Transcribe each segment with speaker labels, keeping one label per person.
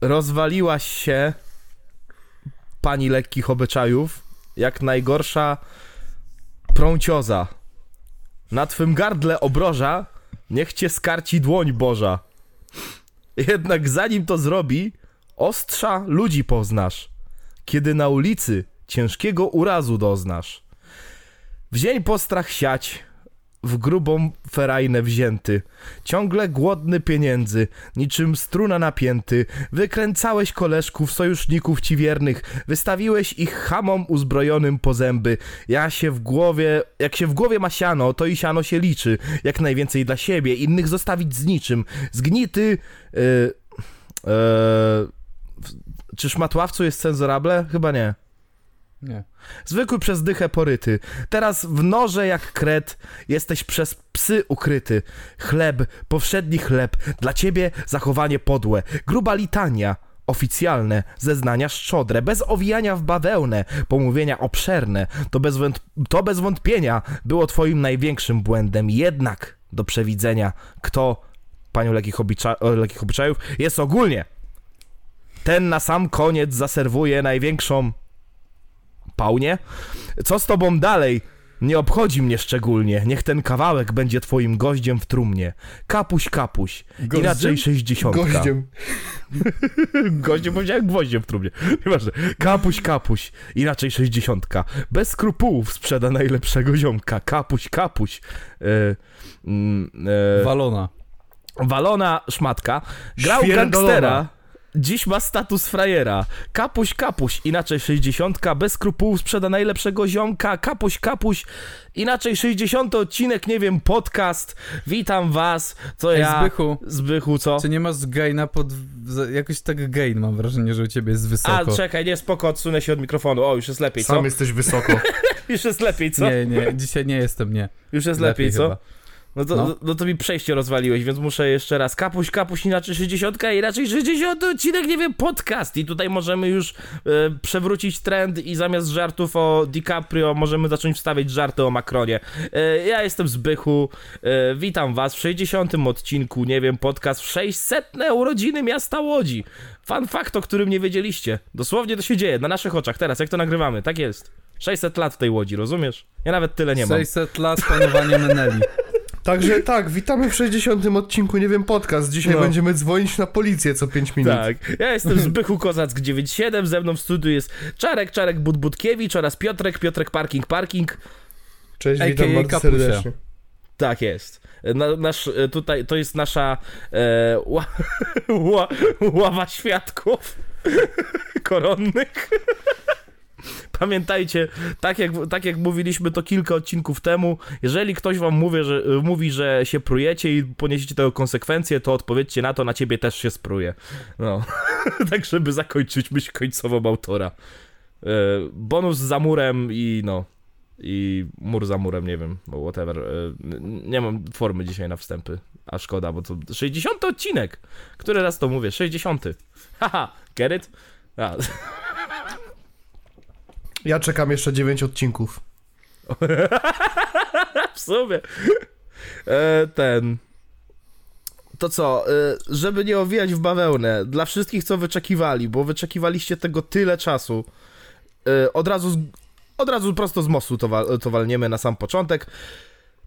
Speaker 1: rozwaliłaś się pani lekkich obyczajów jak najgorsza prącioza. Na twym gardle obroża niech cię skarci dłoń Boża. Jednak zanim to zrobi, ostrza ludzi poznasz, kiedy na ulicy ciężkiego urazu doznasz. W dzień postrach siać, w grubą ferajnę wzięty, ciągle głodny pieniędzy, niczym struna napięty, wykręcałeś koleżków, sojuszników ci wiernych, wystawiłeś ich hamom uzbrojonym po zęby. Ja się w głowie, jak się w głowie ma siano, to i siano się liczy, jak najwięcej dla siebie, innych zostawić z niczym. Zgnity... Yy, yy, czy szmatławcu jest cenzorable? Chyba nie.
Speaker 2: Nie.
Speaker 1: Zwykły przez dychę poryty. Teraz w norze jak kret jesteś przez psy ukryty. Chleb, powszedni chleb, dla ciebie zachowanie podłe. Gruba litania, oficjalne, zeznania szczodre, bez owijania w bawełnę, pomówienia obszerne. To bez, to bez wątpienia było twoim największym błędem. Jednak do przewidzenia, kto, panią lekkich, obicza- o, lekkich obyczajów, jest ogólnie. Ten na sam koniec zaserwuje największą Paunie? Co z tobą dalej? Nie obchodzi mnie szczególnie. Niech ten kawałek będzie twoim goździem w trumnie. Kapuś, kapuś.
Speaker 2: Goździem?
Speaker 1: Inaczej sześćdziesiątka.
Speaker 3: Goździem.
Speaker 1: Goździem powiedziałem gwoździem w trumnie. Nieważne. Kapuś, kapuś. Inaczej sześćdziesiątka. Bez skrupułów sprzeda najlepszego ziomka. Kapuś, kapuś. E, mm, e,
Speaker 2: Walona.
Speaker 1: walona szmatka. Grał gangstera. Dziś ma status frajera. Kapuś, kapuś, inaczej 60, bez skrupułów sprzeda najlepszego ziomka. Kapuś, kapuś, inaczej 60 odcinek, nie wiem, podcast. Witam was, co
Speaker 2: Ej,
Speaker 1: ja...
Speaker 2: Zbychu,
Speaker 1: Zbychu, co?
Speaker 2: czy nie masz gaina pod... Jakoś tak gain mam wrażenie, że u ciebie jest wysoko.
Speaker 1: A, czekaj, nie, spoko, odsunę się od mikrofonu. O, już jest lepiej, co?
Speaker 3: Sam jesteś wysoko.
Speaker 1: Już jest lepiej, co?
Speaker 2: Nie, nie, dzisiaj nie jestem, nie.
Speaker 1: Już jest lepiej, co?
Speaker 2: chyba.
Speaker 1: No to,
Speaker 2: No.
Speaker 1: no. to mi przejście rozwaliłeś, więc muszę jeszcze raz. Kapuś, kapuś, inaczej 60, inaczej 60 odcinek, nie wiem, podcast. I tutaj możemy już e, przewrócić trend i zamiast żartów o DiCaprio możemy zacząć wstawiać żarty o Macronie. E, ja jestem Zbychu, e, witam was w 60 odcinku, nie wiem, podcast w 600 urodziny miasta Łodzi. Fun fact, o którym nie wiedzieliście. Dosłownie to się dzieje, na naszych oczach, teraz, jak to nagrywamy, tak jest. 600 lat w tej Łodzi, rozumiesz? Ja nawet tyle nie mam.
Speaker 2: 600 lat panowania Meneli.
Speaker 3: Także tak, witamy w 60 odcinku, nie wiem, podcast. Dzisiaj
Speaker 1: No.
Speaker 3: będziemy dzwonić na policję co 5 minut.
Speaker 1: Tak, ja jestem Zbychu Kozack 97, ze mną w studiu jest Czarek, Czarek Budbudkiewicz oraz Piotrek, Piotrek Parking, Parking.
Speaker 3: Cześć,
Speaker 2: AKA
Speaker 3: witam bardzo
Speaker 2: Kapusia.
Speaker 3: serdecznie.
Speaker 1: Tak jest. Na, nasz, e, tutaj, to jest nasza e, ła, ła, ława świadków koronnych. Pamiętajcie, tak jak, tak jak mówiliśmy to kilka odcinków temu, jeżeli ktoś wam mówi że, mówi, że się prujecie i poniesiecie tego konsekwencje, to odpowiedzcie na to, na ciebie też się spruje. No, tak żeby zakończyć myśl końcową autora. E, bonus za murem i no, i mur za murem, nie wiem, whatever. E, Nie mam formy dzisiaj na wstępy, a szkoda, bo to 60 odcinek. Który raz to mówię? 60. Haha, get it? A,
Speaker 3: Ja czekam jeszcze 9 odcinków.
Speaker 1: w sumie. E, ten. To co, e, żeby nie owijać w bawełnę, dla wszystkich, co wyczekiwali, bo wyczekiwaliście tego tyle czasu, e, od razu, z, od razu prosto z mostu to, wa- to walniemy na sam początek.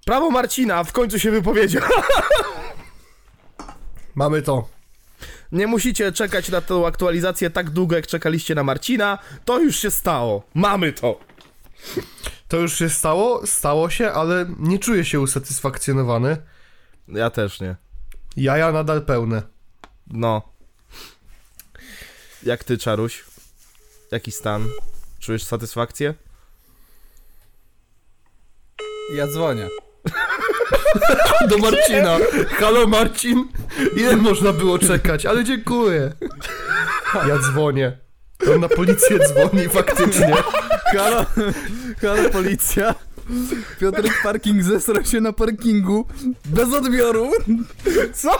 Speaker 1: Prawo Marcina w końcu się wypowiedział.
Speaker 3: Mamy to.
Speaker 1: Nie musicie czekać na tą aktualizację tak długo, jak czekaliście na Marcina. To już się stało. Mamy to.
Speaker 3: To już się stało, stało się, ale nie czuję się usatysfakcjonowany.
Speaker 1: Ja też nie.
Speaker 3: Jaja nadal pełne.
Speaker 1: No. Jak ty, Czaruś? Jaki stan? Czujesz satysfakcję?
Speaker 2: Ja dzwonię.
Speaker 3: Do Marcina. Halo Marcin. Ile można było czekać, ale dziękuję. Ja dzwonię. On na policję dzwoni faktycznie.
Speaker 2: Halo, halo policja. Piotrek Parking zesrał się na parkingu bez odbioru.
Speaker 1: Co?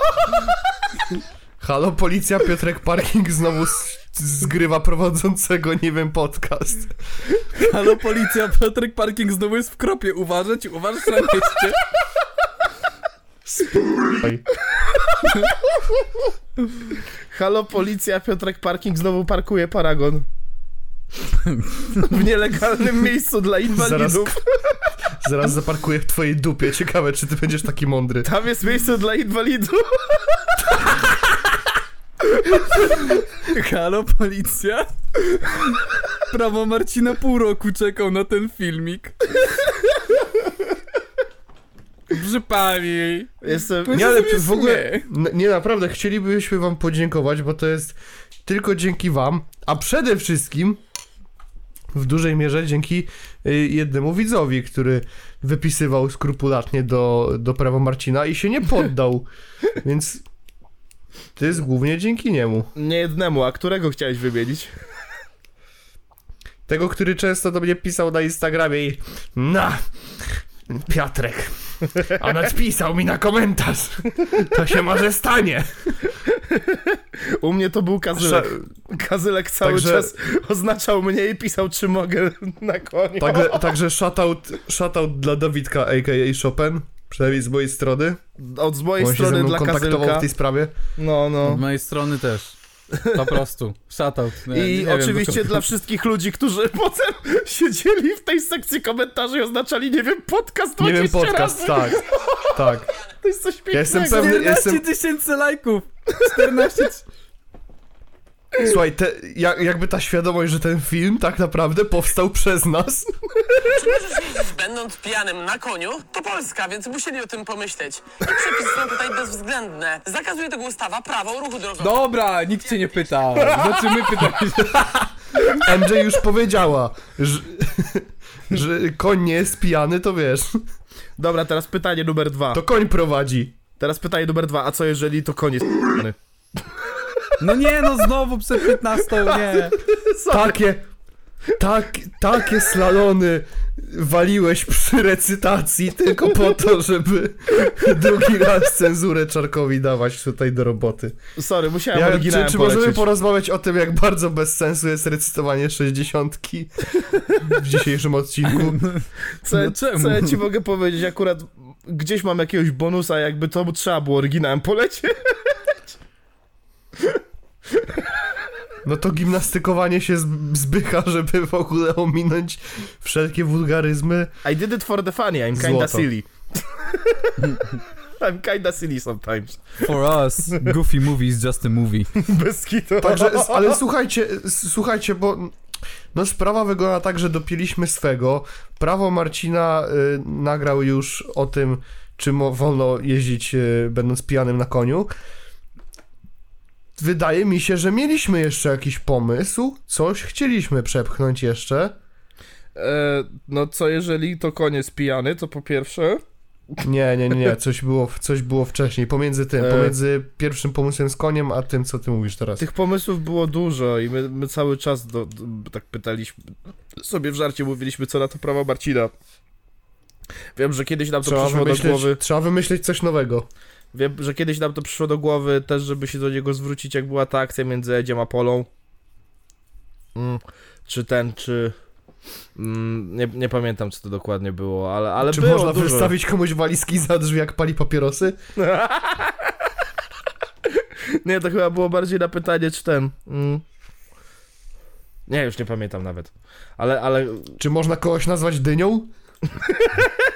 Speaker 3: Halo policja, Piotrek Parking znowu zgrywa prowadzącego, nie wiem, podcast.
Speaker 2: Halo policja, Piotrek Parking znowu jest w kropie. Uważać, uważać na mieście.
Speaker 3: Oj.
Speaker 1: Halo policja, Piotrek Parking znowu parkuje Paragon. W nielegalnym miejscu dla inwalidów.
Speaker 3: Zaraz zaparkuję w twojej dupie. Ciekawe, czy ty będziesz taki mądry.
Speaker 1: Tam jest miejsce dla inwalidów.
Speaker 2: Halo, policja? Prawo Marcina pół roku czekał na ten filmik. Proszę pani.
Speaker 1: Jestem...
Speaker 3: Nie, ale w ogóle, nie naprawdę, chcielibyśmy wam podziękować, bo to jest tylko dzięki wam, a przede wszystkim w dużej mierze dzięki y, jednemu widzowi, który wypisywał skrupulatnie do, do prawa Marcina i się nie poddał, więc to jest głównie dzięki niemu.
Speaker 1: Nie jednemu, a którego chciałeś wymienić?
Speaker 3: Tego, który często do mnie pisał na Instagramie i na, Piotrek, a nadpisał mi na komentarz, to się może stanie.
Speaker 1: U mnie to był Kazylek. Kazylek cały
Speaker 3: Także-
Speaker 1: czas oznaczał mnie i pisał, czy mogę na koniu.
Speaker 3: Także, także shoutout, shoutout dla Dawidka, a.k.a. Chopin, przynajmniej z mojej strony.
Speaker 1: Od z mojej
Speaker 3: On się ze
Speaker 1: strony
Speaker 3: mną
Speaker 1: dla
Speaker 3: kontaktował
Speaker 1: Kazylka.
Speaker 3: w tej sprawie.
Speaker 1: No, no.
Speaker 2: Od mojej strony też. Po prostu. Shoutout. Nie,
Speaker 1: I
Speaker 2: nie wiem,
Speaker 1: oczywiście
Speaker 2: do
Speaker 1: dla wszystkich ludzi, którzy potem siedzieli w tej sekcji komentarzy i oznaczali, nie wiem, podcast
Speaker 3: Nie wiem,
Speaker 1: 20
Speaker 3: podcast,
Speaker 1: razy.
Speaker 3: tak, tak.
Speaker 1: To jest coś pięknego.
Speaker 3: Ja jestem pewny,
Speaker 2: 14
Speaker 3: jestem,
Speaker 2: tysięcy lajków. 14
Speaker 3: słuchaj, te, jak, jakby ta świadomość, że ten film tak naprawdę powstał przez nas.
Speaker 4: Czy możesz jeździć będąc pijanym na koniu? To Polska, więc musieli o tym pomyśleć. I przepisy są tutaj bezwzględne. Zakazuje tego ustawa, prawo o ruchu drogowym.
Speaker 2: Dobra, nikt cię nie pytał. Znaczy my pytaliśmy.
Speaker 3: MJ już powiedziała, że, że koń nie jest pijany, to wiesz,
Speaker 1: Dobra, teraz pytanie numer dwa.
Speaker 3: to koń prowadzi.
Speaker 1: Teraz pytanie numer dwa. A co jeżeli to koniec?
Speaker 2: No nie, no znowu przed 15, nie.
Speaker 3: Takie, tak, takie slalony waliłeś przy recytacji tylko po to, żeby drugi raz cenzurę Czarkowi dawać tutaj do roboty.
Speaker 1: Sorry, musiałem
Speaker 3: Ja,
Speaker 1: oryginałem
Speaker 3: czy, czy możemy porozmawiać o tym, jak bardzo bez sensu jest recytowanie 60 w dzisiejszym odcinku?
Speaker 1: Co,
Speaker 2: No czemu?
Speaker 1: co ja ci mogę powiedzieć? Akurat gdzieś mam jakiegoś bonusa, jakby to trzeba było oryginałem polecieć.
Speaker 3: No to gimnastykowanie się zbycha, żeby w ogóle ominąć wszelkie wulgaryzmy.
Speaker 1: I did it for the funny, I'm kinda
Speaker 3: Złoto.
Speaker 1: silly. I'm kinda silly sometimes.
Speaker 2: For us, Goofy movie is just a movie.
Speaker 1: Bez kitu.
Speaker 3: Także, ale słuchajcie, słuchajcie, bo no sprawa wygląda tak, że dopiliśmy swego. Prawo Marcina y, nagrał już o tym, czy mo, wolno jeździć y, będąc pijanym na koniu. Wydaje mi się, że mieliśmy jeszcze jakiś pomysł, coś chcieliśmy przepchnąć jeszcze.
Speaker 1: E, no co jeżeli to koniec pijany, to po pierwsze...
Speaker 3: Nie, nie, nie, nie, coś było, coś było wcześniej, pomiędzy tym,
Speaker 1: E.
Speaker 3: pomiędzy pierwszym pomysłem z koniem, a tym, co ty mówisz teraz.
Speaker 1: Tych pomysłów było dużo i my, my cały czas do, do, tak pytaliśmy, sobie w żarcie mówiliśmy, co na to prawo Marcina. Wiem, że kiedyś nam to
Speaker 3: Trzeba
Speaker 1: przyszło do głowy.
Speaker 3: trzeba wymyśleć coś nowego.
Speaker 1: Wiem, że kiedyś nam to przyszło do głowy też, żeby się do niego zwrócić, jak była ta akcja między Edziem a Polą. Mm, czy ten, czy... Mm, nie, nie pamiętam, co to dokładnie było, ale, ale
Speaker 3: Czy
Speaker 1: było
Speaker 3: można
Speaker 1: dużo.
Speaker 3: wystawić komuś walizki za drzwi, jak pali papierosy?
Speaker 1: Nie, to chyba było bardziej na pytanie, czy ten... Mm. Nie, już nie pamiętam nawet. Ale, ale
Speaker 3: Czy można kogoś nazwać dynią?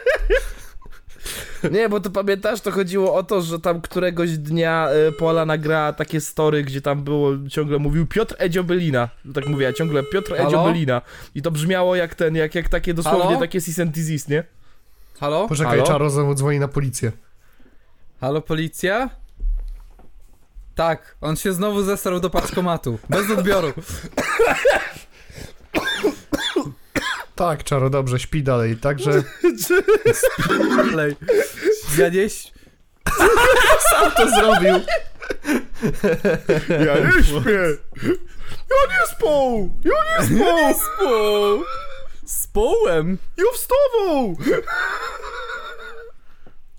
Speaker 1: Nie, bo to pamiętasz, to chodziło o to, że tam któregoś dnia y, Pola nagrała takie story, gdzie tam było, ciągle mówił Piotr Edzio Belina. Tak mówiła ciągle Piotr
Speaker 2: Halo?
Speaker 1: Belina. I to brzmiało jak ten, jak, jak takie dosłownie
Speaker 2: Halo?
Speaker 1: takie cis and disease, nie?
Speaker 2: Halo?
Speaker 3: Poczekaj,
Speaker 1: Halo?
Speaker 3: Czaro znowu dzwoni na policję.
Speaker 2: Halo, policja? Tak, on się znowu zesrał do paczkomatu. Bez odbioru.
Speaker 3: Tak, Czaro, dobrze, śpi dalej. Także
Speaker 2: Dalej. Ja nie...
Speaker 3: sam to zrobił.
Speaker 1: Ja nie śpię! Ja nie spał! Ja nie spał!
Speaker 2: Spół! Z połem?
Speaker 1: Ja wstawał!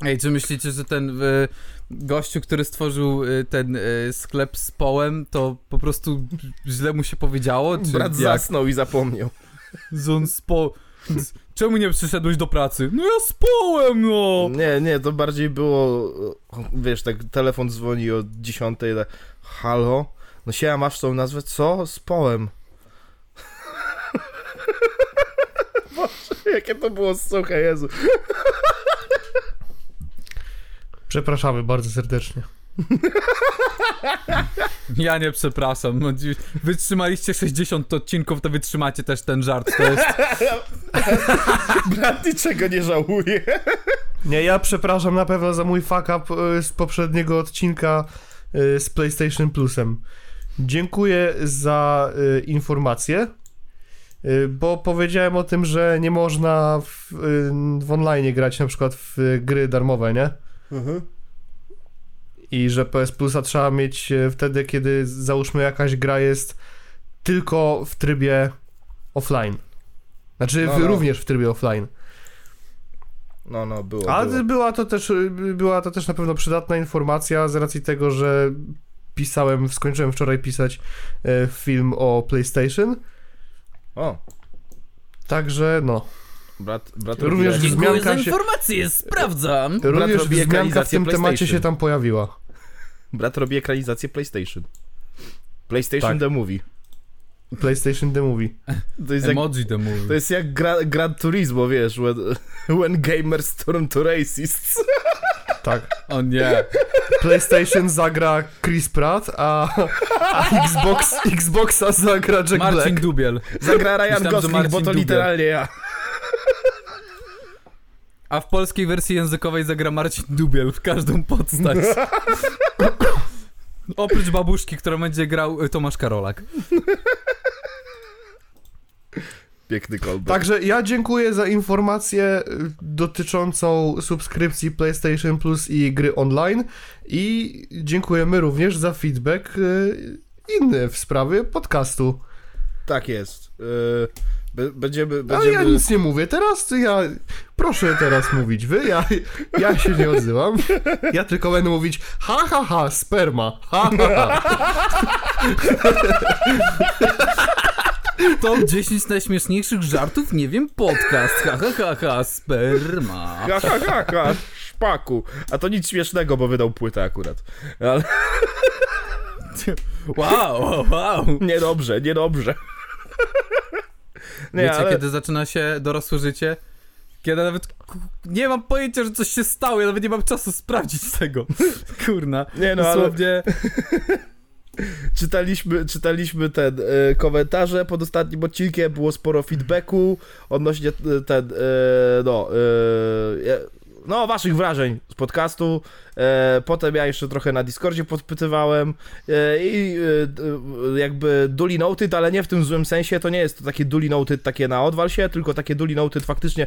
Speaker 2: Ej, czy myślicie, że ten y, gościu, który stworzył y, ten y, sklep z połem, to po prostu źle mu się powiedziało? Czy
Speaker 1: Brat
Speaker 2: jak?
Speaker 1: zasnął i zapomniał.
Speaker 2: Że on spo... Czemu nie przyszedłeś do pracy? No ja spałem, no!
Speaker 1: Nie, nie, to bardziej było, wiesz, tak telefon dzwoni o 10, tak, halo? No siema, masz tą nazwę? Co? Społem. Boże, jakie to było suche, Jezu.
Speaker 3: Przepraszamy bardzo serdecznie.
Speaker 2: Ja nie przepraszam. no Wytrzymaliście 60 odcinków, to wytrzymacie też ten żart. To jest...
Speaker 1: Brat niczego nie żałuje.
Speaker 3: Nie, ja przepraszam na pewno za mój fuck up e, z poprzedniego odcinka e, z PlayStation Plusem. Dziękuję za e, informację, bo powiedziałem o tym, że nie można w, w online grać na przykład w gry darmowe, nie? I że PS Plusa trzeba mieć e, wtedy, kiedy załóżmy jakaś gra jest tylko w trybie offline. Znaczy
Speaker 1: No, no.
Speaker 3: również w trybie offline.
Speaker 1: No, no, było,
Speaker 3: A
Speaker 1: było.
Speaker 3: była to też była to też na pewno przydatna informacja z racji tego, że pisałem, skończyłem wczoraj pisać e, film o PlayStation.
Speaker 1: O,
Speaker 3: Także no.
Speaker 1: Brat, brat
Speaker 3: Również
Speaker 1: robi-
Speaker 3: Dziękuję za
Speaker 2: informację, sprawdzam.
Speaker 3: Również
Speaker 1: robi
Speaker 3: wzmianka w
Speaker 1: ekranizację
Speaker 3: tym temacie się tam pojawiła.
Speaker 1: Brat robi ekranizację PlayStation. PlayStation
Speaker 3: Tak.
Speaker 1: The Movie.
Speaker 3: PlayStation The Movie.
Speaker 1: To jest jak,
Speaker 2: Emoji the movie.
Speaker 1: to jest jak gra, Gran Turismo, wiesz, when, when gamers turn to racists.
Speaker 3: Tak.
Speaker 2: O nie.
Speaker 3: PlayStation zagra Chris Pratt, a, a Xbox, Xboxa zagra Jack
Speaker 2: Marcin
Speaker 3: Black.
Speaker 2: Dubiel.
Speaker 1: Zagra Ryan
Speaker 2: Myślałem,
Speaker 1: Gosling, bo to
Speaker 2: Dubiel.
Speaker 1: literalnie ja.
Speaker 2: A w polskiej wersji językowej zagra Marcin Dubiel w każdą postać. Oprócz babuszki, która będzie grał y, Tomasz Karolak.
Speaker 1: Piękny callback.
Speaker 3: Także ja dziękuję za informację y, dotyczącą subskrypcji PlayStation Plus i gry online i dziękujemy również za feedback y, inny w sprawie podcastu.
Speaker 1: Tak jest. Yy, be- będziemy...
Speaker 3: Ale
Speaker 1: będziemy...
Speaker 3: ja nic nie mówię, teraz to ja proszę teraz mówić wy, ja, ja się nie odzywam. Ja tylko będę mówić ha ha ha, sperma, ha ha ha.
Speaker 2: Top 10 najśmieszniejszych żartów, nie wiem, podcast. Ha, ha, ha, ha, sperma.
Speaker 1: Ha, ha, ha, ha, szpaku. A to nic śmiesznego, bo wydał płytę akurat. Ale
Speaker 2: wow, wow.
Speaker 1: niedobrze, niedobrze. Nie,
Speaker 2: Wiecie,
Speaker 1: ale...
Speaker 2: kiedy zaczyna się dorosłe życie? Kiedy nawet nie mam pojęcia, że coś się stało, ja nawet nie mam czasu sprawdzić tego. Kurna.
Speaker 1: Nie no, ale
Speaker 2: Dosłownie.
Speaker 1: czytaliśmy, czytaliśmy ten e, komentarze pod ostatnim odcinkiem, było sporo feedbacku odnośnie e, ten, e, no, e, no, waszych wrażeń z podcastu. E, potem ja jeszcze trochę na Discordzie podpytywałem e, i e, jakby Duli Noted, ale nie w tym złym sensie, to nie jest to takie Duli Noted takie na odwal się, tylko takie Duli Noted faktycznie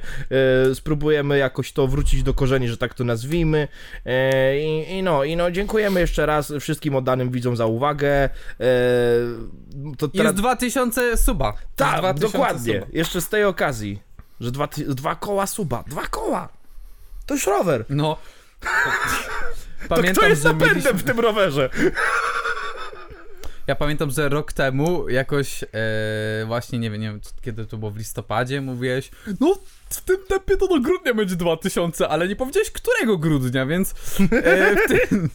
Speaker 1: e, spróbujemy jakoś to wrócić do korzeni, że tak to nazwijmy. E, i, I no, i no, dziękujemy jeszcze raz wszystkim oddanym widzom za uwagę. E, to
Speaker 2: Jest 2000 suba.
Speaker 1: Tak,
Speaker 2: 2000
Speaker 1: dokładnie.
Speaker 2: suba.
Speaker 1: Jeszcze z tej okazji, że dwa, dwa koła suba. Dwa koła! To już rower.
Speaker 2: No.
Speaker 1: To
Speaker 2: Pamiętam,
Speaker 1: kto jest napędem
Speaker 2: mieliśmy-
Speaker 1: w tym rowerze?
Speaker 2: Ja pamiętam, że rok temu jakoś e, właśnie, nie wiem, nie wiem, kiedy to było w listopadzie, mówiłeś, no w tym tempie to do grudnia będzie 2000, ale nie powiedziałeś którego grudnia, więc e, tym,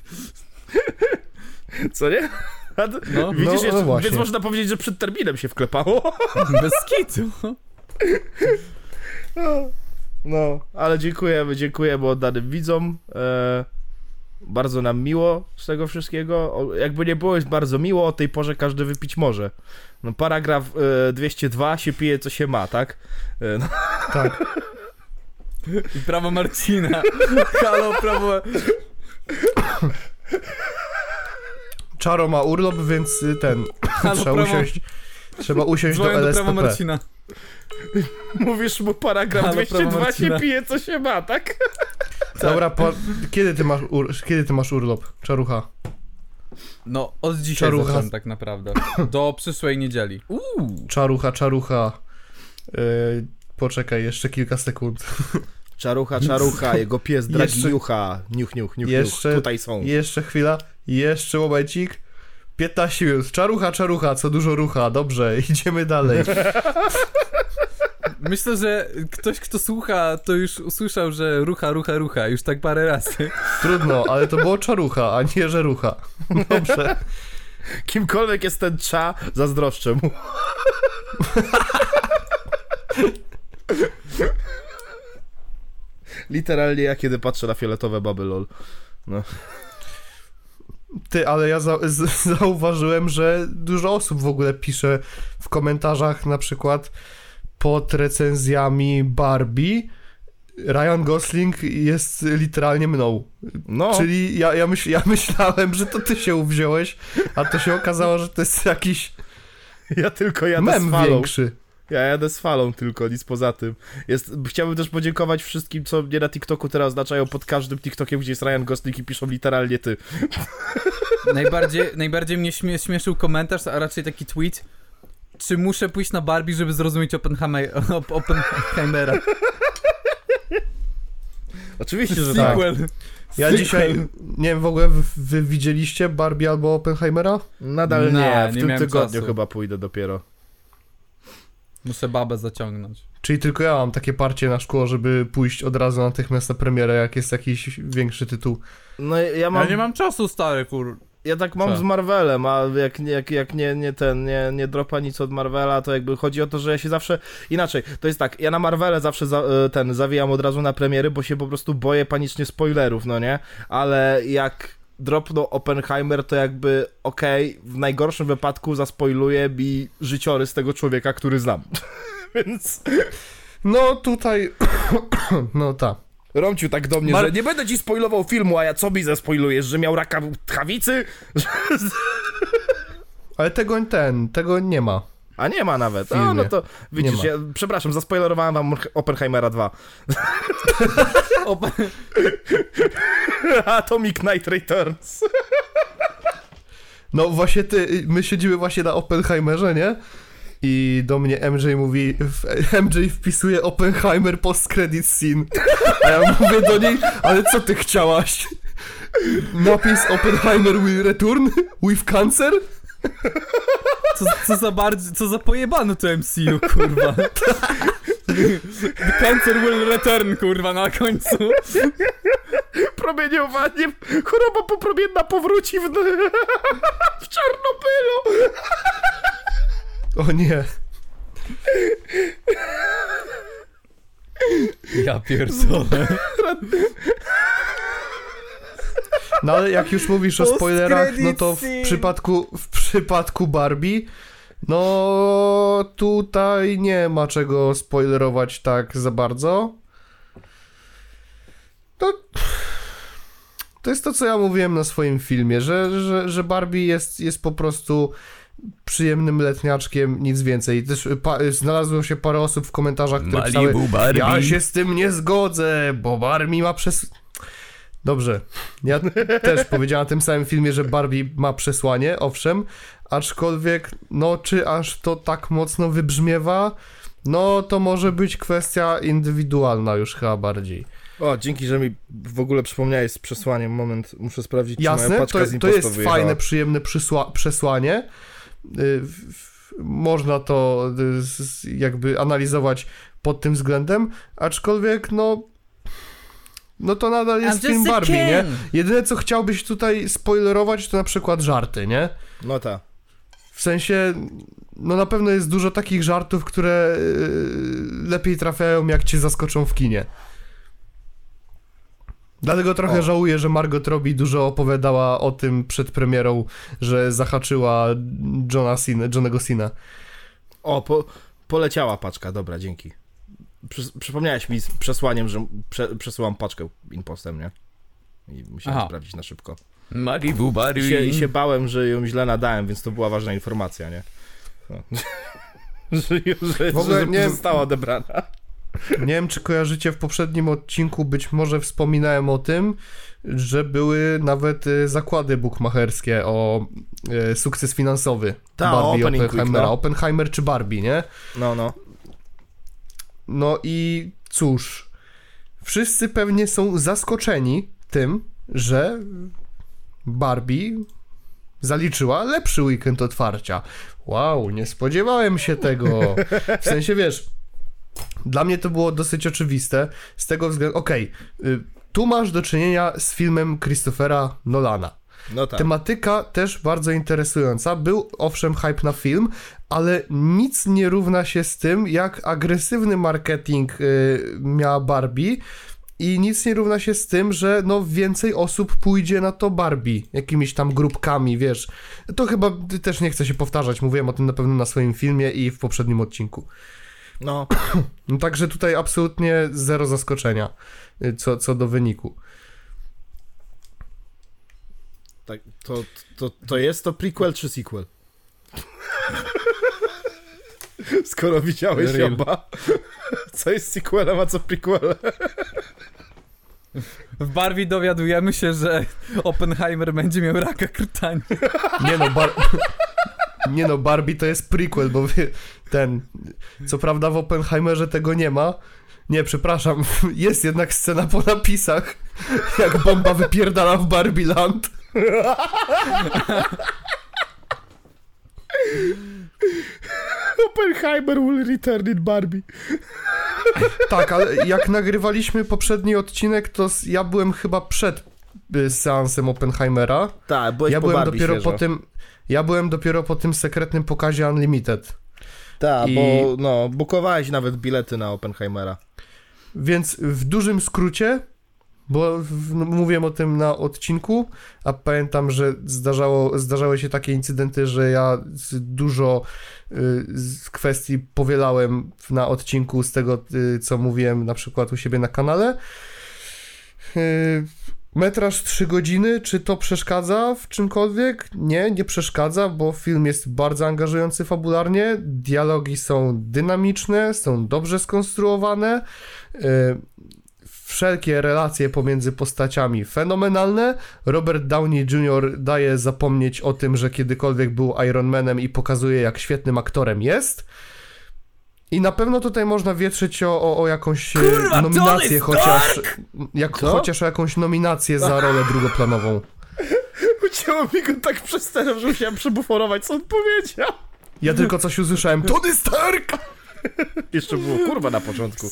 Speaker 1: Co nie? To-
Speaker 2: No,
Speaker 1: Widzisz,
Speaker 3: no,
Speaker 1: jeszcze,
Speaker 3: no właśnie.
Speaker 1: więc można powiedzieć, że przed terminem się wklepało.
Speaker 2: bez kitu.
Speaker 1: No, ale dziękujemy, dziękujemy oddanym widzom. E, bardzo nam miło z tego wszystkiego. O, jakby nie było, jest bardzo miło. O tej porze każdy wypić może. No, paragraf e, 202 się pije, co się ma, tak? E, no,
Speaker 3: Tak.
Speaker 2: I prawo Marcina. Halo, prawo...
Speaker 3: Czaro ma urlop, więc y, ten,
Speaker 2: Halo,
Speaker 3: trzeba
Speaker 2: prawo...
Speaker 3: usiąść, trzeba usiąść do
Speaker 2: Dzwonię do prawa
Speaker 3: LSPP.
Speaker 2: Marcina.
Speaker 1: mówisz mu paragraf
Speaker 2: Halo, prawo
Speaker 1: 202 się pije, co się ma, tak?
Speaker 3: Dobra, po, kiedy, ty masz ur, kiedy ty masz urlop, Czarucha?
Speaker 2: No, od dzisiaj
Speaker 3: Czarucha.
Speaker 2: zacząłem tak naprawdę. Do przyszłej niedzieli. Uuu.
Speaker 3: Czarucha, Czarucha. Y, poczekaj, jeszcze kilka sekund.
Speaker 1: Czarucha, czarucha, jego pies dragi
Speaker 3: Jeszcze-
Speaker 1: niucha. Niuch, niuch, niuch,
Speaker 3: Jeszcze-
Speaker 1: niuch. Tutaj są.
Speaker 3: Jeszcze chwila, jeszcze momencik. 15 minut. Czarucha, czarucha, co dużo rucha. Dobrze, idziemy dalej.
Speaker 2: Myślę, że ktoś, kto słucha, to już usłyszał, że rucha, rucha, rucha, już tak parę razy.
Speaker 3: Trudno, ale to było czarucha, a nie żerucha. Dobrze.
Speaker 1: Kimkolwiek jest ten cza, zazdroszczę mu. Literalnie ja kiedy patrzę na fioletowe baby lol.
Speaker 3: Ty, ale ja za, z, zauważyłem, że dużo osób w ogóle pisze w komentarzach na przykład pod recenzjami Barbie Ryan Gosling jest literalnie mną.
Speaker 1: No,
Speaker 3: Czyli ja, ja, myśl, ja myślałem, że to ty się uwziąłeś, a to się okazało, że to jest jakiś
Speaker 1: ja tylko jadę
Speaker 3: mem
Speaker 1: z falą.
Speaker 3: większy.
Speaker 1: Ja jadę z falą tylko, nic poza tym. Jest, chciałbym też podziękować wszystkim, co mnie na TikToku teraz oznaczają pod każdym TikTokiem, gdzie jest Ryan Gosling i piszą literalnie ty.
Speaker 2: Najbardziej, najbardziej mnie śmie śmieszył komentarz, a raczej taki tweet. Czy muszę pójść na Barbie, żeby zrozumieć Oppenheimer, Op- Oppenheimera?
Speaker 1: Oczywiście, że tak.
Speaker 2: Sequel.
Speaker 3: Ja
Speaker 2: Sequel.
Speaker 3: dzisiaj, nie wiem, w ogóle wy, widzieliście Barbie albo Oppenheimera?
Speaker 1: Nadal
Speaker 2: No,
Speaker 1: nie, w
Speaker 2: nie
Speaker 1: tym tygodniu
Speaker 2: czasu.
Speaker 1: chyba pójdę dopiero.
Speaker 2: Muszę babę zaciągnąć.
Speaker 3: Czyli tylko ja mam takie parcie na szkło, żeby pójść od razu natychmiast na premierę, jak jest jakiś większy tytuł.
Speaker 1: No ja mam,
Speaker 2: Ja nie mam czasu, stary, kur...
Speaker 1: ja tak mam
Speaker 2: Co?
Speaker 1: z Marvelem, a jak, nie- jak, jak nie, nie ten, nie, nie dropa nic od Marvela, to jakby chodzi o to, że ja się zawsze, inaczej, to jest tak, ja na Marvele zawsze za, e, ten, zawijam od razu na premiery, bo się po prostu boję panicznie spoilerów, no nie? Ale jak dropnął Oppenheimer, to jakby okej, w najgorszym wypadku zaspoiluje mi życiorys tego człowieka, który znam. Więc
Speaker 3: No tutaj, no tak.
Speaker 1: Romciu tak do mnie,
Speaker 2: Mar-
Speaker 1: że nie będę ci spoilował filmu, a ja co mi zaspoilujesz, że miał raka tchawicy?
Speaker 3: Ale tego ten, tego nie ma.
Speaker 1: A nie ma nawet.
Speaker 3: filmie.
Speaker 1: No, no to widzisz, ja, przepraszam, zaspoilerowałem wam Oppenheimera 2.
Speaker 2: Op-
Speaker 1: Atomic Knight Returns.
Speaker 3: No właśnie ty, my siedzimy właśnie na Oppenheimerze, nie? I do mnie MJ mówi, MJ wpisuje Oppenheimer post-credit scene. A ja mówię do niej, ale co ty chciałaś? Napis Oppenheimer will return with cancer?
Speaker 2: Co, co za bardzo, co za pojebane to MCU, kurwa. The cancer will return, kurwa, na końcu.
Speaker 1: Promieniowanie, choroba popromienna powróci w, w Czarnobylu.
Speaker 3: O nie.
Speaker 2: Ja pierdolę.
Speaker 3: No ale jak już mówisz o spoilerach, no to w przypadku, w przypadku Barbie, no tutaj nie ma czego spoilerować tak za bardzo. To, to jest to, co ja mówiłem na swoim filmie, że, że, że Barbie jest, jest po prostu przyjemnym letniaczkiem, nic więcej. Też pa, znalazło się parę osób w komentarzach, które pisały,
Speaker 2: Barbie.
Speaker 3: ja się z tym nie zgodzę, bo Barbie ma przes... Dobrze. Ja też powiedziałem na tym samym filmie, że Barbie ma przesłanie, owszem, aczkolwiek, no czy aż to tak mocno wybrzmiewa, no to może być kwestia indywidualna już chyba bardziej.
Speaker 1: O, dzięki, że mi w ogóle przypomniałeś z przesłaniem. Moment, muszę sprawdzić, czy
Speaker 3: Jasne,
Speaker 1: moja
Speaker 3: to,
Speaker 1: paczka z
Speaker 3: to jest
Speaker 1: wyjechała.
Speaker 3: fajne, przyjemne przysła- przesłanie. Y, Można to y, jakby analizować pod tym względem, aczkolwiek no no to nadal jest
Speaker 2: I'm
Speaker 3: film Barbie, nie? Jedyne co chciałbyś tutaj spoilerować to na przykład żarty, nie?
Speaker 1: No tak.
Speaker 3: W sensie, no na pewno jest dużo takich żartów, które y, lepiej trafiają jak cię zaskoczą w kinie. Dlatego trochę
Speaker 1: O.
Speaker 3: żałuję, że Margot Robbie dużo opowiadała o tym przed premierą, że zahaczyła Johna Cena, Johnego Cena.
Speaker 1: O, po, poleciała paczka, dobra, dzięki. Przy, przypomniałeś mi z przesłaniem, że prze, przesyłam paczkę impostem, nie? I musiałem
Speaker 2: Aha.
Speaker 1: sprawdzić na szybko.
Speaker 2: Malibu
Speaker 1: I się, I się bałem, że ją źle nadałem, więc to była ważna informacja, nie? No. że, że,
Speaker 3: W ogóle
Speaker 1: że
Speaker 3: nie-
Speaker 1: została odebrana.
Speaker 3: Nie wiem, czy kojarzycie, w poprzednim odcinku być może wspominałem o tym, że były nawet y, zakłady bukmacherskie o y, sukces finansowy
Speaker 1: Ta,
Speaker 3: Barbie
Speaker 1: Week,
Speaker 3: Oppenheimera.
Speaker 1: no.
Speaker 3: Oppenheimer czy Barbie, nie?
Speaker 1: No, no.
Speaker 3: No i cóż, wszyscy pewnie są zaskoczeni tym, że Barbie zaliczyła lepszy weekend otwarcia. Wow, nie spodziewałem się tego. W sensie wiesz, Dla mnie to było dosyć oczywiste, z tego względu, okej, y, tu masz do czynienia z filmem Christophera Nolana.
Speaker 1: No tak.
Speaker 3: Tematyka też bardzo interesująca. Był owszem hype na film, ale nic nie równa się z tym, jak agresywny marketing y, miała Barbie. I nic nie równa się z tym, że no więcej osób pójdzie na to Barbie, jakimiś tam grupkami, wiesz. To chyba też nie chcę się powtarzać, mówiłem o tym na pewno na swoim filmie i w poprzednim odcinku.
Speaker 1: No,
Speaker 3: No, także tutaj absolutnie zero zaskoczenia y, co, co do wyniku.
Speaker 1: Tak, to, to, to jest to prequel czy sequel? Skoro widziałeś
Speaker 2: Real.
Speaker 1: oba, co jest sequelem, a co prequelem?
Speaker 2: W Barbie dowiadujemy się, że Oppenheimer będzie miał raka krtani.
Speaker 3: Nie no, bar... nie no, Barbie to jest prequel, bo ten, co prawda w Oppenheimerze tego nie ma. Nie, przepraszam, jest jednak scena po napisach, jak bomba wypierdala w Barbie Land.
Speaker 1: Oppenheimer will return in Barbie.
Speaker 3: Tak, ale jak nagrywaliśmy poprzedni odcinek, to ja byłem chyba przed y, seansem Oppenheimera.
Speaker 1: Tak, byłeś
Speaker 3: Ja
Speaker 1: po
Speaker 3: byłem
Speaker 1: Barbie
Speaker 3: dopiero
Speaker 1: świeżo.
Speaker 3: po tym, ja byłem dopiero po tym sekretnym pokazie Unlimited.
Speaker 1: Tak,
Speaker 3: I-
Speaker 1: bo no, bukowałeś nawet bilety na Oppenheimera.
Speaker 3: Więc w dużym skrócie, bo no, mówiłem o tym na odcinku, a pamiętam, że zdarzało, zdarzały się takie incydenty, że ja dużo y, kwestii powielałem na odcinku z tego, y, co mówiłem na przykład u siebie na kanale. Y, Metraż 3 godziny, czy to przeszkadza w czymkolwiek? Nie, nie przeszkadza, bo film jest bardzo angażujący fabularnie, dialogi są dynamiczne, są dobrze skonstruowane, y, wszelkie relacje pomiędzy postaciami fenomenalne. Robert Downey Jr. daje zapomnieć o tym, że kiedykolwiek był Iron Manem i pokazuje, jak świetnym aktorem jest. I na pewno tutaj można wietrzyć o, o, o jakąś e,
Speaker 2: Kurwa,
Speaker 3: nominację, chociaż, jak,
Speaker 1: Co?
Speaker 3: chociaż o jakąś nominację za rolę drugoplanową.
Speaker 1: Ucięło mi go tak przez sterem, że musiałem przebuforować, co on powiedział.
Speaker 3: Ja tylko coś usłyszałem. Tony Stark!
Speaker 1: Jeszcze było kurwa na początku.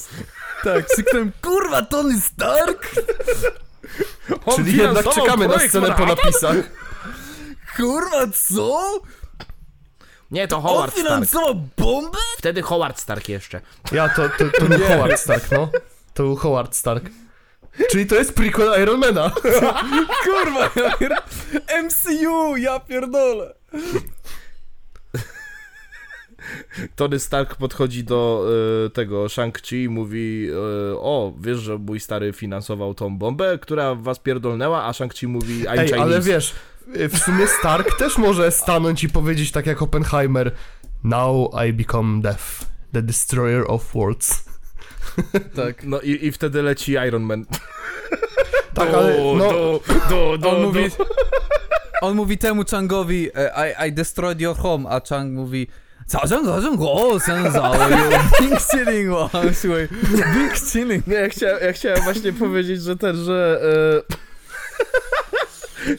Speaker 2: Tak, krzyknąłem, kurwa, Tony Stark!
Speaker 1: On
Speaker 3: Czyli jednak czekamy na scenę po napisach.
Speaker 2: Kurwa, co?
Speaker 1: Nie, to
Speaker 2: On
Speaker 1: Howard Stark.
Speaker 2: finansował bombę?
Speaker 1: Wtedy Howard Stark jeszcze.
Speaker 3: Ja, to, to, to był Howard Stark, no. To był Howard Stark. Czyli to jest prequel Ironmana.
Speaker 2: Kurwa, ja pier... MCU, ja pierdolę.
Speaker 1: Tony Stark podchodzi do e, tego Shang-Chi i mówi e, o, wiesz, że mój stary finansował tą bombę, która was pierdolnęła, a Shang-Chi mówi I'm
Speaker 3: Ej,
Speaker 1: Chinese.
Speaker 3: ale wiesz, w sumie Stark też może stanąć i powiedzieć tak jak Oppenheimer Now I become death, the destroyer of worlds.
Speaker 2: Tak.
Speaker 1: No i, i wtedy leci Iron Man.
Speaker 3: Tak, ale no,
Speaker 1: do, do, do,
Speaker 2: On mówi,
Speaker 1: do.
Speaker 2: on mówi temu Changowi e, I, I destroyed your home, a Chang mówi 早上早上我先走有 Big chilling 我słuchaj Big chilling
Speaker 1: Nie, ja chciałem, ja chciałem właśnie powiedzieć, że ten, że... E...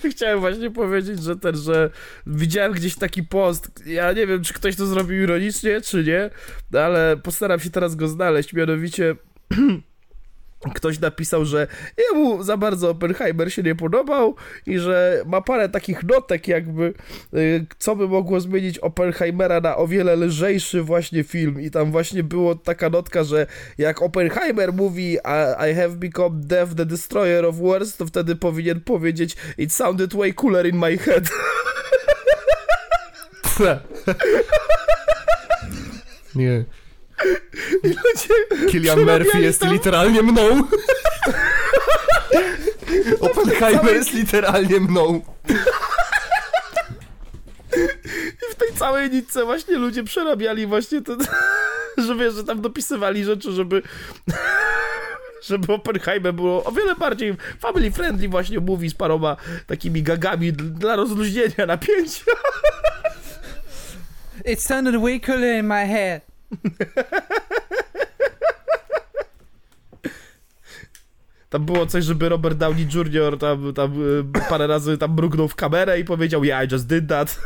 Speaker 1: chciałem właśnie powiedzieć, że ten, że widziałem gdzieś taki post, ja nie wiem, czy ktoś to zrobił ironicznie, czy nie, no ale postaram się teraz go znaleźć, mianowicie... Ktoś napisał, że jemu za bardzo Oppenheimer się nie podobał i że ma parę takich notek jakby, y, co by mogło zmienić Oppenheimera na o wiele lżejszy właśnie film i tam właśnie było taka notka, że jak Oppenheimer mówi I, have become death, the destroyer of worlds, to wtedy powinien powiedzieć it sounded way cooler in my head.
Speaker 3: nie.
Speaker 1: I ludzie
Speaker 3: Killian Murphy jest
Speaker 1: tam-
Speaker 3: literalnie mną. Oppenheimer jest literalnie mną.
Speaker 1: I w tej całej nitce właśnie ludzie przerabiali właśnie to, że wiesz, że tam dopisywali rzeczy, żeby żeby Oppenheimer było o wiele bardziej family friendly właśnie mówi z paroma takimi gagami dla rozluźnienia napięcia.
Speaker 2: It sounded way cooler in my head
Speaker 1: Tam było coś, żeby Robert Downey Jr. tam, tam y, parę razy tam mrugnął w kamerę i powiedział yeah, I just did that.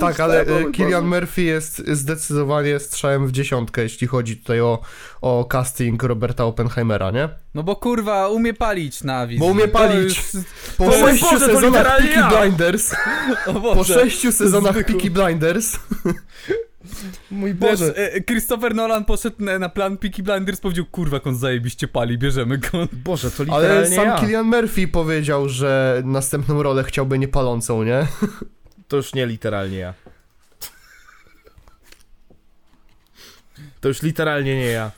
Speaker 3: Tak, ale
Speaker 1: myślałem,
Speaker 3: e. Murphy jest zdecydowanie strzałem w dziesiątkę, jeśli chodzi tutaj o, o casting Roberta Oppenheimera, nie?
Speaker 2: No bo kurwa, umie palić na wizji.
Speaker 3: Bo umie palić.
Speaker 2: już-
Speaker 3: Po sześciu
Speaker 1: Boże,
Speaker 3: sezonach Peaky
Speaker 1: ja.
Speaker 3: Blinders, po sześciu sezonach
Speaker 2: Zbychu.
Speaker 3: Peaky Blinders,
Speaker 1: Mój
Speaker 2: Wiesz,
Speaker 1: Boże.
Speaker 2: e, Christopher Nolan poszedł na, na plan Peaky Blinders, powiedział, kurwa, on zajebiście pali, bierzemy go.
Speaker 1: Boże, to
Speaker 3: ale
Speaker 1: literalnie
Speaker 3: sam
Speaker 1: ja.
Speaker 3: Killian Murphy powiedział, że następną rolę chciałby niepalącą, nie?
Speaker 1: To już nie literalnie ja. To już literalnie nie ja.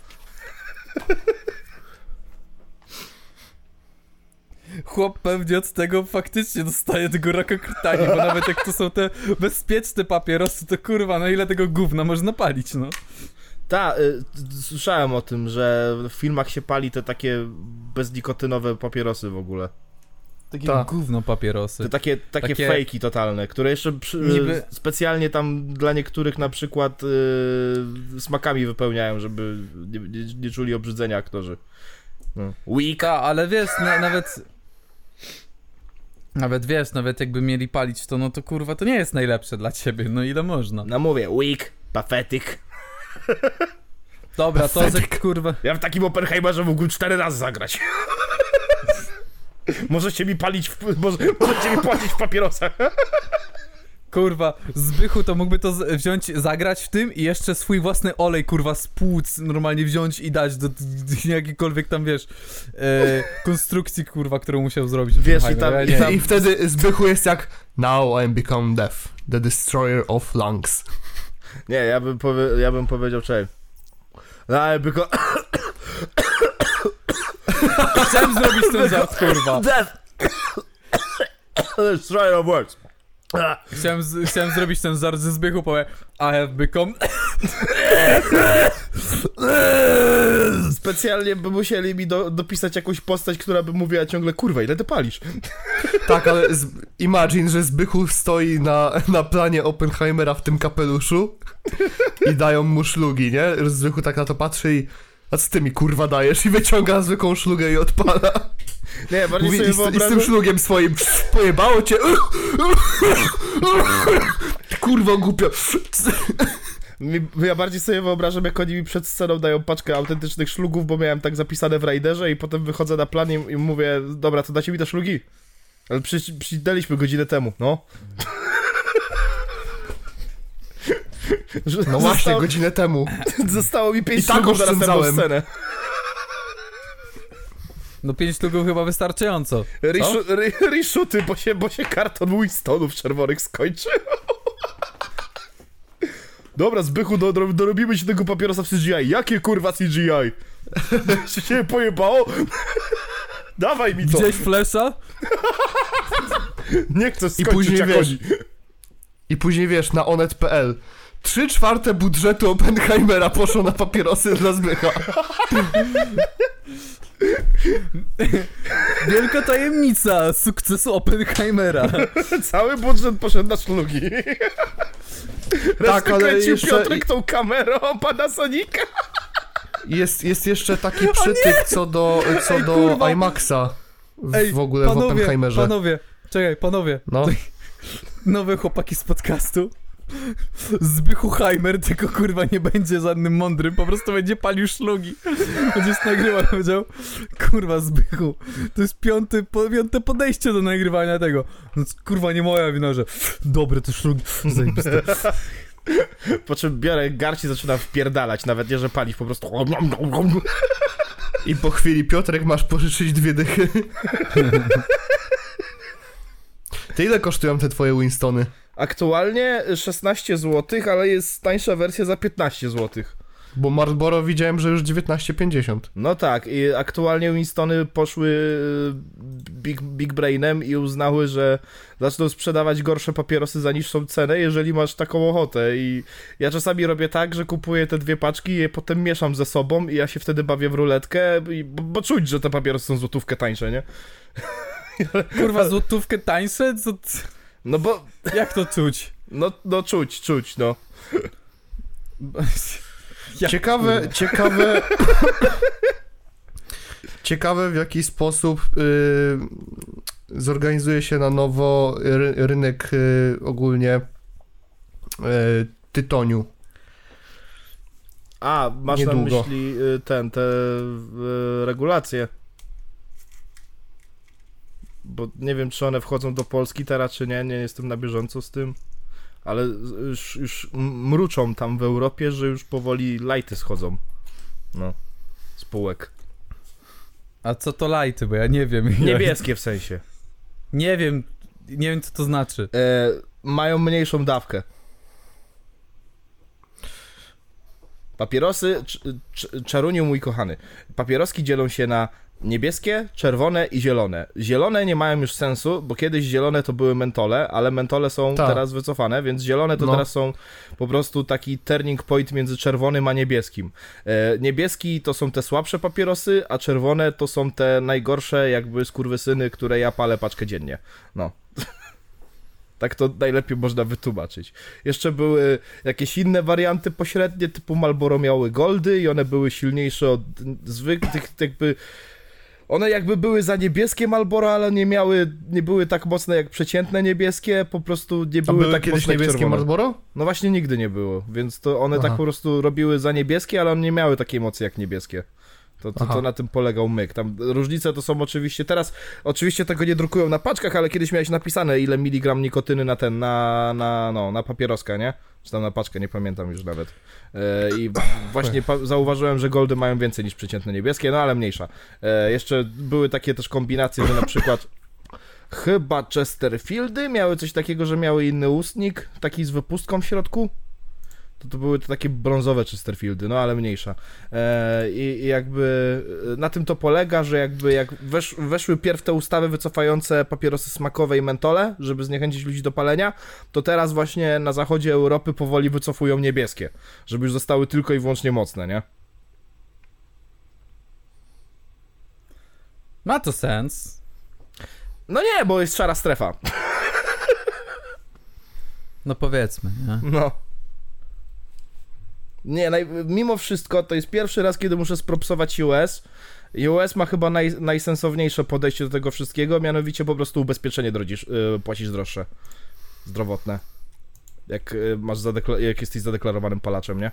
Speaker 2: Chłop pewnie od tego faktycznie dostaje tego raka krtani, bo nawet jak to są te bezpieczne papierosy, to kurwa, no ile tego gówna można palić, no.
Speaker 1: Ta, y, słyszałem o tym, że w filmach się pali te takie beznikotynowe papierosy w ogóle.
Speaker 2: Takie
Speaker 3: Tak.
Speaker 2: gówno papierosy.
Speaker 1: Te takie, takie,
Speaker 2: Takie-
Speaker 1: fejki totalne, które jeszcze przy,
Speaker 2: Niby-
Speaker 1: specjalnie tam dla niektórych na przykład y, smakami wypełniają, żeby nie, nie, nie czuli obrzydzenia aktorzy. No. Weak.
Speaker 2: Ta, ale wiesz, na, nawet... Nawet wiesz, nawet jakby mieli palić to, no to kurwa, to nie jest najlepsze dla ciebie, no ile można.
Speaker 1: No mówię, weak, pathetic.
Speaker 2: Dobra, to że
Speaker 3: Pathetic.
Speaker 2: kurwa...
Speaker 1: Ja w takim Oppenheimerze mógłbym cztery razy zagrać. możecie mi palić, w, może, możecie mi płacić w papierosach.
Speaker 2: Kurwa, Zbychu to mógłby to wziąć, zagrać w tym i jeszcze swój własny olej, kurwa, z płuc normalnie wziąć i dać do, do, do jakiejkolwiek tam, wiesz, e, konstrukcji, kurwa, którą musiał zrobić.
Speaker 1: Wiesz, i tam-
Speaker 2: ja
Speaker 1: i
Speaker 2: nie-
Speaker 1: tam-
Speaker 3: I wtedy Zbychu jest jak Now I am become death, the destroyer of lungs.
Speaker 1: Nie, ja bym, powie, ja bym powiedział, czekaj. No, ale tylko...
Speaker 2: Chciałem zrobić ten żart, kurwa.
Speaker 1: Death! Try of words.
Speaker 2: Chciałem, z, chciałem zrobić ten żart ze Zbychu, powiem I have become...
Speaker 1: Specjalnie by musieli mi do, dopisać jakąś postać, która by mówiła ciągle, kurwa, ile ty palisz?
Speaker 3: Tak, ale z, imagine, że Zbychu stoi na, na planie Oppenheimera w tym kapeluszu i dają mu szlugi, nie? Zbychu tak na to patrzy i a co ty mi kurwa dajesz? I wyciąga zwykłą szlugę i odpala.
Speaker 1: Nie, bardziej
Speaker 3: Mówi,
Speaker 1: sobie
Speaker 3: i, z, I z tym
Speaker 1: wyobrażam...
Speaker 3: szlugiem swoim pojebało cię. Kurwa głupio.
Speaker 1: Ja bardziej sobie wyobrażam, jak oni mi przed sceną dają paczkę autentycznych szlugów, bo miałem tak zapisane w Raiderze i potem wychodzę na plan i, mówię, dobra, to dacie mi te szlugi. Ale przy, przydaliśmy godzinę temu, no. Że
Speaker 3: No właśnie,
Speaker 1: zostało,
Speaker 3: godzinę temu.
Speaker 1: zostało mi 5
Speaker 3: I tak oszczędzałem.
Speaker 1: scenę.
Speaker 2: No pięć sztuków chyba wystarczająco.
Speaker 1: Reshooty, bo się, bo się karton Winstonów czerwonych skończy. Dobra, Zbychu, do, do, dorobimy się tego papierosa w CGI. Jakie kurwa CGI? Się się pojebało? Dawaj mi to.
Speaker 2: Gdzieś flesza?
Speaker 1: Nie chcę
Speaker 3: I
Speaker 1: skończyć
Speaker 3: później
Speaker 1: jak
Speaker 3: wiesz-. I później wiesz, na onet.pl. Trzy czwarte budżetu Oppenheimera poszło na papierosy dla Zbycha.
Speaker 2: Wielka tajemnica sukcesu Oppenheimera.
Speaker 1: Cały budżet poszedł na szlugi.
Speaker 3: Tak, ale
Speaker 1: kręcił
Speaker 3: jeszcze-
Speaker 1: Piotrek tą kamerą Panasonica.
Speaker 3: Jest, jest jeszcze taki przytyk co do, co
Speaker 2: Ej,
Speaker 3: do
Speaker 2: kurwa.
Speaker 3: IMAXa w,
Speaker 2: Ej,
Speaker 3: w ogóle w
Speaker 2: panowie,
Speaker 3: Oppenheimerze.
Speaker 2: panowie, czekaj, panowie.
Speaker 3: No.
Speaker 2: Nowe chłopaki z podcastu. Zbychu Heimer, tylko kurwa nie będzie żadnym mądrym, po prostu będzie palił szlugi. Będziesz nagrywał, powiedział, kurwa Zbychu, to jest piąty, po, piąte podejście do nagrywania tego. No kurwa nie moja wina, że dobre te szlugi, zajebiste.
Speaker 1: Po czym biorę garść i zaczynam wpierdalać, nawet nie, że palić, po prostu...
Speaker 3: I po chwili Piotrek masz pożyczyć dwie dychy. Ty ile kosztują te twoje Winstony?
Speaker 1: Aktualnie 16 zł, ale jest tańsza wersja za 15 zł.
Speaker 3: Bo Marlboro widziałem, że już 19,50.
Speaker 1: No tak, i aktualnie Winstony poszły y, big, big Brainem i uznały, że zaczną sprzedawać gorsze papierosy za niższą cenę, jeżeli masz taką ochotę. I ja czasami robię tak, że kupuję te dwie paczki i je potem mieszam ze sobą i ja się wtedy bawię w ruletkę, bo, bo czuć, że te papierosy są złotówkę tańsze, nie?
Speaker 2: Kurwa złotówkę tańsze? Co,
Speaker 1: No bo,
Speaker 2: jak to czuć?
Speaker 1: no, no czuć, czuć, no.
Speaker 2: Jak,
Speaker 3: Ciekawe,
Speaker 2: kurwa?
Speaker 3: ciekawe... ciekawe w jaki sposób y, zorganizuje się na nowo ry, rynek y, ogólnie tytoniu.
Speaker 1: A, masz na
Speaker 3: Niedługo.
Speaker 1: myśli y, ten, te y, regulacje. Bo nie wiem, czy one wchodzą do Polski teraz, czy nie, nie jestem na bieżąco z tym. Ale z- już, już mruczą tam w Europie, że już powoli lajty schodzą. No, spółek.
Speaker 2: A co to lajty, bo ja nie wiem.
Speaker 1: Niebieskie w sensie.
Speaker 2: Nie wiem, nie wiem co to znaczy.
Speaker 1: E, mają mniejszą dawkę. Papierosy, cz, cz, czaruniu mój kochany, papieroski dzielą się na niebieskie, czerwone i zielone. Zielone nie mają już sensu, bo kiedyś zielone to były mentole, ale mentole są
Speaker 3: Tak.
Speaker 1: teraz wycofane, więc zielone to
Speaker 3: No.
Speaker 1: teraz są po prostu taki turning point między czerwonym a niebieskim. E, niebieski to są te słabsze papierosy, a czerwone to są te najgorsze jakby skurwysyny, które ja palę paczkę dziennie. No. Tak to najlepiej można wytłumaczyć. Jeszcze były jakieś inne warianty pośrednie, typu Marlboro miały goldy i one były silniejsze od zwykłych, jakby... One jakby były za niebieskie Marlboro, ale nie miały, nie były tak mocne jak przeciętne niebieskie, po prostu nie były,
Speaker 3: były
Speaker 1: tak
Speaker 3: kiedyś
Speaker 1: mocne
Speaker 3: niebieskie
Speaker 1: czerwone.
Speaker 3: Marlboro?
Speaker 1: No właśnie nigdy nie było, więc to one
Speaker 3: Aha.
Speaker 1: tak po prostu robiły za niebieskie, ale one nie miały takiej mocy jak niebieskie. To, to, to na tym polegał myk. Tam różnice to są oczywiście, teraz oczywiście tego nie drukują na paczkach, ale kiedyś miałeś napisane ile miligram nikotyny na ten, na, na, no, na papieroska, nie? Czy tam na paczkę, nie pamiętam już nawet. E, I właśnie zauważyłem, że goldy mają więcej niż przeciętne niebieskie, no ale mniejsza. E, jeszcze były takie też kombinacje, że na przykład chyba Chesterfieldy miały coś takiego, że miały inny ustnik, taki z wypustką w środku. To, to były to takie brązowe Chesterfieldy, no ale mniejsza. E, i, I jakby e, na tym to polega, że jakby jak wesz, weszły pierw te ustawy wycofające papierosy smakowe i mentole, żeby zniechęcić ludzi do palenia, to teraz właśnie na zachodzie Europy powoli wycofują niebieskie, żeby już zostały tylko i wyłącznie mocne, nie?
Speaker 2: Ma to sens.
Speaker 1: No nie, bo jest szara strefa.
Speaker 2: No powiedzmy, nie?
Speaker 1: No. Nie, naj, mimo wszystko to jest pierwszy raz, kiedy muszę spropsować US. US ma chyba naj, najsensowniejsze podejście do tego wszystkiego, mianowicie po prostu ubezpieczenie drodzisz, yy, płacisz droższe. Zdrowotne. Jak, yy, masz zadekla- jak jesteś zadeklarowanym palaczem, nie?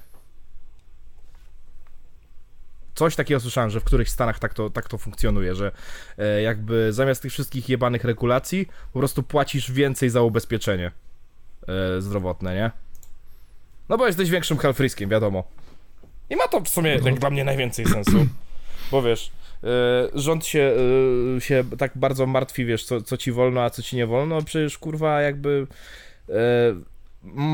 Speaker 1: Coś takiego słyszałem, że w którychś stanach tak to, tak to funkcjonuje, że e, jakby zamiast tych wszystkich jebanych regulacji, po prostu płacisz więcej za ubezpieczenie e, zdrowotne, nie? No bo jesteś większym health riskiem, wiadomo. I ma to w sumie jak dla mnie najwięcej sensu. Bo wiesz, e, rząd się, e, się tak bardzo martwi, wiesz, co, co ci wolno, a co ci nie wolno. Przecież kurwa jakby... e,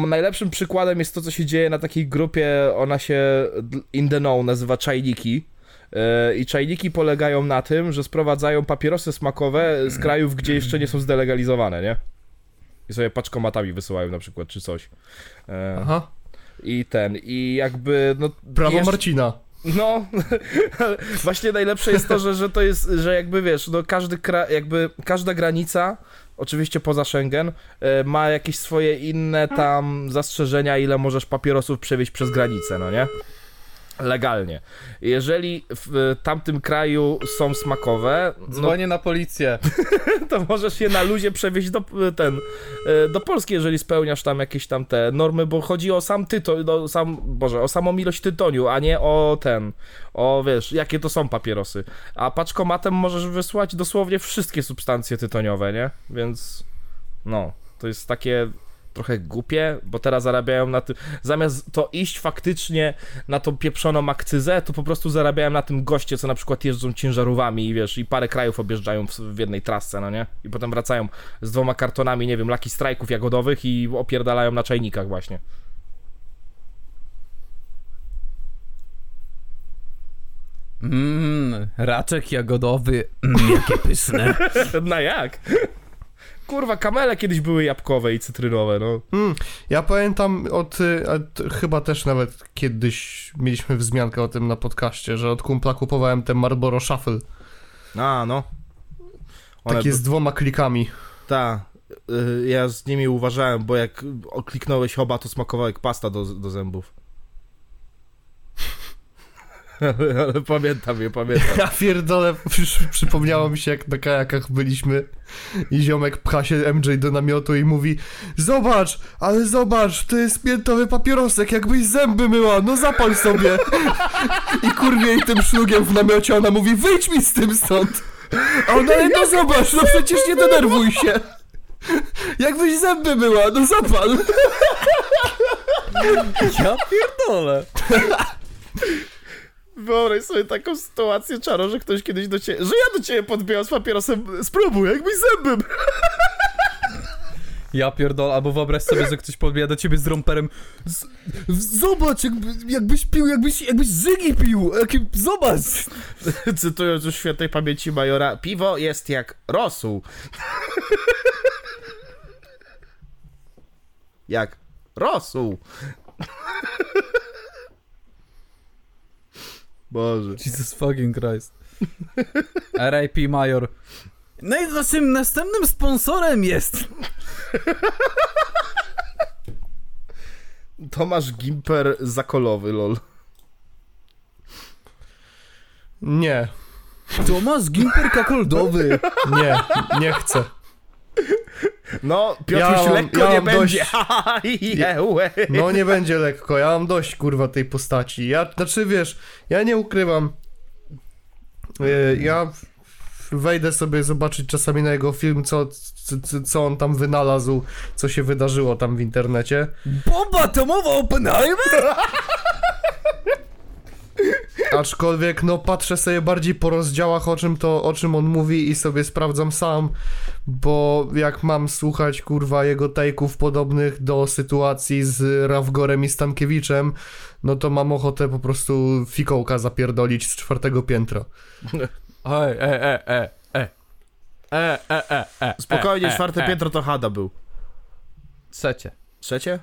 Speaker 1: Najlepszym przykładem jest to, co się dzieje na takiej grupie, ona się in the know nazywa czajniki. I czajniki polegają na tym, że sprowadzają papierosy smakowe z krajów, gdzie jeszcze nie są zdelegalizowane, nie? I sobie paczkomatami wysyłają na przykład, czy coś.
Speaker 3: Aha.
Speaker 1: I ten, i jakby, no...
Speaker 3: Prawo
Speaker 1: jeszcze-
Speaker 3: Marcina.
Speaker 1: no, właśnie najlepsze jest to, że, że to jest, że jakby wiesz, no każdy kra, jakby każda granica, oczywiście poza Schengen, e, ma jakieś swoje inne tam zastrzeżenia, ile możesz papierosów przewieźć przez granicę, no nie? Legalnie. Jeżeli w e, tamtym kraju są smakowe, no
Speaker 2: Dzwonię na policję.
Speaker 1: to możesz je na luzie przewieźć do, ten, e, do Polski, jeżeli spełniasz tam jakieś tam te normy, bo chodzi o sam tytoń, no, sam, boże, o samą ilość tytoniu, a nie o ten, o wiesz, jakie to są papierosy. A paczkomatem możesz wysłać dosłownie wszystkie substancje tytoniowe, nie? Więc, no, to jest takie trochę głupie, bo teraz zarabiają na tym, zamiast to iść faktycznie na tą pieprzoną akcyzę, to po prostu zarabiają na tym goście, co na przykład jeżdżą ciężarówami i wiesz, i parę krajów objeżdżają w, w jednej trasce, no nie? I potem wracają z dwoma kartonami, nie wiem, laki strajków jagodowych i opierdalają na czajnikach właśnie.
Speaker 2: Mmm, raczek jagodowy, mm, jakie pyszne.
Speaker 1: no jak? Kurwa, kamele kiedyś były jabłkowe i cytrynowe, no.
Speaker 3: Mm, ja pamiętam od, y, od, chyba też nawet kiedyś mieliśmy wzmiankę o tym na podcaście, że od kumpla kupowałem te Marlboro Shuffle,
Speaker 1: A, no. One
Speaker 3: takie z dwoma klikami.
Speaker 1: Ta, y, ja z nimi uważałem, bo jak okliknąłeś oba, to smakowało jak pasta do, do zębów. Ale, ale pamiętam je, pamiętam.
Speaker 3: Ja pierdolę, przy, przypomniało mi się jak na kajakach byliśmy i ziomek pcha się MJ do namiotu i mówi Zobacz, ale zobacz, to jest miętowy papierosek, jakbyś zęby myła, no zapal sobie. I kurwie jej tym szlugiem w namiocie, ona mówi wyjdź mi z tym stąd. A ona, ale no zobacz, no przecież nie denerwuj się. Jakbyś zęby myła, no zapal.
Speaker 2: Ja pierdolę.
Speaker 1: Wyobraź sobie taką sytuację, Czaro, że ktoś kiedyś do ciebie, że ja do ciebie podbijam z papierosem, spróbuj, jakbyś zębem.
Speaker 2: Ja pierdolę, albo wyobraź sobie, że ktoś podbija do ciebie z romperem Z, Zobacz, jakby, jakbyś pił, jakbyś, jakbyś zygi pił, jaki, zobacz.
Speaker 1: Cytując już świętej pamięci Majora, piwo jest jak rosół. jak rosół. Boże.
Speaker 2: Jesus fucking Christ. R.I.P. Major. No i naszym następnym sponsorem jest...
Speaker 1: Tomasz Gimper zakolowy, lol.
Speaker 3: Nie,
Speaker 2: Tomasz Gimper Kakoldowy.
Speaker 3: nie, nie chcę.
Speaker 1: No, Piotruś
Speaker 3: Ja
Speaker 1: lekko
Speaker 3: ja
Speaker 1: nie będzie.
Speaker 3: dość-. No nie będzie lekko, ja mam dość kurwa tej postaci. Ja, znaczy wiesz, ja nie ukrywam. Yy, Ja wejdę sobie zobaczyć czasami na jego film, co, co, co on tam wynalazł, co się wydarzyło tam w internecie.
Speaker 2: Bomba atomowa Oppenheimer?
Speaker 3: Aczkolwiek, no patrzę sobie bardziej po rozdziałach, o czym to, o czym on mówi i sobie sprawdzam sam, bo jak mam słuchać, kurwa, jego tajków podobnych do sytuacji z Rawgorem i Stankiewiczem, no to mam ochotę po prostu fikołka zapierdolić z czwartego piętra.
Speaker 2: Ej, e, e, e, e. E, e, e, e.
Speaker 1: Spokojnie,
Speaker 2: e, e,
Speaker 1: czwarte
Speaker 2: e.
Speaker 1: piętro to Hada był.
Speaker 2: Trzecie.
Speaker 1: Trzecie?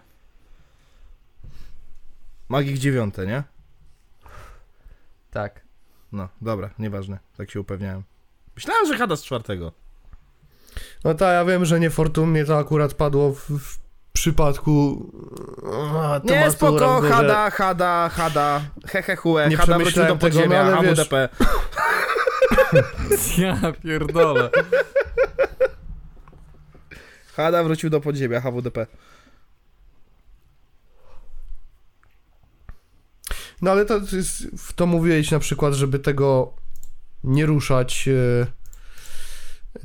Speaker 1: Magik dziewiąte, nie?
Speaker 2: Tak.
Speaker 1: No, dobra, nieważne, tak się upewniałem. Myślałem, że Hada z czwartego.
Speaker 3: No tak, ja wiem, że niefortunnie to akurat padło w, w przypadku... a,
Speaker 1: Nie, spoko. Hada, Hada, Hada, hehe hue,
Speaker 3: Nie
Speaker 1: Hada wrócił do
Speaker 3: tego,
Speaker 1: podziemia,
Speaker 3: no wiesz-
Speaker 1: HWDP.
Speaker 2: Ja pierdolę.
Speaker 1: Hada wrócił do podziemia, HWDP.
Speaker 3: No ale to, jest, w to mówiłeś na przykład, żeby tego nie ruszać e,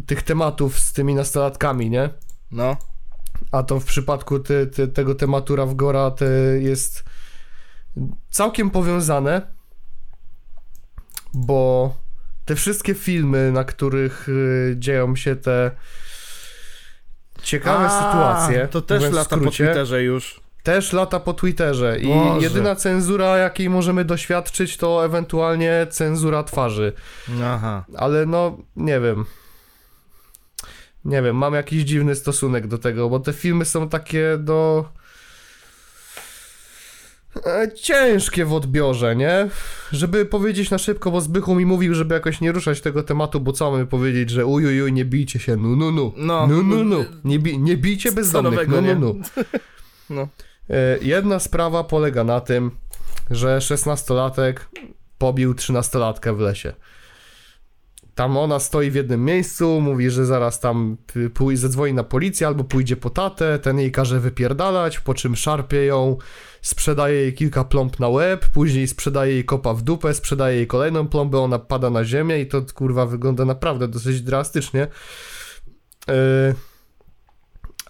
Speaker 3: tych tematów z tymi nastolatkami, nie?
Speaker 1: No,
Speaker 3: A to w przypadku ty, ty, tego tematu Rawgora to jest całkiem powiązane, bo te wszystkie filmy, na których y, dzieją się te ciekawe
Speaker 1: A,
Speaker 3: sytuacje,
Speaker 1: To też lata po
Speaker 3: skrócie,
Speaker 1: Twitterze już.
Speaker 3: też lata po Twitterze i
Speaker 1: Boże.
Speaker 3: jedyna cenzura, jakiej możemy doświadczyć, to ewentualnie cenzura twarzy.
Speaker 1: Aha.
Speaker 3: Ale no, nie wiem. Nie wiem, mam jakiś dziwny stosunek do tego, bo te filmy są takie do. e, Ciężkie w odbiorze, nie? Żeby powiedzieć na szybko, bo Zbychu mi mówił, żeby jakoś nie ruszać tego tematu, bo co mamy powiedzieć, że ujujuj, nie bijcie się, nu, nu, nu.
Speaker 1: No.
Speaker 3: Nu, nu, nu. Nie, bi nie bijcie bezdomnych, nu, nu, nu.
Speaker 1: No.
Speaker 3: E, Jedna sprawa polega na tym, że szesnastolatek pobił trzynastolatkę w lesie. Tam ona stoi w jednym miejscu, mówi, że zaraz tam pój- zadzwoni na policję albo pójdzie po tatę, ten jej każe wypierdalać, po czym szarpie ją, sprzedaje jej kilka plomb na łeb, później sprzedaje jej kopa w dupę, sprzedaje jej kolejną plombę, ona pada na ziemię i to kurwa wygląda naprawdę dosyć drastycznie. Yy,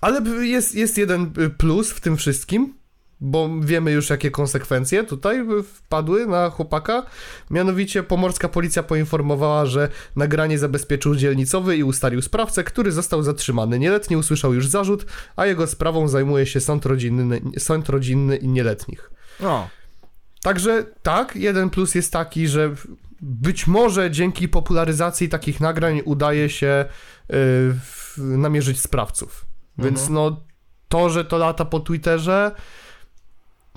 Speaker 3: ale jest, jest jeden y, plus w tym wszystkim, bo wiemy już jakie konsekwencje tutaj wpadły na chłopaka. Mianowicie pomorska policja poinformowała, że nagranie zabezpieczył dzielnicowy i ustalił sprawcę, który został zatrzymany. Nieletni usłyszał już zarzut, a jego sprawą zajmuje się sąd rodzinny, sąd rodzinny i nieletnich.
Speaker 1: No.
Speaker 3: Także tak, jeden plus jest taki, że być może dzięki popularyzacji takich nagrań udaje się y, w- namierzyć sprawców. Więc
Speaker 1: Mhm.
Speaker 3: no to, że to lata po Twitterze,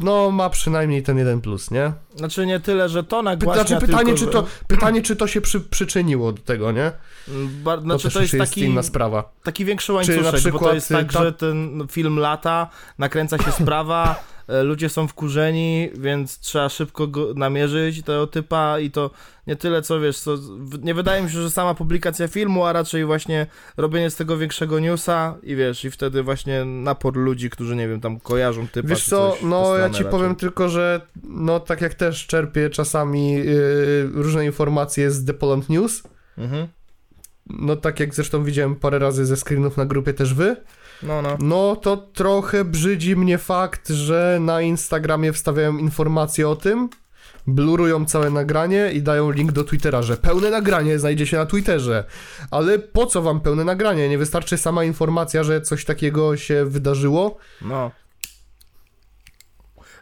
Speaker 3: no ma przynajmniej ten jeden plus, nie?
Speaker 1: Znaczy nie tyle, że to nagłaśnia,
Speaker 3: znaczy pytanie,
Speaker 1: tylko,
Speaker 3: czy to, pytanie, czy to się przy, przyczyniło do tego, nie?
Speaker 1: Ba,
Speaker 3: To
Speaker 1: znaczy to jest
Speaker 3: jest
Speaker 1: taki,
Speaker 3: inna sprawa.
Speaker 1: taki większy
Speaker 3: Czy
Speaker 1: łańcuszek,
Speaker 3: na
Speaker 1: bo to
Speaker 3: przykład,
Speaker 1: jest
Speaker 3: y,
Speaker 1: tak,
Speaker 3: ta-
Speaker 1: że ten film lata, nakręca się sprawa, ludzie są wkurzeni, więc trzeba szybko go namierzyć tego typa i to nie tyle co wiesz, co, nie wydaje mi się, że sama publikacja filmu, a raczej właśnie robienie z tego większego newsa i wiesz, i wtedy właśnie napor ludzi, którzy nie wiem, tam kojarzą typa
Speaker 3: Wiesz co, no ja ci
Speaker 1: raczej.
Speaker 3: powiem tylko, że no tak jak też czerpię czasami yy, różne informacje z The Poland News,
Speaker 1: Mhm.
Speaker 3: no tak jak zresztą widziałem parę razy ze screenów na grupie też wy,
Speaker 1: No, no.
Speaker 3: no to trochę brzydzi mnie fakt, że na Instagramie wstawiają informacje o tym, blurują całe nagranie i dają link do Twittera, że pełne nagranie znajdzie się na Twitterze. Ale po co wam pełne nagranie? Nie wystarczy sama informacja, że coś takiego się wydarzyło?
Speaker 1: no.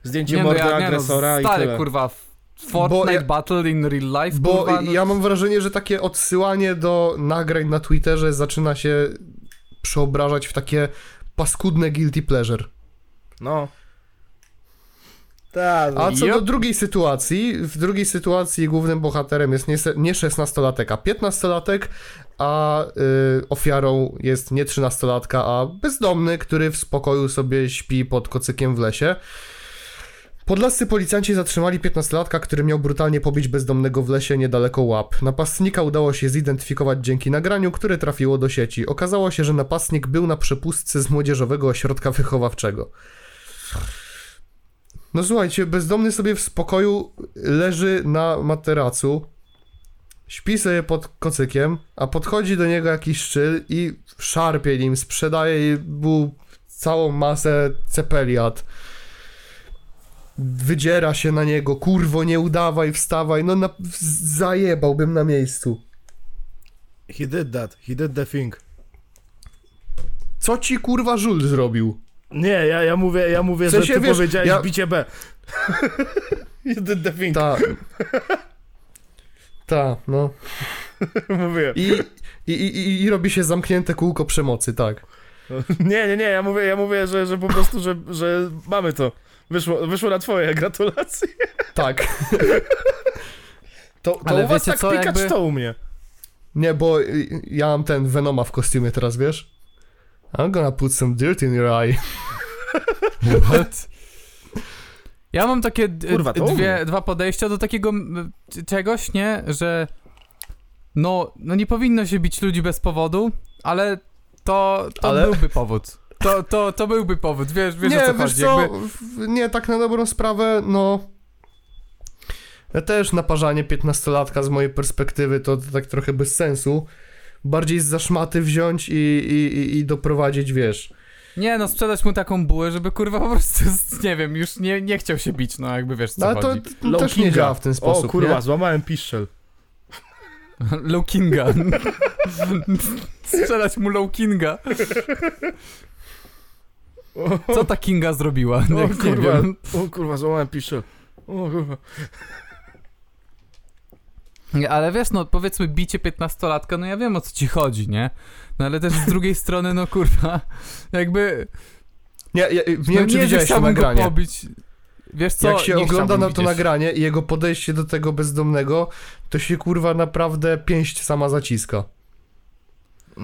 Speaker 1: Zdjęcie
Speaker 2: Nie no,
Speaker 1: mordy
Speaker 2: ja, nie no,
Speaker 1: agresora i
Speaker 2: stary,
Speaker 1: tyle.
Speaker 2: kurwa, Fortnite
Speaker 3: ja-
Speaker 2: Battle in real life,
Speaker 3: Bo
Speaker 2: kurwa, no,
Speaker 3: ja mam wrażenie, że takie odsyłanie do nagrań na Twitterze zaczyna się przeobrażać w takie paskudne guilty pleasure.
Speaker 1: No. Tak.
Speaker 3: A co do drugiej sytuacji, w drugiej sytuacji głównym bohaterem jest nie 16-latek, a 15-latek, a y, ofiarą jest nie 13-latka, a bezdomny, który w spokoju sobie śpi pod kocykiem w lesie. Podlascy policjanci zatrzymali 15-latka, który miał brutalnie pobić bezdomnego w lesie niedaleko łap. Napastnika udało się zidentyfikować dzięki nagraniu, które trafiło do sieci. Okazało się, że napastnik był na przepustce z młodzieżowego ośrodka wychowawczego. No słuchajcie, bezdomny sobie w spokoju leży na materacu, śpi sobie pod kocykiem, a podchodzi do niego jakiś szczyl i szarpie nim, sprzedaje mu całą masę cepeliat. Wydziera się na niego, kurwo, nie udawaj, wstawaj, no na, zajebałbym na miejscu.
Speaker 1: He did that. He did the thing.
Speaker 3: Co ci kurwa żul zrobił?
Speaker 1: Nie, ja, ja mówię, ja mówię,
Speaker 3: W sensie,
Speaker 1: że ty
Speaker 3: wiesz,
Speaker 1: powiedziałeś
Speaker 3: ja-
Speaker 1: bicie B. you did the thing.
Speaker 3: Ta. Ta, no.
Speaker 1: Mówię.
Speaker 3: I, i, i, I robi się zamknięte kółko przemocy, tak.
Speaker 1: Nie, nie, nie, ja mówię, ja mówię, że, że po prostu, że, że mamy to. Wyszło, wyszło na twoje, gratulacje.
Speaker 3: Tak.
Speaker 1: To, to
Speaker 2: Ale
Speaker 1: u was tak
Speaker 2: co,
Speaker 1: pikać,
Speaker 2: jakby-
Speaker 1: to u mnie.
Speaker 3: Nie, bo y, ja mam ten Venoma w kostiumie teraz, wiesz? I'm gonna put some dirt in your eye.
Speaker 2: What? Ja mam takie d-
Speaker 1: Kurwa,
Speaker 2: dwie, dwa podejścia do takiego czegoś, nie? Że no, no nie powinno się bić ludzi bez powodu, ale to, to
Speaker 3: Ale-
Speaker 2: byłby powód. To, to, to byłby powód, wiesz, wiesz
Speaker 3: nie,
Speaker 2: o co
Speaker 3: wiesz
Speaker 2: chodzi.
Speaker 3: co,
Speaker 2: Jakby,
Speaker 3: nie, tak na dobrą sprawę, no... Ja też naparzanie 15-latka z mojej perspektywy to, to tak trochę bez sensu. Bardziej z zaszmaty wziąć i, i, i, i doprowadzić, wiesz...
Speaker 2: nie no, sprzedać mu taką bułę, żeby kurwa po prostu, nie wiem, już nie, nie chciał się bić, no jakby wiesz co
Speaker 3: No, ale to,
Speaker 2: chodzi.
Speaker 3: to
Speaker 1: Low
Speaker 3: też nie działa w ten sposób,
Speaker 1: O kurwa,
Speaker 3: nie?
Speaker 1: złamałem piszczel.
Speaker 2: Low Kinga. Sprzedać mu Low Kinga. Co ta Kinga zrobiła?
Speaker 1: O
Speaker 2: Nie, nie
Speaker 1: kurwa,
Speaker 2: wiem.
Speaker 1: o kurwa, złamałem piszczel. O kurwa.
Speaker 2: Nie, Ale wiesz, no powiedzmy bicie 15-latka, no ja wiem o co ci chodzi, nie? No ale też z drugiej strony, no kurwa, jakby...
Speaker 3: Nie, ja, nie
Speaker 2: no
Speaker 3: wiem, czy
Speaker 2: że
Speaker 3: widziałeś to
Speaker 2: chciałbym go
Speaker 3: nagranie.
Speaker 2: pobić. Wiesz co,
Speaker 3: Jak się
Speaker 2: nie
Speaker 3: ogląda na to
Speaker 2: widzieć.
Speaker 3: nagranie i jego podejście do tego bezdomnego, to się kurwa naprawdę pięść sama zaciska.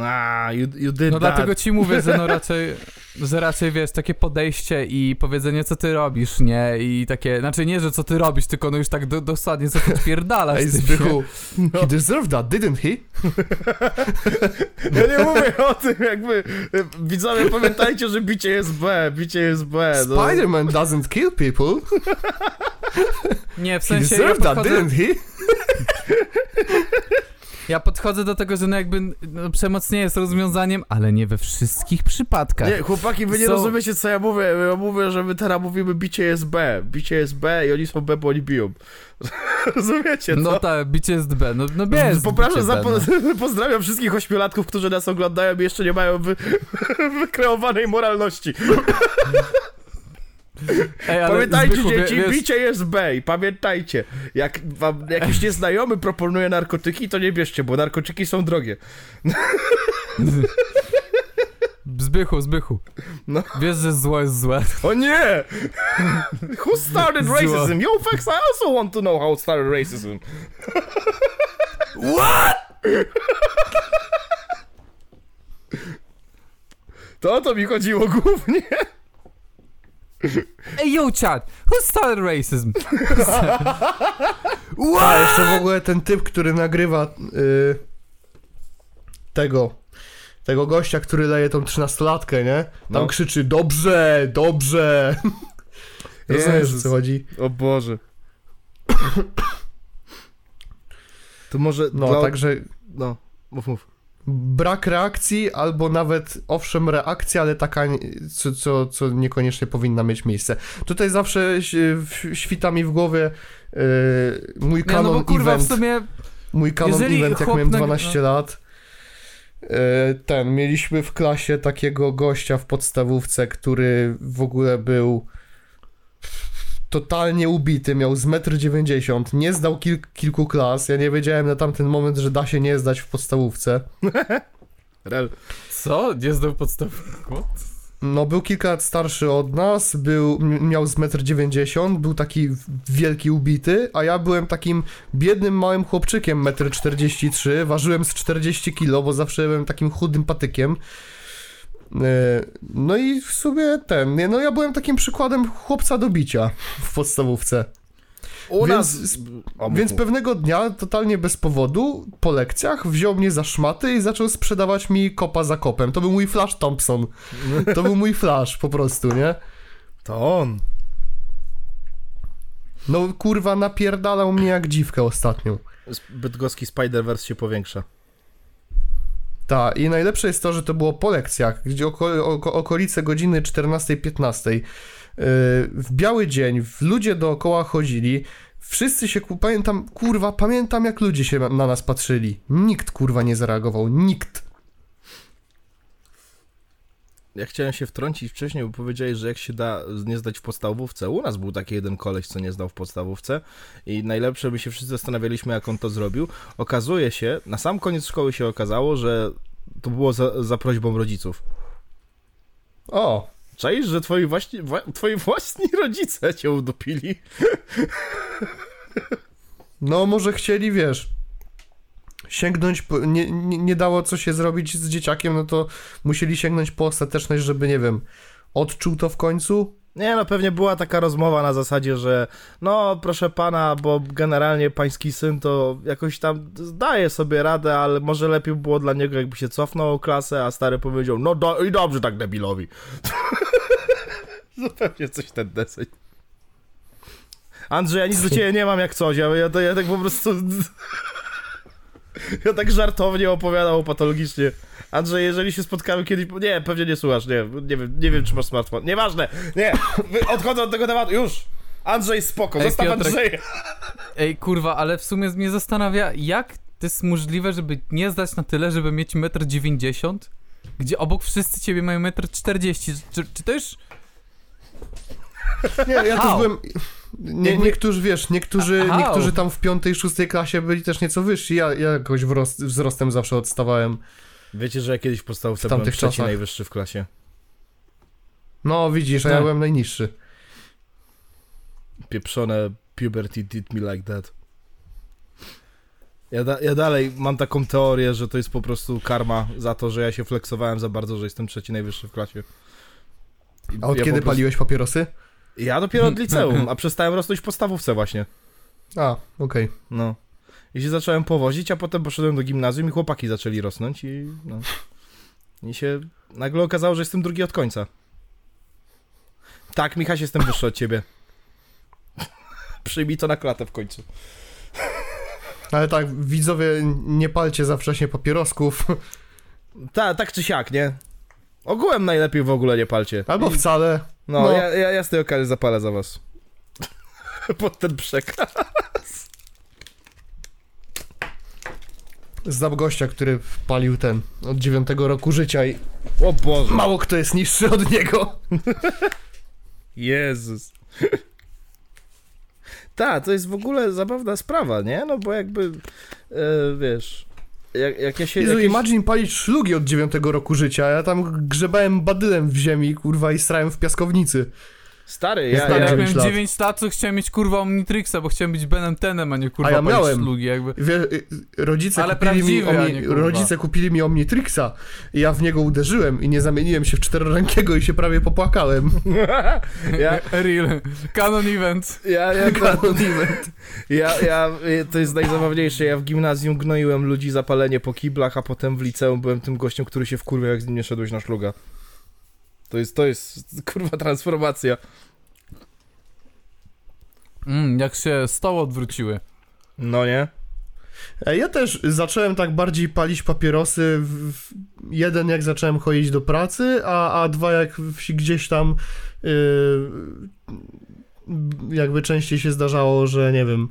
Speaker 1: A, you, you did
Speaker 2: No
Speaker 1: that.
Speaker 2: dlatego ci mówię, że no raczej, że raczej wiesz, takie podejście i powiedzenie co ty robisz, nie? I takie, znaczy nie, że co ty robisz, tylko no już tak do, dosadnie co ty odpierdalasz.
Speaker 3: Ej, Zbychu,
Speaker 1: No.
Speaker 3: he deserved that, didn't he?
Speaker 1: Ja nie mówię o tym, jakby... Widzowie, pamiętajcie, że bicie jest B, bicie jest B. No.
Speaker 3: Spider-Man doesn't kill people.
Speaker 2: Nie, w
Speaker 3: He
Speaker 2: sensie ja
Speaker 3: deserved that,
Speaker 2: podchodzę,
Speaker 3: didn't he?
Speaker 2: Ja podchodzę do tego, że no jakby no, przemoc nie jest rozwiązaniem, ale nie we wszystkich przypadkach.
Speaker 1: Nie, chłopaki, wy nie
Speaker 2: Są-
Speaker 1: rozumiecie, co ja mówię. Ja mówię, że my teraz mówimy bicie jest B. Bicie jest B i oni są B, bo oni biją. Rozumiecie,
Speaker 2: No tak, bicie jest B, no, no jest
Speaker 1: Poproszę,
Speaker 2: bicie
Speaker 1: za,
Speaker 2: B, no.
Speaker 1: pozdrawiam wszystkich ośmiolatków, którzy nas oglądają i jeszcze nie mają wy, wykreowanej moralności.
Speaker 2: Ej,
Speaker 1: Pamiętajcie,
Speaker 2: Zbychu,
Speaker 1: dzieci,
Speaker 2: wiesz,
Speaker 1: bicie jest B i pamiętajcie, jak wam jakiś nieznajomy proponuje narkotyki, to nie bierzcie, bo narkotyki są drogie.
Speaker 2: Zbychu, Zbychu.
Speaker 1: No.
Speaker 2: Wiesz, że zło jest złe.
Speaker 1: O nie! Who started racism? Yo, facts, I also want to know how started racism. What? To o to mi chodziło głównie.
Speaker 2: Ej, yo, chat, who started racism?
Speaker 3: A jeszcze w ogóle ten typ, który nagrywa y, tego, tego gościa, który leje tą trzynastolatkę, nie? Tam
Speaker 1: No.
Speaker 3: krzyczy, dobrze, dobrze. Rozumiesz, o co chodzi?
Speaker 1: O Boże. To może
Speaker 3: No,
Speaker 1: dla...
Speaker 3: także
Speaker 1: No, mów, mów.
Speaker 3: Brak reakcji, albo nawet, owszem, reakcja, ale taka, co, co, co niekoniecznie powinna mieć miejsce. Tutaj zawsze świta mi w głowie y, mój
Speaker 2: no
Speaker 3: kanon
Speaker 2: kurwa, w
Speaker 3: event.
Speaker 2: sumie
Speaker 3: Mój kanon event, jak miałem
Speaker 2: nag-
Speaker 3: 12 lat. e, Ten, mieliśmy w klasie takiego gościa w podstawówce, który w ogóle był totalnie ubity, miał z 1,90 m, nie zdał kil kilku klas. Ja nie wiedziałem na tamten moment, że da się nie zdać w podstawówce.
Speaker 1: Rel.
Speaker 2: Co? Nie zdał podstawki?
Speaker 3: No, był kilka lat starszy od nas, był, miał z 1,90 m, był taki wielki ubity, a ja byłem takim biednym małym chłopczykiem 1,43 m, ważyłem z 40 kg, bo zawsze byłem takim chudym patykiem. E, No i w sumie ten, nie, no ja byłem takim przykładem chłopca do bicia w podstawówce.
Speaker 1: U
Speaker 3: Więc
Speaker 1: nas...
Speaker 3: Więc pewnego dnia, totalnie bez powodu, po lekcjach wziął mnie za szmaty i zaczął sprzedawać mi kopa za kopem. To był mój Flash Thompson. To był mój Flash po prostu, nie?
Speaker 1: To on.
Speaker 3: No kurwa, napierdalał mnie jak dziwkę ostatnią.
Speaker 1: Bydgoski Spider-Verse się powiększa.
Speaker 3: Tak, i najlepsze jest to, że to było po lekcjach, gdzie oko, oko, okolice godziny 14-15. Yy, w biały dzień, w ludzie dookoła chodzili. Wszyscy się, pamiętam, kurwa, pamiętam jak ludzie się na nas patrzyli. Nikt, kurwa, nie zareagował. Nikt.
Speaker 1: Ja chciałem się wtrącić wcześniej, bo powiedziałeś, że jak się da nie zdać w podstawówce. U nas był taki jeden koleś, co nie zdał w podstawówce i najlepsze, my się wszyscy zastanawialiśmy, jak on to zrobił. Okazuje się, na sam koniec szkoły się okazało, że to było za, za prośbą rodziców.
Speaker 3: O,
Speaker 1: Czaisz, że twoi, właśnie, wła, twoi własni rodzice cię udupili?
Speaker 3: no może chcieli, wiesz, sięgnąć, nie, nie, nie dało co się zrobić z dzieciakiem, no to musieli sięgnąć po ostateczność, żeby, nie wiem, odczuł to w końcu?
Speaker 1: Nie, no pewnie była taka rozmowa na zasadzie, że no proszę pana, bo generalnie pański syn to jakoś tam zdaje sobie radę, ale może lepiej było dla niego jakby się cofnął o klasę, a stary powiedział, no do, i dobrze tak debilowi. Zupełnie coś ten deseń. Andrzej, ja nic do ciebie nie mam jak coś, ja, ja, ja tak po prostu... Ja tak żartownie opowiadał patologicznie. Andrzej, jeżeli się spotkamy kiedyś... Nie, pewnie nie słuchasz, nie, nie wiem, nie wiem czy masz smartfon. Nieważne, nie, odchodzę od tego tematu, już! Andrzej, spoko,
Speaker 2: Ej,
Speaker 1: zostaw
Speaker 2: Piotrek.
Speaker 1: Andrzeja.
Speaker 2: Ej, kurwa, ale w sumie mnie zastanawia, jak to jest możliwe, żeby nie zdać na tyle, żeby mieć 1,90 m, gdzie obok wszyscy ciebie mają 1,40 m. Czy, czy to już...
Speaker 3: Nie, ja też
Speaker 2: How?
Speaker 3: byłem. Nie,
Speaker 2: Jakby-
Speaker 3: niektórzy, wiesz, niektórzy, niektórzy tam w piątej, szóstej klasie byli też nieco wyżsi. Ja, ja jakoś wzrost, wzrostem zawsze odstawałem.
Speaker 1: Wiecie, że ja kiedyś w podstawówce
Speaker 3: W
Speaker 1: byłem trzeci
Speaker 3: czasach.
Speaker 1: najwyższy w klasie.
Speaker 3: No, widzisz, a ja
Speaker 2: Tak.
Speaker 3: byłem najniższy.
Speaker 1: Pieprzone puberty did me like that. Ja, da, ja dalej mam taką teorię, że to jest po prostu karma za to, że ja się flexowałem za bardzo, że jestem trzeci najwyższy w klasie. I
Speaker 3: A od
Speaker 1: ja
Speaker 3: kiedy
Speaker 1: po prostu-
Speaker 3: paliłeś papierosy?
Speaker 1: Ja dopiero od liceum, a przestałem rosnąć w podstawówce właśnie.
Speaker 3: A, okej.
Speaker 1: No. I się zacząłem powozić, a potem poszedłem do gimnazjum i chłopaki zaczęli rosnąć i no. I się nagle okazało, że jestem drugi od końca. Tak, Michaś, jestem wyższy od ciebie. Przyjmij to na klatę w końcu.
Speaker 3: Ale tak, widzowie, nie palcie za wcześnie papierosków.
Speaker 1: Ta, tak czy siak, nie? Ogółem najlepiej w ogóle nie palcie.
Speaker 3: Albo wcale.
Speaker 1: No,
Speaker 3: no.
Speaker 1: Ja, ja, ja z tej okazji zapalę za was. Pod ten przekaz.
Speaker 3: Znam gościa, który palił ten od dziewiątego roku życia i
Speaker 1: O Boże.
Speaker 3: mało kto jest niższy od niego.
Speaker 1: Jezus. Tak, to jest w ogóle zabawna sprawa, nie? No bo jakby, e, wiesz, jak, jak ja się...
Speaker 3: Jezu,
Speaker 1: jakieś-
Speaker 3: imagine palić szlugi od dziewiątego roku życia. Ja tam grzebałem badylem w ziemi, kurwa, i strałem w piaskownicy.
Speaker 1: Stary, ja,
Speaker 3: tak,
Speaker 2: Ja, jak miałem
Speaker 3: lat.
Speaker 2: 9 lat, to chciałem mieć kurwa Omnitrixa, bo chciałem być Benem Tenem, a nie kurwa
Speaker 3: A ja miałem.
Speaker 2: szlugi, jakby.
Speaker 3: Wie, y, rodzice,
Speaker 2: Ale
Speaker 3: kupili mi omni, rodzice kupili mi Omnitrixa i ja w niego uderzyłem i nie zamieniłem się w czterorankiego i się prawie popłakałem.
Speaker 1: ja,
Speaker 2: Real. Canon Event.
Speaker 1: ja, ja, ja, ja, to jest najzabawniejsze, ja w gimnazjum gnoiłem ludzi zapalenie po kiblach, a potem w liceum byłem tym gościem, który się wkurwiał, jak z nim nie szedłeś na szluga. To jest, to jest, kurwa, transformacja.
Speaker 2: Mm, jak się stoły odwróciły.
Speaker 1: No nie?
Speaker 3: E, Ja też zacząłem tak bardziej palić papierosy. W, w, jeden jak zacząłem chodzić do pracy, a, a dwa jak w, gdzieś tam yy, jakby częściej się zdarzało, że nie wiem,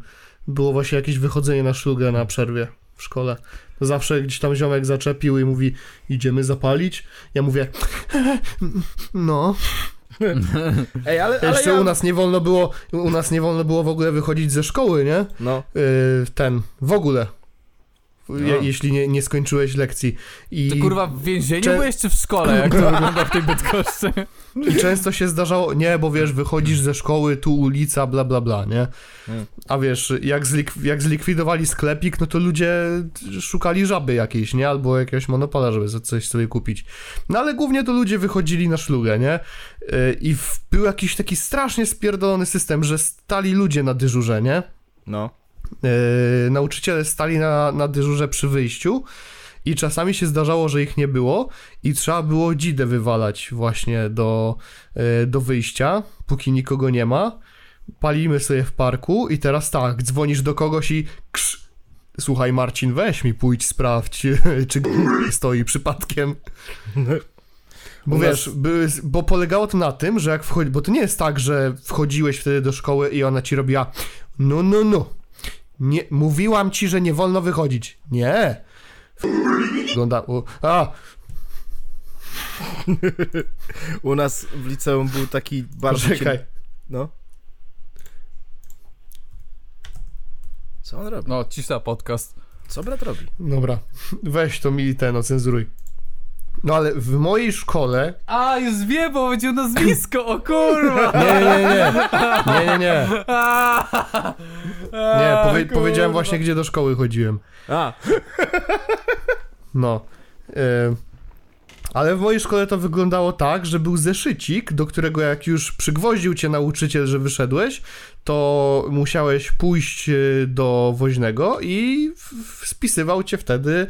Speaker 3: było właśnie jakieś wychodzenie na szlugę na przerwie w szkole. To zawsze gdzieś tam ziomek zaczepił i mówi, idziemy zapalić. Ja mówię, no.
Speaker 1: Ej, ale, ale
Speaker 3: Jeszcze
Speaker 1: ja...
Speaker 3: u nas nie wolno było, u nas nie wolno było w ogóle wychodzić ze szkoły, nie?
Speaker 1: No,
Speaker 3: Yy, ten, w ogóle. Je,
Speaker 1: A.
Speaker 3: jeśli nie, nie skończyłeś lekcji. I,
Speaker 2: To kurwa w więzieniu
Speaker 3: Cze-
Speaker 2: byłeś czy w szkole, jak to wygląda w tej Bydgoszczy?
Speaker 3: I często się zdarzało, nie, bo wiesz, wychodzisz ze szkoły, tu ulica, bla, bla, bla, nie? A wiesz, jak, zlik- jak zlikwidowali sklepik, no to ludzie szukali żaby jakiejś, nie? Albo jakiegoś monopola, żeby coś sobie kupić. No ale głównie to ludzie wychodzili na szlugę, nie? Yy, I był jakiś taki strasznie spierdolony system, że stali ludzie na dyżurze, nie?
Speaker 1: no.
Speaker 3: Yy, nauczyciele stali na, na dyżurze przy wyjściu i czasami się zdarzało, że ich nie było i trzeba było dzidę wywalać właśnie do, yy, do wyjścia, póki nikogo nie ma. Palimy sobie w parku i teraz tak, dzwonisz do kogoś i krz, słuchaj Marcin, weź mi pójdź sprawdź, czy stoi przypadkiem. Bo wiesz, bo polegało to na tym, że jak wchodzi, bo to nie jest tak, że wchodziłeś wtedy do szkoły i ona ci robiła no, no, no. Nie, mówiłam ci, że nie wolno wychodzić. Nie. Wygląda, u- a,
Speaker 1: U nas w liceum był taki bardzo...
Speaker 3: poczekaj.
Speaker 1: cien- No. Co on robi?
Speaker 2: No, cisza podcast.
Speaker 1: Co brat robi?
Speaker 3: Dobra, weź to mi ten ocenzuruj. No ale w mojej szkole...
Speaker 2: A, już wiem, bo będzie nazwisko, o kurwa!
Speaker 3: Nie, nie, nie. Nie, nie, nie. Nie, powie,
Speaker 2: kurwa.
Speaker 3: powiedziałem właśnie, gdzie do szkoły chodziłem.
Speaker 1: A,
Speaker 3: No. E, ale w mojej szkole to wyglądało tak, że był zeszycik, do którego jak już przygwoździł cię nauczyciel, że wyszedłeś, to musiałeś pójść e, do woźnego i spisywał cię wtedy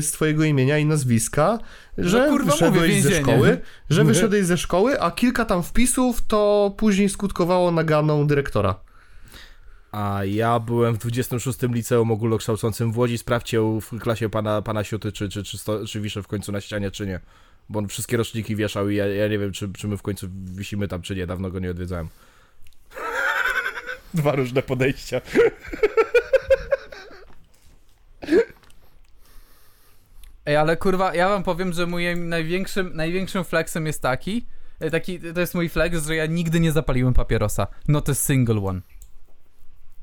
Speaker 3: z twojego imienia i nazwiska, że
Speaker 2: No kurwa, mówię,
Speaker 3: wyszedłeś ze
Speaker 2: więzienie.
Speaker 3: szkoły, że
Speaker 1: Mówię.
Speaker 3: wyszedłeś ze szkoły, a kilka tam wpisów to później skutkowało naganą dyrektora.
Speaker 1: a ja byłem w 26 liceum ogólnokształcącym w Łodzi. Sprawdźcie w klasie pana, pana Siuty, czy, czy, czy, sto, czy wiszę w końcu na ścianie, czy nie. Bo on wszystkie roczniki wieszał i ja, ja nie wiem, czy, czy my w końcu wisimy tam, czy nie. Dawno go nie odwiedzałem. Dwa różne podejścia.
Speaker 2: Ej, ale kurwa, ja wam powiem, że moim największym, największym flexem jest taki, e, taki, to jest mój flex, że ja nigdy nie zapaliłem papierosa. Not a single one.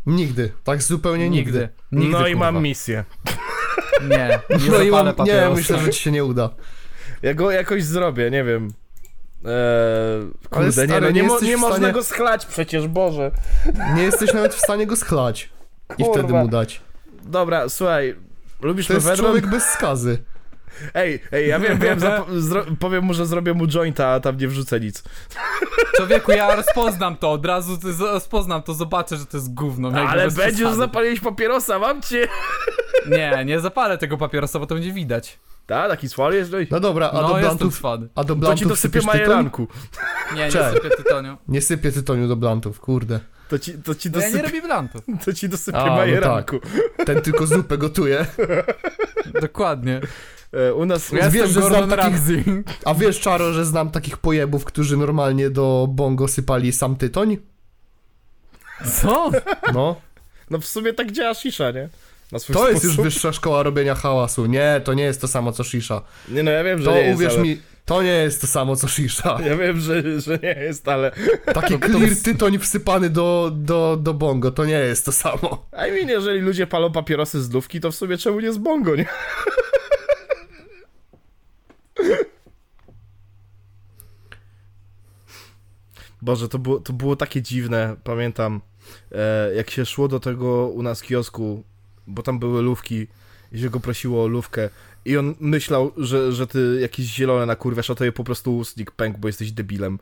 Speaker 3: Nigdy, tak zupełnie nigdy.
Speaker 2: Nigdy,
Speaker 1: no i
Speaker 2: kurwa.
Speaker 1: mam misję.
Speaker 2: Nie, nie
Speaker 3: No i mam, nie,
Speaker 2: papierosa.
Speaker 3: myślę, że ci się nie uda.
Speaker 1: Ja go jakoś zrobię, nie wiem. Eee,
Speaker 3: Ale
Speaker 1: kurde,
Speaker 3: stary,
Speaker 1: nie, no,
Speaker 3: nie
Speaker 1: nie, mo- nie można
Speaker 3: stanie-
Speaker 1: go schlać przecież, Boże.
Speaker 3: Nie jesteś nawet w stanie go schlać i
Speaker 1: Kurwa.
Speaker 3: wtedy mu dać.
Speaker 1: Dobra, słuchaj, lubisz
Speaker 3: To jest
Speaker 1: mefedron?
Speaker 3: człowiek bez skazy.
Speaker 1: Ej, ej, ja wiem, wiem, powiem mu, że zrobię mu jointa, a tam nie wrzucę nic.
Speaker 2: Człowieku, ja rozpoznam to, od razu rozpoznam to, zobaczę, że to jest gówno.
Speaker 1: Ale będziesz zapalić papierosa, mam cię.
Speaker 2: Nie, nie zapalę tego papierosa, bo to będzie widać.
Speaker 1: Tak, taki swal jest, no i
Speaker 3: No dobra, a
Speaker 2: No,
Speaker 3: do blantów, a do
Speaker 1: to ci
Speaker 3: blantów
Speaker 1: dosypię majeranku.
Speaker 2: Nie, nie
Speaker 3: Cześć.
Speaker 2: sypię tytoniu.
Speaker 3: Nie sypię tytoniu do blantów, kurde.
Speaker 1: To ci, to ci
Speaker 2: No ja nie robię blantów.
Speaker 1: to ci dosypię
Speaker 3: A, no
Speaker 1: majeranku.
Speaker 3: Ten tylko zupę gotuje.
Speaker 2: Dokładnie.
Speaker 1: E, u nas...
Speaker 2: Ja
Speaker 3: Wiesz, że znam takich-. A wiesz, Czaro, że znam takich pojebów, którzy normalnie do bongo sypali sam tytoń?
Speaker 2: Co?
Speaker 3: No.
Speaker 1: No w sumie tak działa shisha, nie? Na swój
Speaker 3: To jest już
Speaker 1: sposób.
Speaker 3: wyższa szkoła robienia hałasu. Nie, to nie jest to samo co shisha.
Speaker 1: Nie no, ja wiem, że
Speaker 3: To
Speaker 1: nie jest,
Speaker 3: uwierz
Speaker 1: ale...
Speaker 3: mi, to nie jest to samo co shisha.
Speaker 1: Ja wiem, że, że nie jest, ale...
Speaker 3: Taki clear tytoń wsypany do, do, do bongo, to nie jest to samo.
Speaker 1: I mean, jeżeli ludzie palą papierosy z lówki, to w sumie czemu nie z bongo, nie? Boże, to było, to było takie dziwne, pamiętam, e, jak się szło do tego u nas kiosku, bo tam były lówki i się go prosiło o lówkę i on myślał, że, że ty jakieś zielone nakurwiasz, a to je po prostu ustnik pęk, bo jesteś debilem.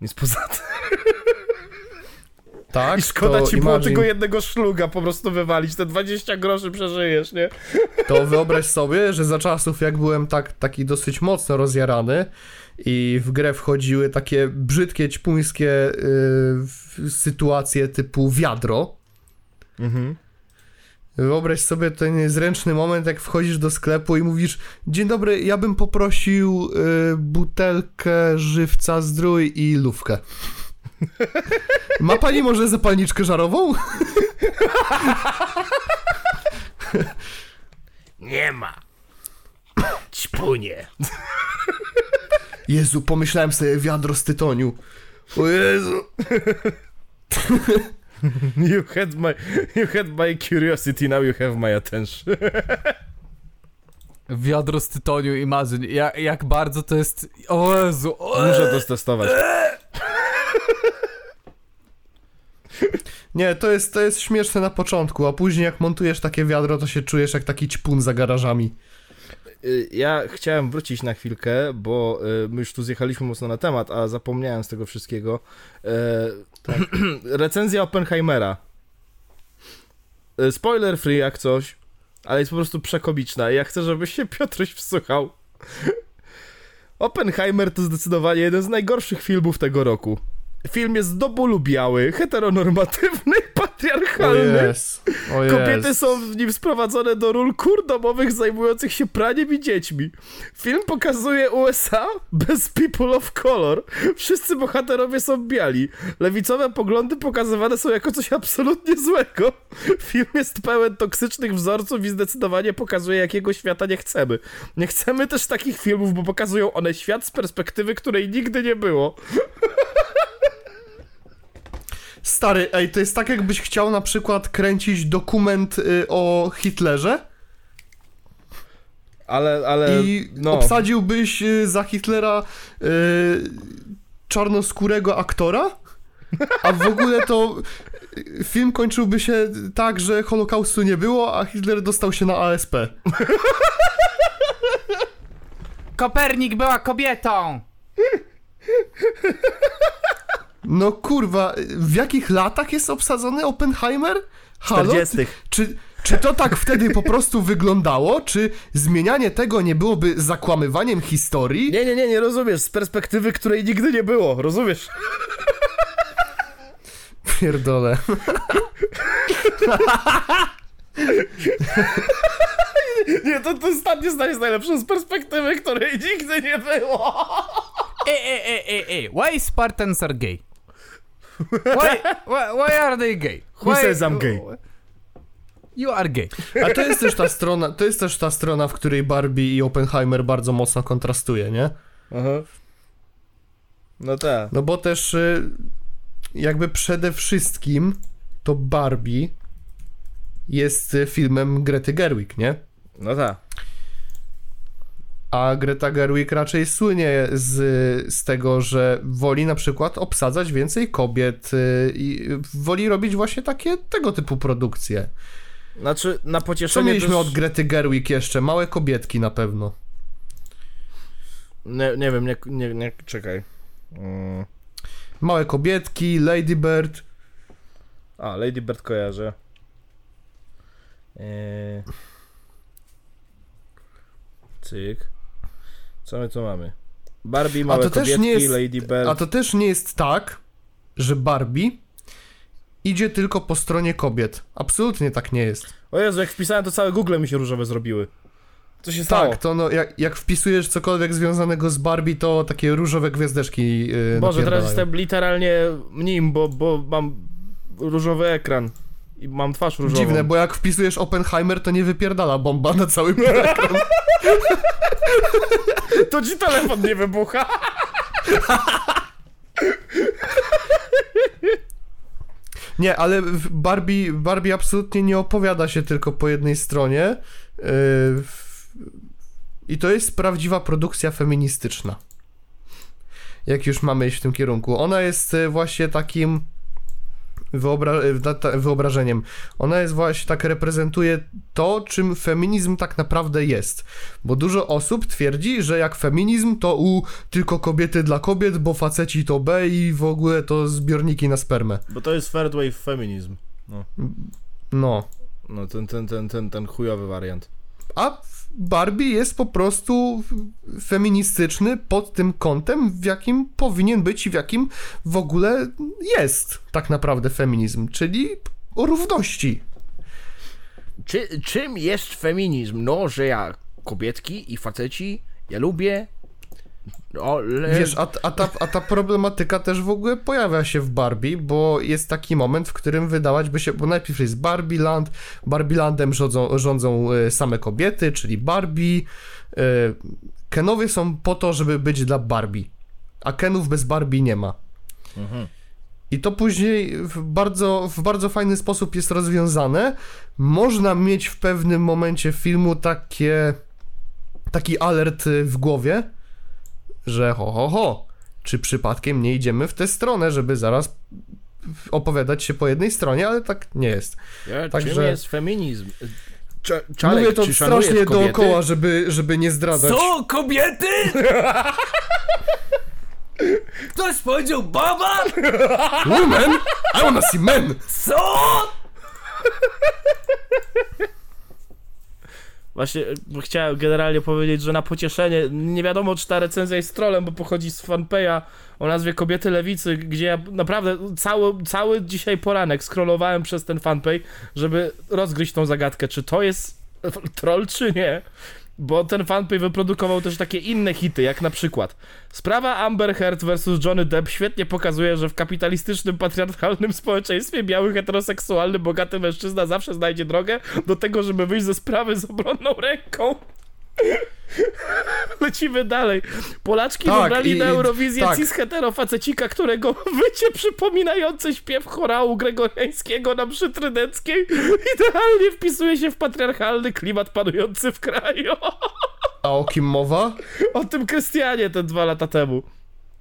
Speaker 1: Nic poza tym.
Speaker 3: Tak,
Speaker 1: I szkoda ci było
Speaker 3: imagine-
Speaker 1: tego jednego szluga po prostu wywalić, te 20 groszy przeżyjesz, nie?
Speaker 3: To wyobraź sobie, że za czasów jak byłem tak, taki dosyć mocno rozjarany i w grę wchodziły takie brzydkie, ćpuńskie y, w- sytuacje typu wiadro.
Speaker 1: Mhm.
Speaker 3: Wyobraź sobie ten zręczny moment, jak wchodzisz do sklepu i mówisz Dzień dobry, ja bym poprosił y, butelkę żywca zdrój i lówkę. Ma pani może zapalniczkę żarową?
Speaker 1: Nie ma. Ćpunie.
Speaker 3: Jezu, pomyślałem sobie wiadro z tytoniu. O Jezu.
Speaker 1: You had my, you had my curiosity, now you have my attention.
Speaker 2: Wiadro z tytoniu, imagine, jak, jak bardzo to jest... O Jezu, o
Speaker 1: Muszę to stestować.
Speaker 3: Nie, to jest, to jest śmieszne na początku, a później jak montujesz takie wiadro, to się czujesz jak taki ćpun za garażami.
Speaker 1: Y, Ja chciałem wrócić na chwilkę, bo y, my już tu zjechaliśmy mocno na temat, a zapomniałem z tego wszystkiego. E, Recenzja Oppenheimera. Y, Spoiler free jak coś, ale jest po prostu przekomiczna ja chcę, żebyś się Piotruś wsłuchał. Oppenheimer to zdecydowanie jeden z najgorszych filmów tego roku. Film jest do bólu biały, heteronormatywny, patriarchalny.
Speaker 3: jest. O
Speaker 1: Kobiety
Speaker 3: jest.
Speaker 1: są w nim sprowadzone do ról kur domowych zajmujących się praniem i dziećmi. Film pokazuje USA bez people of color. Wszyscy bohaterowie są biali. Lewicowe poglądy pokazywane są jako coś absolutnie złego. Film jest pełen toksycznych wzorców i zdecydowanie pokazuje, jakiego świata nie chcemy. Nie chcemy też takich filmów, bo pokazują one świat z perspektywy, której nigdy nie było.
Speaker 3: Stary, ej, to jest tak jakbyś chciał na przykład kręcić dokument y, o Hitlerze
Speaker 1: Ale, ale,
Speaker 3: i
Speaker 1: no.
Speaker 3: obsadziłbyś y, za Hitlera y, czarnoskórego aktora, a w ogóle to y, film kończyłby się tak, że Holokaustu nie było, a Hitler dostał się na ASP.
Speaker 2: Kopernik była kobietą!
Speaker 3: No kurwa, w jakich latach jest obsadzony Oppenheimer? Halo?
Speaker 1: 40.
Speaker 3: Czy, czy to tak wtedy po prostu wyglądało? Czy zmienianie tego nie byłoby zakłamywaniem historii?
Speaker 1: Nie, nie, nie, nie rozumiesz. Z perspektywy, której nigdy nie było. Rozumiesz?
Speaker 3: Pierdolę.
Speaker 1: Nie, to, to ostatnie zdanie jest najlepsze. Z perspektywy, której nigdy nie było.
Speaker 2: Ej, ej, ej, ej, ej, why Spartans are gay? Why, why, why are they gay?
Speaker 1: Who
Speaker 2: Why-
Speaker 1: says I'm gay?
Speaker 2: You are gay.
Speaker 3: A to jest też ta strona, to jest też ta strona, w której Barbie i Oppenheimer bardzo mocno kontrastuje, nie?
Speaker 1: Aha. No tak.
Speaker 3: No bo też y, jakby przede wszystkim to Barbie jest y, filmem Grety Gerwig, nie?
Speaker 1: No tak.
Speaker 3: A Greta Gerwig raczej słynie z, z tego, że woli na przykład obsadzać więcej kobiet y, i woli robić właśnie takie tego typu produkcje.
Speaker 1: Znaczy, na
Speaker 3: Co
Speaker 1: pocieszenie
Speaker 3: mieliśmy
Speaker 1: też...
Speaker 3: od Grety Gerwig jeszcze? Małe kobietki na pewno.
Speaker 1: Nie, nie wiem, nie, nie, nie czekaj. Mm.
Speaker 3: Małe kobietki, Lady Bird.
Speaker 1: A, Lady Bird kojarzę. Eee... Cyk. Co my tu mamy? Barbie, małe
Speaker 3: to
Speaker 1: kobietki,
Speaker 3: nie jest-
Speaker 1: Lady Bird.
Speaker 3: A to też nie jest tak, że Barbie idzie tylko po stronie kobiet. Absolutnie tak nie jest.
Speaker 1: O Jezu, jak wpisałem, to całe Google mi się różowe zrobiły. Co się stało?
Speaker 3: Tak, to no, jak, jak wpisujesz cokolwiek związanego z Barbie, to takie różowe gwiazdeczki yy,
Speaker 1: Boże, teraz jestem literalnie nim, bo, bo mam różowy ekran. I mam twarz różową.
Speaker 3: Dziwne, bo jak wpisujesz Oppenheimer, to nie wypierdala bomba na całym ekran.
Speaker 1: To ci telefon nie wybucha.
Speaker 3: Nie, ale Barbie, Barbie absolutnie nie opowiada się tylko po jednej stronie. W- I to jest prawdziwa produkcja feministyczna. jak już mamy iść w tym kierunku. Ona jest e, właśnie takim wyobra- ta- wyobrażeniem. Ona jest właśnie tak reprezentuje to, czym feminizm tak naprawdę jest. Bo dużo osób twierdzi, że jak feminizm to u tylko kobiety dla kobiet, bo faceci to B i w ogóle to zbiorniki na spermę.
Speaker 1: Bo to jest third wave feminizm.
Speaker 3: No.
Speaker 1: No ten, ten, ten, ten, ten chujowy wariant.
Speaker 3: A Barbie jest po prostu feministyczny pod tym kątem, w jakim powinien być i w jakim w ogóle jest tak naprawdę feminizm, czyli o równości.
Speaker 1: Czy, czym jest feminizm? No, że ja kobietki i faceci, ja lubię. O, le...
Speaker 3: Wiesz, a, a, ta, a ta problematyka też w ogóle pojawia się w Barbie, bo jest taki moment, w którym wydawać by się, bo najpierw jest Barbie Land, Barbie Landem rządzą, rządzą e, same kobiety, czyli Barbie. e, Kenowie są po to, żeby być dla Barbie, a Kenów bez Barbie nie ma. I to później w bardzo, w bardzo fajny sposób jest rozwiązane. Można mieć w pewnym momencie filmu takie, taki alert w głowie, że ho, ho, ho, czy przypadkiem nie idziemy w tę stronę, żeby zaraz opowiadać się po jednej stronie, ale tak nie jest.
Speaker 1: Ja,
Speaker 3: Także-
Speaker 1: Czym jest feminizm? Czarek,
Speaker 3: Mówię to strasznie dookoła, żeby, żeby nie zdradzać.
Speaker 2: Co? Kobiety? Ktoś powiedział baba?
Speaker 3: Women? I wanna see men!
Speaker 2: Co?
Speaker 1: Właśnie e, chciałem generalnie powiedzieć, że na pocieszenie, nie wiadomo czy ta recenzja jest trolem, bo pochodzi z fanpaya o nazwie Kobiety Lewicy, gdzie ja naprawdę cały, cały dzisiaj poranek scrollowałem przez ten fanpage, żeby rozgryźć tą zagadkę, czy to jest troll, czy nie. Bo ten fanpage wyprodukował też takie inne hity, jak na przykład Sprawa Amber Heard vs Johnny Depp świetnie pokazuje, że w kapitalistycznym, patriarchalnym społeczeństwie biały, heteroseksualny, bogaty mężczyzna zawsze znajdzie drogę do tego, żeby wyjść ze sprawy z obronną ręką. Lecimy dalej. Polaczki
Speaker 3: Tak,
Speaker 1: wybrali
Speaker 3: i-
Speaker 1: na Eurowizję
Speaker 3: tak.
Speaker 1: cis-hetero facecika, którego wycie przypominające śpiew chorału gregoriańskiego na mszy idealnie wpisuje się w patriarchalny klimat panujący w kraju.
Speaker 3: A o kim mowa?
Speaker 1: O tym Krystianie ten dwa lata temu.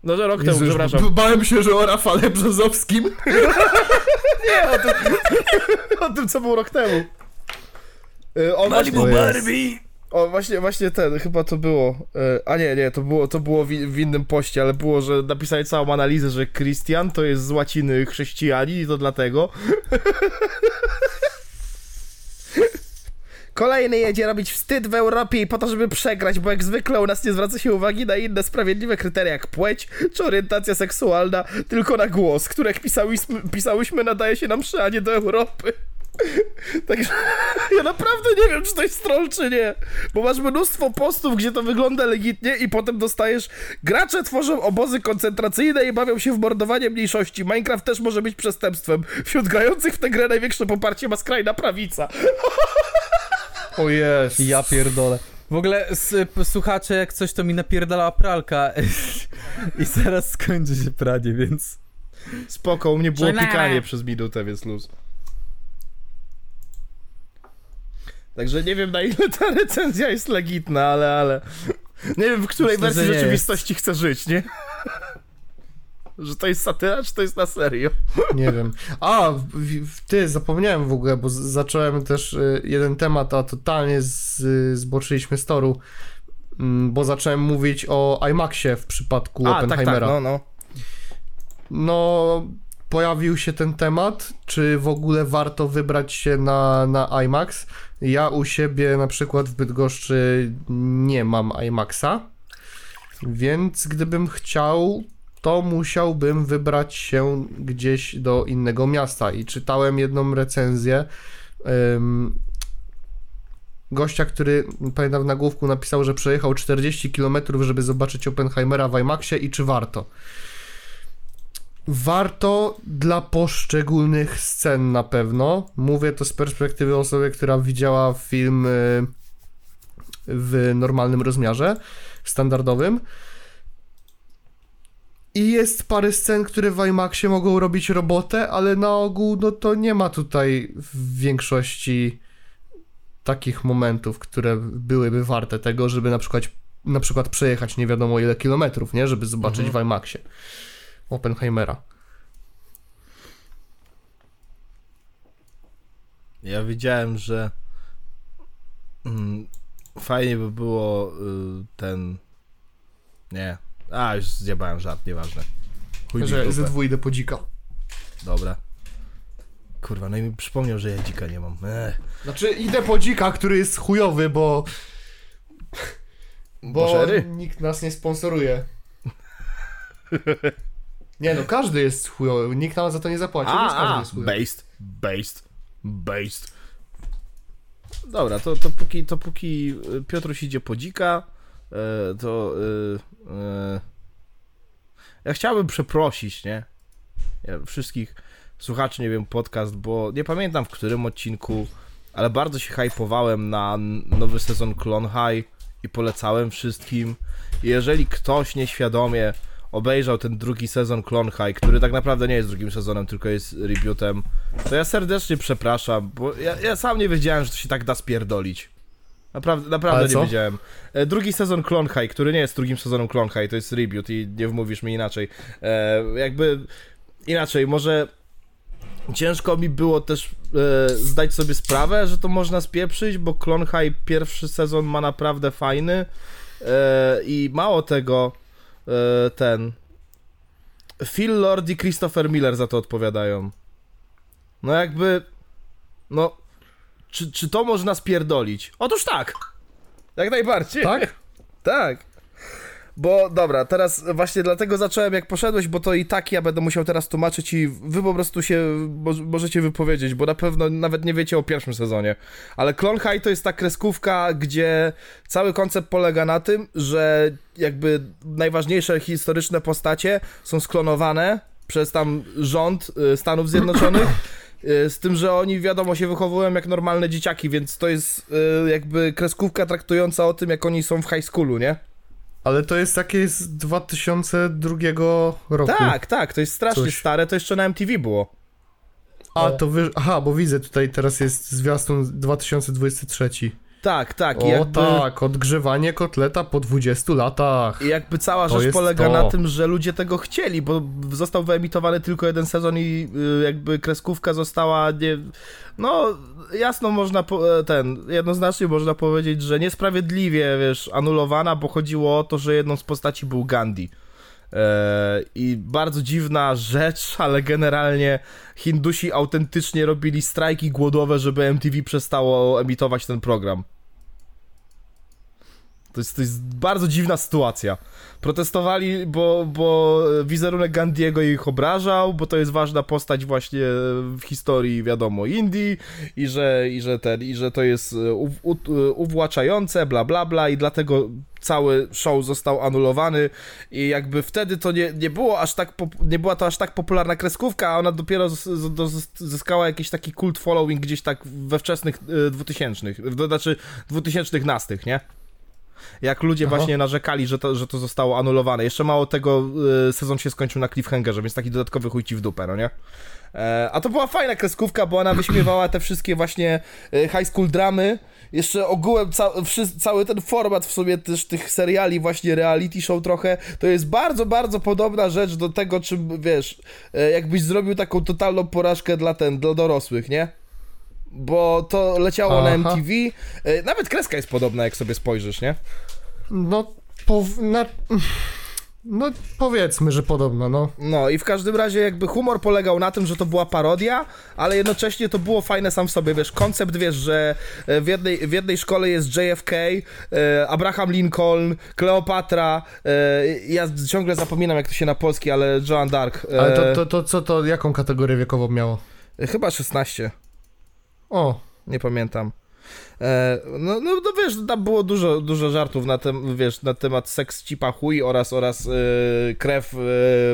Speaker 1: No, że rok
Speaker 3: Jezu,
Speaker 1: temu, przepraszam.
Speaker 3: Bałem się, że o Rafale Brzozowskim.
Speaker 1: Nie, o tym, o tym co był rok temu. On właśnie,
Speaker 3: Malibu
Speaker 2: Barbie!
Speaker 1: O, właśnie, właśnie ten, chyba to było. y, A nie, nie, to było, to było w, innym poście, ale było, że napisali całą analizę, że Christian to jest z łaciny chrześcijanin i to dlatego. Kolejny jedzie robić wstyd w Europie i po to, żeby przegrać, bo jak zwykle u nas nie zwraca się uwagi na inne sprawiedliwe kryteria jak płeć czy orientacja seksualna, tylko na głos, które jak pisałyśmy, pisałyśmy nadaje się nam przy, a nie do Europy. Także ja naprawdę nie wiem, czy to jest troll, czy nie. Bo masz mnóstwo postów, gdzie to wygląda legitnie i potem dostajesz gracze tworzą obozy koncentracyjne i bawią się w mordowanie mniejszości. Minecraft też może być przestępstwem. Wśród grających w tę grę największe poparcie ma skrajna prawica.
Speaker 3: O jest.
Speaker 2: Ja pierdolę. W ogóle słuchacze, jak coś to mi napierdalała pralka i zaraz skończy się pranie, więc...
Speaker 1: Spoko, u mnie było pikanie przez minutę, więc luz. Także nie wiem na ile ta recenzja jest legitna, ale, ale... Nie wiem w której
Speaker 2: Myślę,
Speaker 1: wersji rzeczywistości chcę żyć, nie? Że to jest satyra, czy to jest na serio?
Speaker 3: Nie wiem. A, w, w, ty, zapomniałem w ogóle, bo z, zacząłem też y, jeden temat, a totalnie z, y, zboczyliśmy z toru, mm, bo zacząłem mówić o IMAXie w przypadku
Speaker 1: A, tak, tak,
Speaker 3: Oppenheimera.
Speaker 1: no, no.
Speaker 3: No, pojawił się ten temat, czy w ogóle warto wybrać się na, na IMAX. Ja u siebie na przykład w Bydgoszczy nie mam IMAXa, więc gdybym chciał, to musiałbym wybrać się gdzieś do innego miasta. I czytałem jedną recenzję ym, gościa, który pamiętam w nagłówku napisał, że przejechał 40 km, żeby zobaczyć Oppenheimera w IMAXie i czy warto. Warto dla poszczególnych scen na pewno. Mówię to z perspektywy osoby, która widziała film y, w normalnym rozmiarze, standardowym. I jest parę scen, które w IMAXie mogą robić robotę, ale na ogół no to nie ma tutaj w większości takich momentów, które byłyby warte tego, żeby na przykład na przykład przejechać nie wiadomo ile kilometrów, nie? Żeby zobaczyć
Speaker 1: Mhm.
Speaker 3: w IMAXie Oppenheimera.
Speaker 1: Ja wiedziałem, że mm, fajnie by było y, ten... Nie. A, już zjebałem żart, nieważne. Chuj
Speaker 3: Że dwu idę po dzika.
Speaker 1: Dobra. Kurwa, no i mi przypomniał, że ja dzika nie mam. Ech.
Speaker 3: Znaczy idę po dzika, który jest chujowy, bo... Bo
Speaker 1: Bożery?
Speaker 3: nikt nas nie sponsoruje. Nie no, każdy jest chujowy, nikt nam za to nie zapłaci, więc każdy
Speaker 1: A, a,
Speaker 3: jest chujowy.
Speaker 1: based, based, based. Dobra, to, to, póki, to póki y, Piotruś idzie po dzika, e, to y, ja chciałbym przeprosić, nie? Ja, wszystkich słuchaczy, nie wiem, podcast, bo nie pamiętam w którym odcinku, ale bardzo się hypowałem na nowy sezon Clone High i polecałem wszystkim. Jeżeli ktoś nieświadomie obejrzał ten drugi sezon Clone High, który tak naprawdę nie jest drugim sezonem, tylko jest rebootem, to ja serdecznie przepraszam, bo ja, ja sam nie wiedziałem, że to się tak da spierdolić. Naprawdę, naprawdę nie wiedziałem. E, Drugi sezon Clone High, który nie jest drugim sezonem Clone High, to jest reboot i nie wmówisz mi inaczej. E, jakby inaczej, może ciężko mi było też e, zdać sobie sprawę, że to można spieprzyć, bo Clone High pierwszy sezon ma naprawdę fajny e, i mało tego ten Phil Lord i Christopher Miller za to odpowiadają. No jakby no czy, czy to można spierdolić? Otóż tak. Jak najbardziej.
Speaker 3: Tak?
Speaker 1: Tak. Bo dobra, teraz właśnie dlatego zacząłem jak poszedłeś, bo to i tak ja będę musiał teraz tłumaczyć i wy po prostu się mo- możecie wypowiedzieć, bo na pewno nawet nie wiecie o pierwszym sezonie. Ale Clone High to jest ta kreskówka, gdzie cały koncept polega na tym, że jakby najważniejsze historyczne postacie są sklonowane przez tam rząd y, Stanów Zjednoczonych. y, Z tym, że oni wiadomo się wychowują jak normalne dzieciaki, więc to jest y, jakby kreskówka traktująca o tym, jak oni są w high schoolu, nie?
Speaker 3: Ale to jest takie z 2002 roku.
Speaker 1: Tak, tak, to jest strasznie
Speaker 3: Coś.
Speaker 1: stare, to jeszcze na MTV było.
Speaker 3: A, to wy... Aha, bo widzę tutaj teraz jest zwiastun 2023.
Speaker 1: Tak, tak,
Speaker 3: O
Speaker 1: jakby,
Speaker 3: tak, odgrzewanie kotleta po 20 latach.
Speaker 1: i jakby cała
Speaker 3: To
Speaker 1: rzecz polega
Speaker 3: to.
Speaker 1: na tym, że ludzie tego chcieli, bo został wyemitowany tylko jeden sezon i y, jakby kreskówka została nie... No, jasno można, po, e, ten, jednoznacznie można powiedzieć, że niesprawiedliwie, wiesz, anulowana, bo chodziło o to, że jedną z postaci był Gandhi. E, I bardzo dziwna rzecz, ale generalnie Hindusi autentycznie robili strajki głodowe, żeby MTV przestało emitować ten program. To jest, to jest bardzo dziwna sytuacja. Protestowali, bo, bo wizerunek Gandiego ich obrażał, bo to jest ważna postać właśnie w historii, wiadomo, Indii i że, i że, ten, i że to jest e, u, u, uwłaczające, bla bla bla i dlatego cały show został anulowany i jakby wtedy to nie, nie było aż tak, nie była to aż tak popularna kreskówka, a ona dopiero z, z, zyskała jakiś taki kult following gdzieś tak we wczesnych e, 2000, to znaczy 2000 nastych, nie? Jak ludzie
Speaker 3: Aha.
Speaker 1: właśnie narzekali, że to, że to zostało anulowane. Jeszcze mało tego, y, sezon się skończył na cliffhangerze, więc taki dodatkowy chuj ci w dupę, no nie? E, a to była fajna kreskówka, bo ona wyśmiewała te wszystkie właśnie y, high school dramy. Jeszcze ogółem ca cały ten format w sobie też tych seriali, właśnie reality show trochę, to jest bardzo, bardzo podobna rzecz do tego, czym, wiesz, e, jakbyś zrobił taką totalną porażkę dla ten, dla dorosłych, nie? Bo to leciało na
Speaker 3: Aha.
Speaker 1: MTV. E, Nawet kreska jest podobna, jak sobie spojrzysz, nie?
Speaker 3: No, po... Na... No, powiedzmy, że podobno, no.
Speaker 1: No i w każdym razie jakby humor polegał na tym, że to była parodia, ale jednocześnie to było fajne sam w sobie, wiesz, koncept, wiesz, że e, w jednej, w jednej szkole jest JFK, e, Abraham Lincoln, Kleopatra, ja ciągle zapominam jak to się na polski, ale Joan Dark.
Speaker 3: Ale to, to, to co to, jaką kategorię wiekową miało?
Speaker 1: Chyba 16,
Speaker 3: O,
Speaker 1: nie pamiętam. E, no, no, no wiesz, tam było dużo, dużo żartów na, tem, wiesz, na temat seks cipa chuj oraz, oraz e, krew e,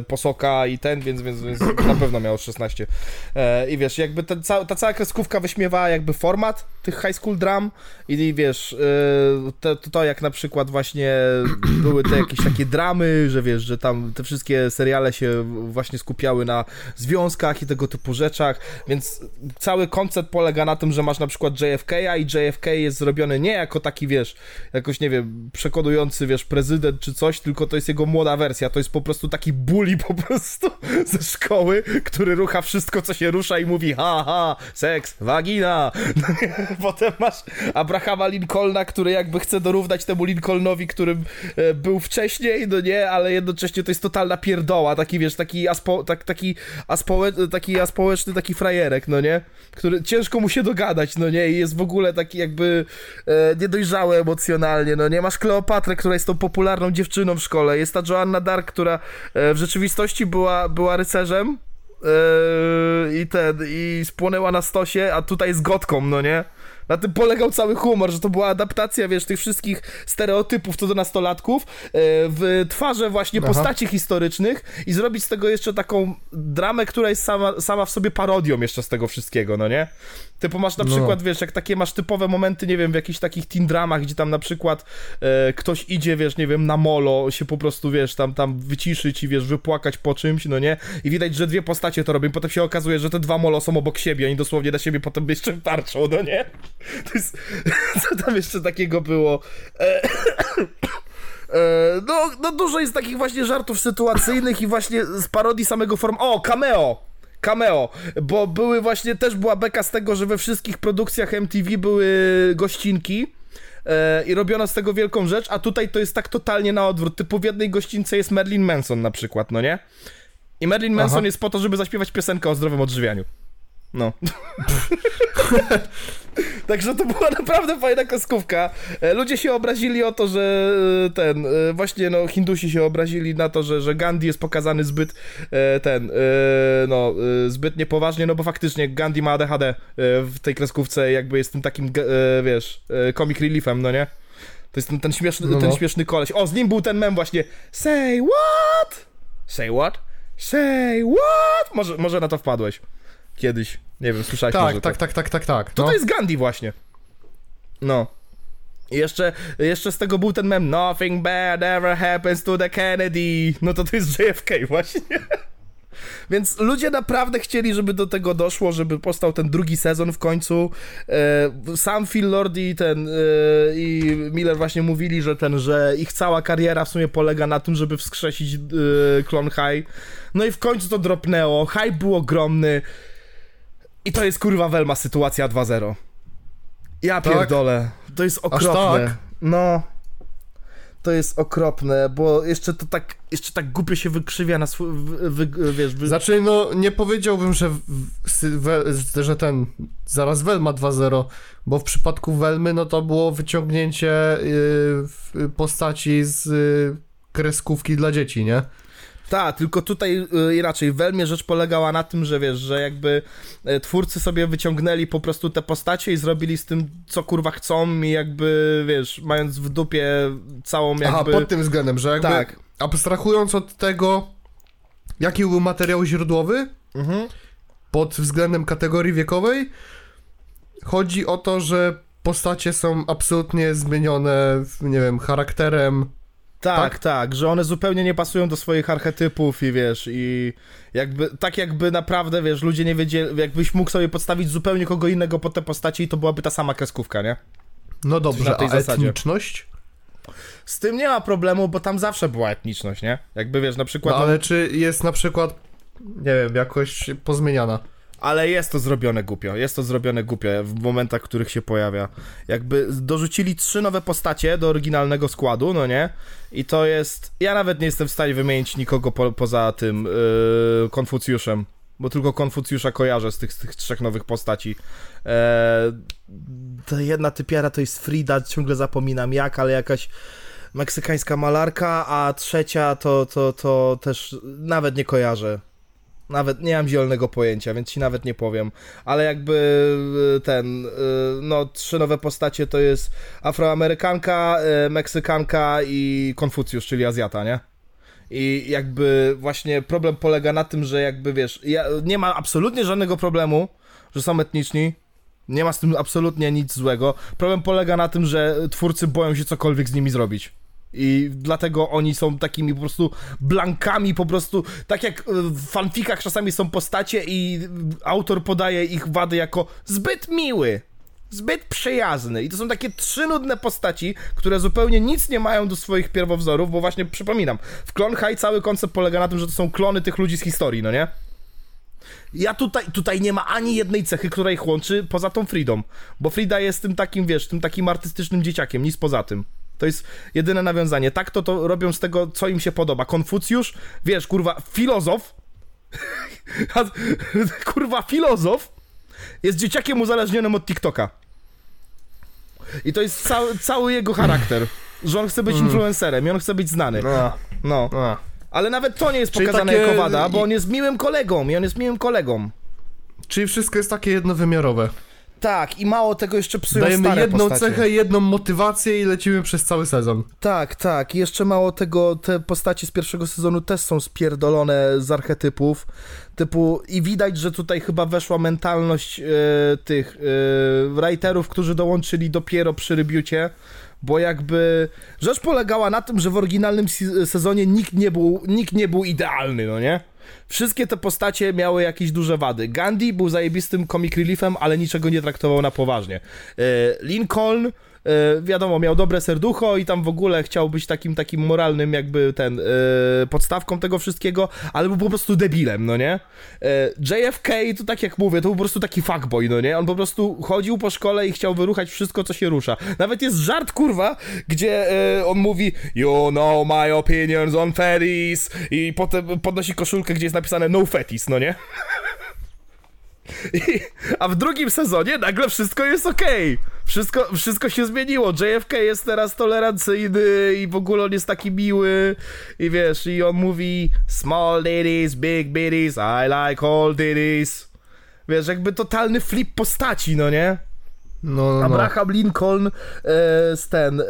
Speaker 1: posoka i ten, więc, więc, więc na pewno miało 16. E, I wiesz, jakby ten, ca, ta cała kreskówka wyśmiewała jakby format tych high school dram i, i wiesz, to, to, jak na przykład właśnie były te jakieś takie dramy, że wiesz, że tam te wszystkie seriale się właśnie skupiały na związkach i tego typu rzeczach, więc cały koncept polega na tym, że masz na przykład JFK-a i i JFK jest zrobiony nie jako taki, wiesz, jakoś, nie wiem, przekonujący, wiesz, prezydent czy coś, tylko to jest jego młoda wersja, to jest po prostu taki bully po prostu ze szkoły, który rucha wszystko, co się rusza i mówi ha, ha, seks, wagina. Potem masz Abrahama Lincolna, który jakby chce dorównać temu Lincolnowi, którym e, był wcześniej, no nie, ale jednocześnie to jest totalna pierdoła, taki, wiesz, taki, aspo, tak, taki, aspołe, taki aspołeczny, taki frajerek, no nie, który ciężko mu się dogadać, no nie, i jest w ogóle taki jakby e, niedojrzały emocjonalnie, no nie, masz Kleopatrę, która jest tą popularną dziewczyną w szkole, jest ta Joanna Dark, która e, w rzeczywistości była, była rycerzem, Yy, i ten, i spłonęła na stosie, a tutaj z gotką, no nie? Na tym polegał cały humor, że to była adaptacja, wiesz, tych wszystkich stereotypów co do nastolatków yy, w twarze właśnie
Speaker 3: Aha.
Speaker 1: postaci historycznych i zrobić z tego jeszcze taką dramę, która jest sama, sama w sobie parodią jeszcze z tego wszystkiego, no nie? Typu masz na
Speaker 3: No.
Speaker 1: przykład, wiesz, jak takie masz typowe momenty, nie wiem, w jakichś takich teen dramach, gdzie tam na przykład e, ktoś idzie, wiesz, nie wiem, na molo, się po prostu, wiesz, tam, tam wyciszyć i, wiesz, wypłakać po czymś, no nie? I widać, że dwie postacie to robią, potem się okazuje, że te dwa molo są obok siebie, oni dosłownie na siebie potem jeszcze tarczą, no nie? To jest... Co tam jeszcze takiego było? E, e, no, no dużo jest takich właśnie żartów sytuacyjnych i właśnie z parodii samego form... O, cameo! Cameo, bo były właśnie, też była beka z tego, że we wszystkich produkcjach MTV były gościnki e, i robiono z tego wielką rzecz, a tutaj to jest tak totalnie na odwrót, typu w jednej goścince jest Marilyn Manson na przykład, no nie? I Marilyn Manson
Speaker 3: Aha.
Speaker 1: jest po to, żeby zaśpiewać piosenkę o zdrowym odżywianiu. No. Także to była naprawdę fajna kreskówka. E, Ludzie się obrazili o to, że e, ten, e, właśnie no Hindusi się obrazili na to, że, że Gandhi jest pokazany zbyt ten, no, zbyt niepoważnie, no bo faktycznie Gandhi ma ADHD w tej kreskówce, jakby jest tym takim, wiesz, comic reliefem, no nie? To jest ten, ten, śmieszny,
Speaker 3: No,
Speaker 1: ten
Speaker 3: no.
Speaker 1: śmieszny koleś. O, z nim był ten mem właśnie. Say what? Say what? Say what? Może, może na to wpadłeś. Kiedyś. Nie wiem, słyszałeś może
Speaker 3: Tak,
Speaker 1: to.
Speaker 3: tak, tak, tak, tak, tak.
Speaker 1: To
Speaker 3: No.
Speaker 1: to jest Gandhi właśnie. No. I jeszcze, jeszcze z tego był ten mem Nothing bad ever happens to the Kennedy. No to to jest JFK właśnie. Więc ludzie naprawdę chcieli, żeby do tego doszło, żeby powstał ten drugi sezon w końcu. E, sam Phil Lord i ten e, i Miller właśnie mówili, że ten, że ich cała kariera w sumie polega na tym, żeby wskrzesić e, Clone High. No i w końcu to dropnęło. Hype był ogromny. I to jest kurwa Welma sytuacja 2-0. Ja
Speaker 3: Tak?
Speaker 1: pierdolę. To jest okropne.
Speaker 3: tak?
Speaker 1: No. To jest okropne, bo jeszcze to tak, jeszcze tak głupio się wykrzywia na swój, wy, wy, wiesz, wy...
Speaker 3: Znaczy, no nie powiedziałbym, że, że ten zaraz Welma 2.0, bo w przypadku Welmy, no to było wyciągnięcie y, postaci z y, kreskówki dla dzieci, nie?
Speaker 1: Tak, tylko tutaj y, inaczej. W Welmie rzecz polegała na tym, że wiesz, że jakby e, twórcy sobie wyciągnęli po prostu te postacie i zrobili z tym, co kurwa chcą i jakby, wiesz, mając w dupie całą jakby...
Speaker 3: Aha, pod tym względem, że jakby
Speaker 1: Tak.
Speaker 3: abstrahując od tego, jaki był materiał źródłowy,
Speaker 1: Mhm.
Speaker 3: pod względem kategorii wiekowej, chodzi o to, że postacie są absolutnie zmienione, nie wiem, charakterem,
Speaker 1: Tak,
Speaker 3: Tak?
Speaker 1: tak, że one zupełnie nie pasują do swoich archetypów i wiesz, i jakby, tak jakby naprawdę, wiesz, ludzie nie wiedzieli, jakbyś mógł sobie podstawić zupełnie kogo innego pod te postaci i to byłaby ta sama kreskówka, nie?
Speaker 3: No
Speaker 1: na
Speaker 3: dobrze,
Speaker 1: tej
Speaker 3: a
Speaker 1: zasadzie.
Speaker 3: etniczność?
Speaker 1: Z tym nie ma problemu, bo tam zawsze była etniczność, nie? Jakby, wiesz, na przykład...
Speaker 3: No ale czy jest na przykład, nie wiem, jakoś pozmieniana?
Speaker 1: Ale jest to zrobione głupio, jest to zrobione głupio w momentach, w których się pojawia. Jakby dorzucili trzy nowe postacie do oryginalnego składu, no nie? I to jest... Ja nawet nie jestem w stanie wymienić nikogo po, poza tym yy, Konfucjuszem, bo tylko Konfucjusza kojarzę z tych, z tych trzech nowych postaci. Eee, ta jedna typiara to jest Frida, ciągle zapominam jak, ale jakaś meksykańska malarka, a trzecia to, to, to też nawet nie kojarzę. Nawet nie mam zielonego pojęcia, więc ci nawet nie powiem. Ale jakby y, ten, y, no trzy nowe postacie to jest Afroamerykanka, y, Meksykanka i Konfucjusz, czyli Azjata, nie? I jakby właśnie problem polega na tym, że jakby wiesz, ja, nie ma absolutnie żadnego problemu, że są etniczni. Nie ma z tym absolutnie nic złego. Problem polega na tym, że twórcy boją się cokolwiek z nimi zrobić. I dlatego oni są takimi po prostu blankami, po prostu tak jak e, w fanfikach czasami są postacie i autor podaje ich wady jako zbyt miły. zbyt przyjazny. I to są takie trzy nudne postaci, które zupełnie nic nie mają do swoich pierwowzorów, bo właśnie przypominam, w Clone High cały koncept polega na tym, że to są klony tych ludzi z historii, no nie? Ja tutaj, tutaj nie ma ani jednej cechy, która ich łączy poza tą Fridą, bo Frida jest tym takim, wiesz, tym takim artystycznym dzieciakiem, nic poza tym. To jest jedyne nawiązanie. Tak to to robią z tego, co im się podoba. Konfucjusz, wiesz, kurwa, filozof, kurwa, filozof jest dzieciakiem uzależnionym od TikToka. I to jest cały, cały jego charakter. Że on chce być influencerem i on chce być znany.
Speaker 3: A,
Speaker 1: No.
Speaker 3: a.
Speaker 1: Ale nawet to nie jest
Speaker 3: Czyli
Speaker 1: pokazane
Speaker 3: takie-
Speaker 1: jako wada, bo on jest miłym kolegą i on jest miłym kolegą.
Speaker 3: Czyli wszystko jest takie jednowymiarowe.
Speaker 1: Tak, i mało tego jeszcze psują
Speaker 3: Dajemy
Speaker 1: stare
Speaker 3: jedną
Speaker 1: postacie.
Speaker 3: cechę, jedną motywację i lecimy przez cały sezon.
Speaker 1: Tak, tak. I jeszcze mało tego, te postaci z pierwszego sezonu też są spierdolone z archetypów. Typu, i widać, że tutaj chyba weszła mentalność e, tych e, writerów, którzy dołączyli dopiero przy rebiucie, bo jakby rzecz polegała na tym, że w oryginalnym se- sezonie nikt nie był, nikt nie był idealny, no nie? Wszystkie te postacie miały jakieś duże wady. Gandhi był zajebistym comic reliefem, ale niczego nie traktował na poważnie. E, Lincoln, wiadomo, miał dobre serducho i tam w ogóle chciał być takim takim moralnym jakby ten, e, podstawką tego wszystkiego, ale był po prostu debilem, no nie? E, JFK, to tak jak mówię, to był po prostu taki fuckboy, no nie? On po prostu chodził po szkole i chciał wyruchać wszystko, co się rusza. Nawet jest żart, kurwa, gdzie e, on mówi You know my opinions on fetties i potem podnosi koszulkę, gdzie jest napisane no fetties, no nie? A w drugim sezonie nagle wszystko jest okej. Wszystko, wszystko się zmieniło. JFK jest teraz tolerancyjny i w ogóle on jest taki miły. I wiesz, i on mówi small ditties, big bitties, I like all ditties. Wiesz, jakby totalny flip postaci, no nie?
Speaker 3: No, no, no.
Speaker 1: Abraham Lincoln e, z ten, e,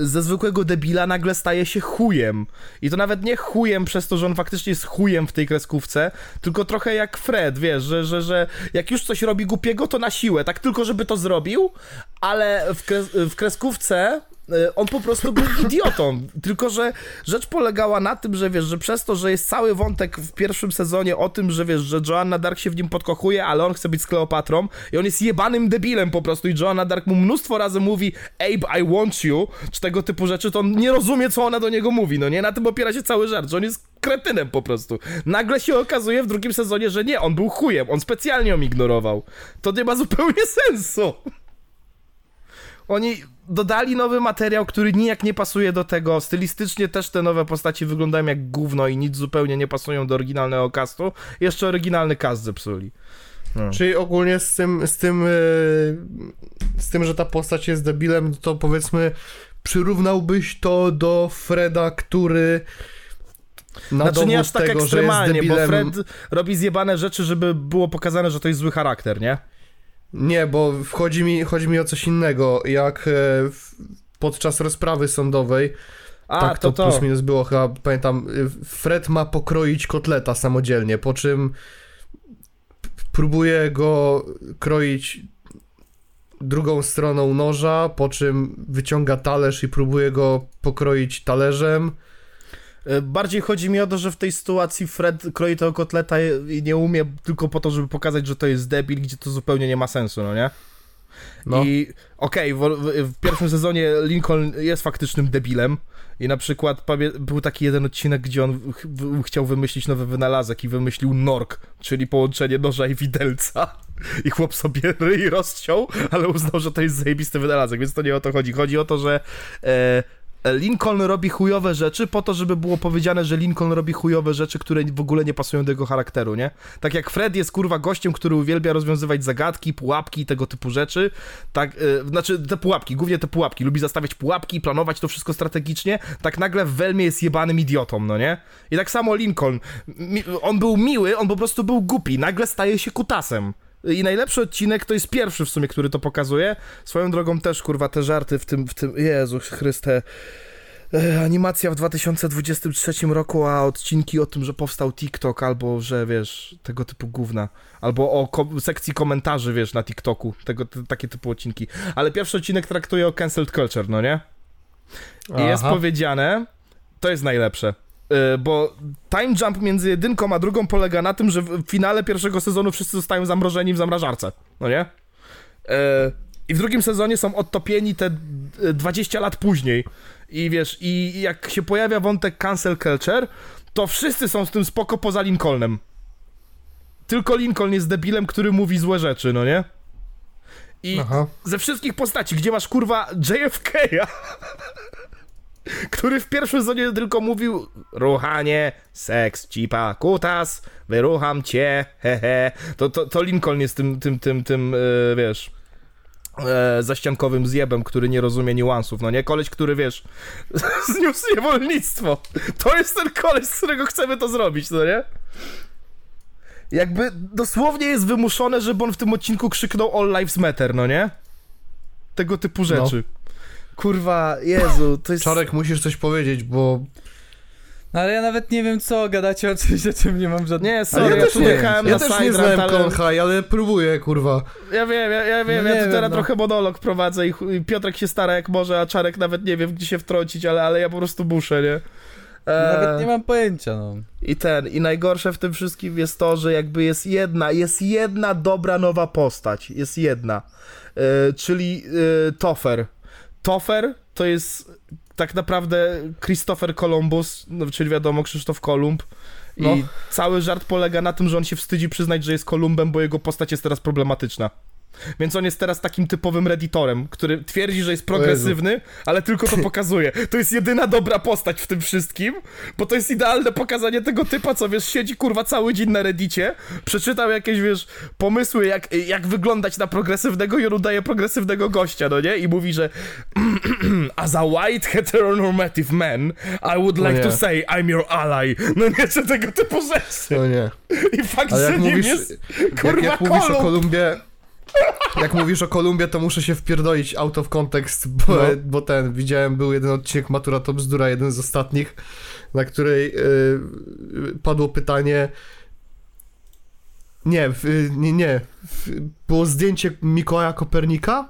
Speaker 1: ze zwykłego debila nagle staje się chujem. I to nawet nie chujem przez to, że on faktycznie jest chujem w tej kreskówce, tylko trochę jak Fred, wiesz, że, że, że jak już coś robi głupiego, to na siłę, tak tylko żeby to zrobił, ale w, kres, w kreskówce on po prostu był idiotą. Tylko, że rzecz polegała na tym, że wiesz, że przez to, że jest cały wątek w pierwszym sezonie o tym, że wiesz, że Joanna Dark się w nim podkochuje, ale on chce być z Kleopatrą i on jest jebanym debilem po prostu i Joanna Dark mu mnóstwo razy mówi Abe, I want you, czy tego typu rzeczy, to on nie rozumie, co ona do niego mówi, no nie? Na tym opiera się cały żart, że on jest kretynem po prostu. Nagle się okazuje w drugim sezonie, że nie, on był chujem, on specjalnie ją ignorował. To nie ma zupełnie sensu. Oni dodali nowy materiał, który nijak nie pasuje do tego. Stylistycznie też te nowe postaci wyglądają jak gówno i nic zupełnie nie pasują do oryginalnego castu. Jeszcze oryginalny cast zepsuli.
Speaker 3: Czyli ogólnie z tym, z tym, e, z tym, że ta postać jest debilem, to powiedzmy przyrównałbyś to do Freda, który na
Speaker 1: Znaczy nie aż tak
Speaker 3: tego,
Speaker 1: ekstremalnie, bo. Fred robi zjebane rzeczy, żeby było pokazane, że to jest zły charakter, nie?
Speaker 3: Nie, bo chodzi mi, chodzi mi o coś innego. Jak e, podczas rozprawy sądowej,
Speaker 1: A,
Speaker 3: tak to,
Speaker 1: to to.
Speaker 3: plus minus było chyba, pamiętam, y, Fred ma pokroić kotleta samodzielnie, po czym próbuje go kroić drugą stroną noża, po czym wyciąga talerz i próbuje go pokroić talerzem.
Speaker 1: E, Bardziej chodzi mi o to, że w tej sytuacji Fred kroi tego kotleta i nie umie tylko po to, żeby pokazać, że to jest debil, gdzie to zupełnie nie ma sensu, no nie?
Speaker 3: No.
Speaker 1: I okej, w, w, w pierwszym sezonie Lincoln jest faktycznym debilem i na przykład był taki jeden odcinek, gdzie on ch- chciał wymyślić nowy wynalazek i wymyślił nork, czyli połączenie noża i widelca. I chłop sobie ryj rozciął, ale uznał, że to jest zajebisty wynalazek, więc to nie o to chodzi. Chodzi o to, że e, Lincoln robi chujowe rzeczy po to, żeby było powiedziane, że Lincoln robi chujowe rzeczy, które w ogóle nie pasują do jego charakteru, nie? Tak jak Fred jest kurwa gościem, który uwielbia rozwiązywać zagadki, pułapki i tego typu rzeczy, tak, y, znaczy te pułapki, głównie te pułapki, lubi zastawiać pułapki, planować to wszystko strategicznie, tak nagle w Welmie jest jebanym idiotą, no nie? I tak samo Lincoln, mi, on był miły, on po prostu był głupi, nagle staje się kutasem. I najlepszy odcinek to jest pierwszy w sumie, który to pokazuje. Swoją drogą też, kurwa, te żarty w tym, w tym, Jezu Chryste. Animacja w 2023 roku, a odcinki o tym, że powstał TikTok, albo że wiesz, tego typu gówna, albo o ko- sekcji komentarzy, wiesz, na TikToku, tego, takie typu odcinki. Ale pierwszy odcinek traktuje o cancelled culture, no nie? I jest
Speaker 3: Aha.
Speaker 1: powiedziane, to jest najlepsze, bo time jump między jedynką a drugą polega na tym, że w finale pierwszego sezonu wszyscy zostają zamrożeni w zamrażarce, no nie? E, I w drugim sezonie są odtopieni te e, 20 lat później. I wiesz, i jak się pojawia wątek cancel culture, to wszyscy są z tym spoko poza Lincolnem. Tylko Lincoln jest debilem, który mówi złe rzeczy, no nie? I
Speaker 3: Aha.
Speaker 1: ze wszystkich postaci, gdzie masz kurwa JFK'a, który w pierwszym sezonie tylko mówił ruchanie, seks, cipa, kutas, wyrucham cię, hehe, to, to, to Lincoln jest tym, tym, tym, tym, e, wiesz, e, zaściankowym zjebem, który nie rozumie niuansów, no nie? Koleś, który, wiesz, zniósł niewolnictwo. To jest ten koleś, z którego chcemy to zrobić, no nie? Jakby dosłownie jest wymuszone, żeby on w tym odcinku krzyknął All Lives Matter, no nie? Tego typu rzeczy. Kurwa, Jezu, to jest...
Speaker 3: Czarek, musisz coś powiedzieć, bo
Speaker 2: No ale ja nawet nie wiem co, gadacie o czymś, o czym nie mam żadnego...
Speaker 1: Nie,
Speaker 3: Ale
Speaker 1: sorry,
Speaker 3: ja
Speaker 1: ja,
Speaker 3: też nie, ja
Speaker 1: na
Speaker 3: też nie znałem
Speaker 1: ale...
Speaker 3: High, ale próbuję, kurwa.
Speaker 1: Ja wiem, ja, ja wiem,
Speaker 2: No
Speaker 1: ja tu teraz
Speaker 2: no.
Speaker 1: trochę monolog prowadzę i, Piotrek się stara jak może, a Czarek nawet nie wiem, gdzie się wtrącić, ale, ale ja po prostu muszę, nie? E,
Speaker 2: Nawet nie mam pojęcia, no.
Speaker 1: I ten, i najgorsze w tym wszystkim jest to, że jakby jest jedna, jest jedna dobra nowa postać, jest jedna, e, czyli e, Toffer. Toffer to jest tak naprawdę Christopher Columbus, no, czyli wiadomo Krzysztof Kolumb. I
Speaker 3: No.
Speaker 1: cały żart polega na tym, że on się wstydzi przyznać, że jest Kolumbem, bo jego postać jest teraz problematyczna. Więc on jest teraz takim typowym redditorem, który twierdzi, że jest progresywny, ale tylko to pokazuje. To jest jedyna dobra postać w tym wszystkim, bo to jest idealne pokazanie tego typa, co wiesz, siedzi kurwa cały dzień na reddicie, przeczytał jakieś, wiesz, pomysły, jak, jak wyglądać na progresywnego i on udaje progresywnego gościa, no nie? I mówi, że as a white heteronormative man, I would like to say I'm your ally. No nie, że tego typu rzeczy.
Speaker 3: No nie.
Speaker 1: I fakt,
Speaker 3: Ale
Speaker 1: że
Speaker 3: jak
Speaker 1: nim
Speaker 3: mówisz,
Speaker 1: jest
Speaker 3: jak,
Speaker 1: kurwa
Speaker 3: jak mówisz o
Speaker 1: Kolumb.
Speaker 3: Kolumbie, jak mówisz o Kolumbie, to muszę się wpierdolić out of context, bo,
Speaker 1: No.
Speaker 3: bo ten, widziałem, był jeden odcinek Matura to bzdura, jeden z ostatnich, na której y, padło pytanie, nie, nie, nie, było zdjęcie Mikołaja Kopernika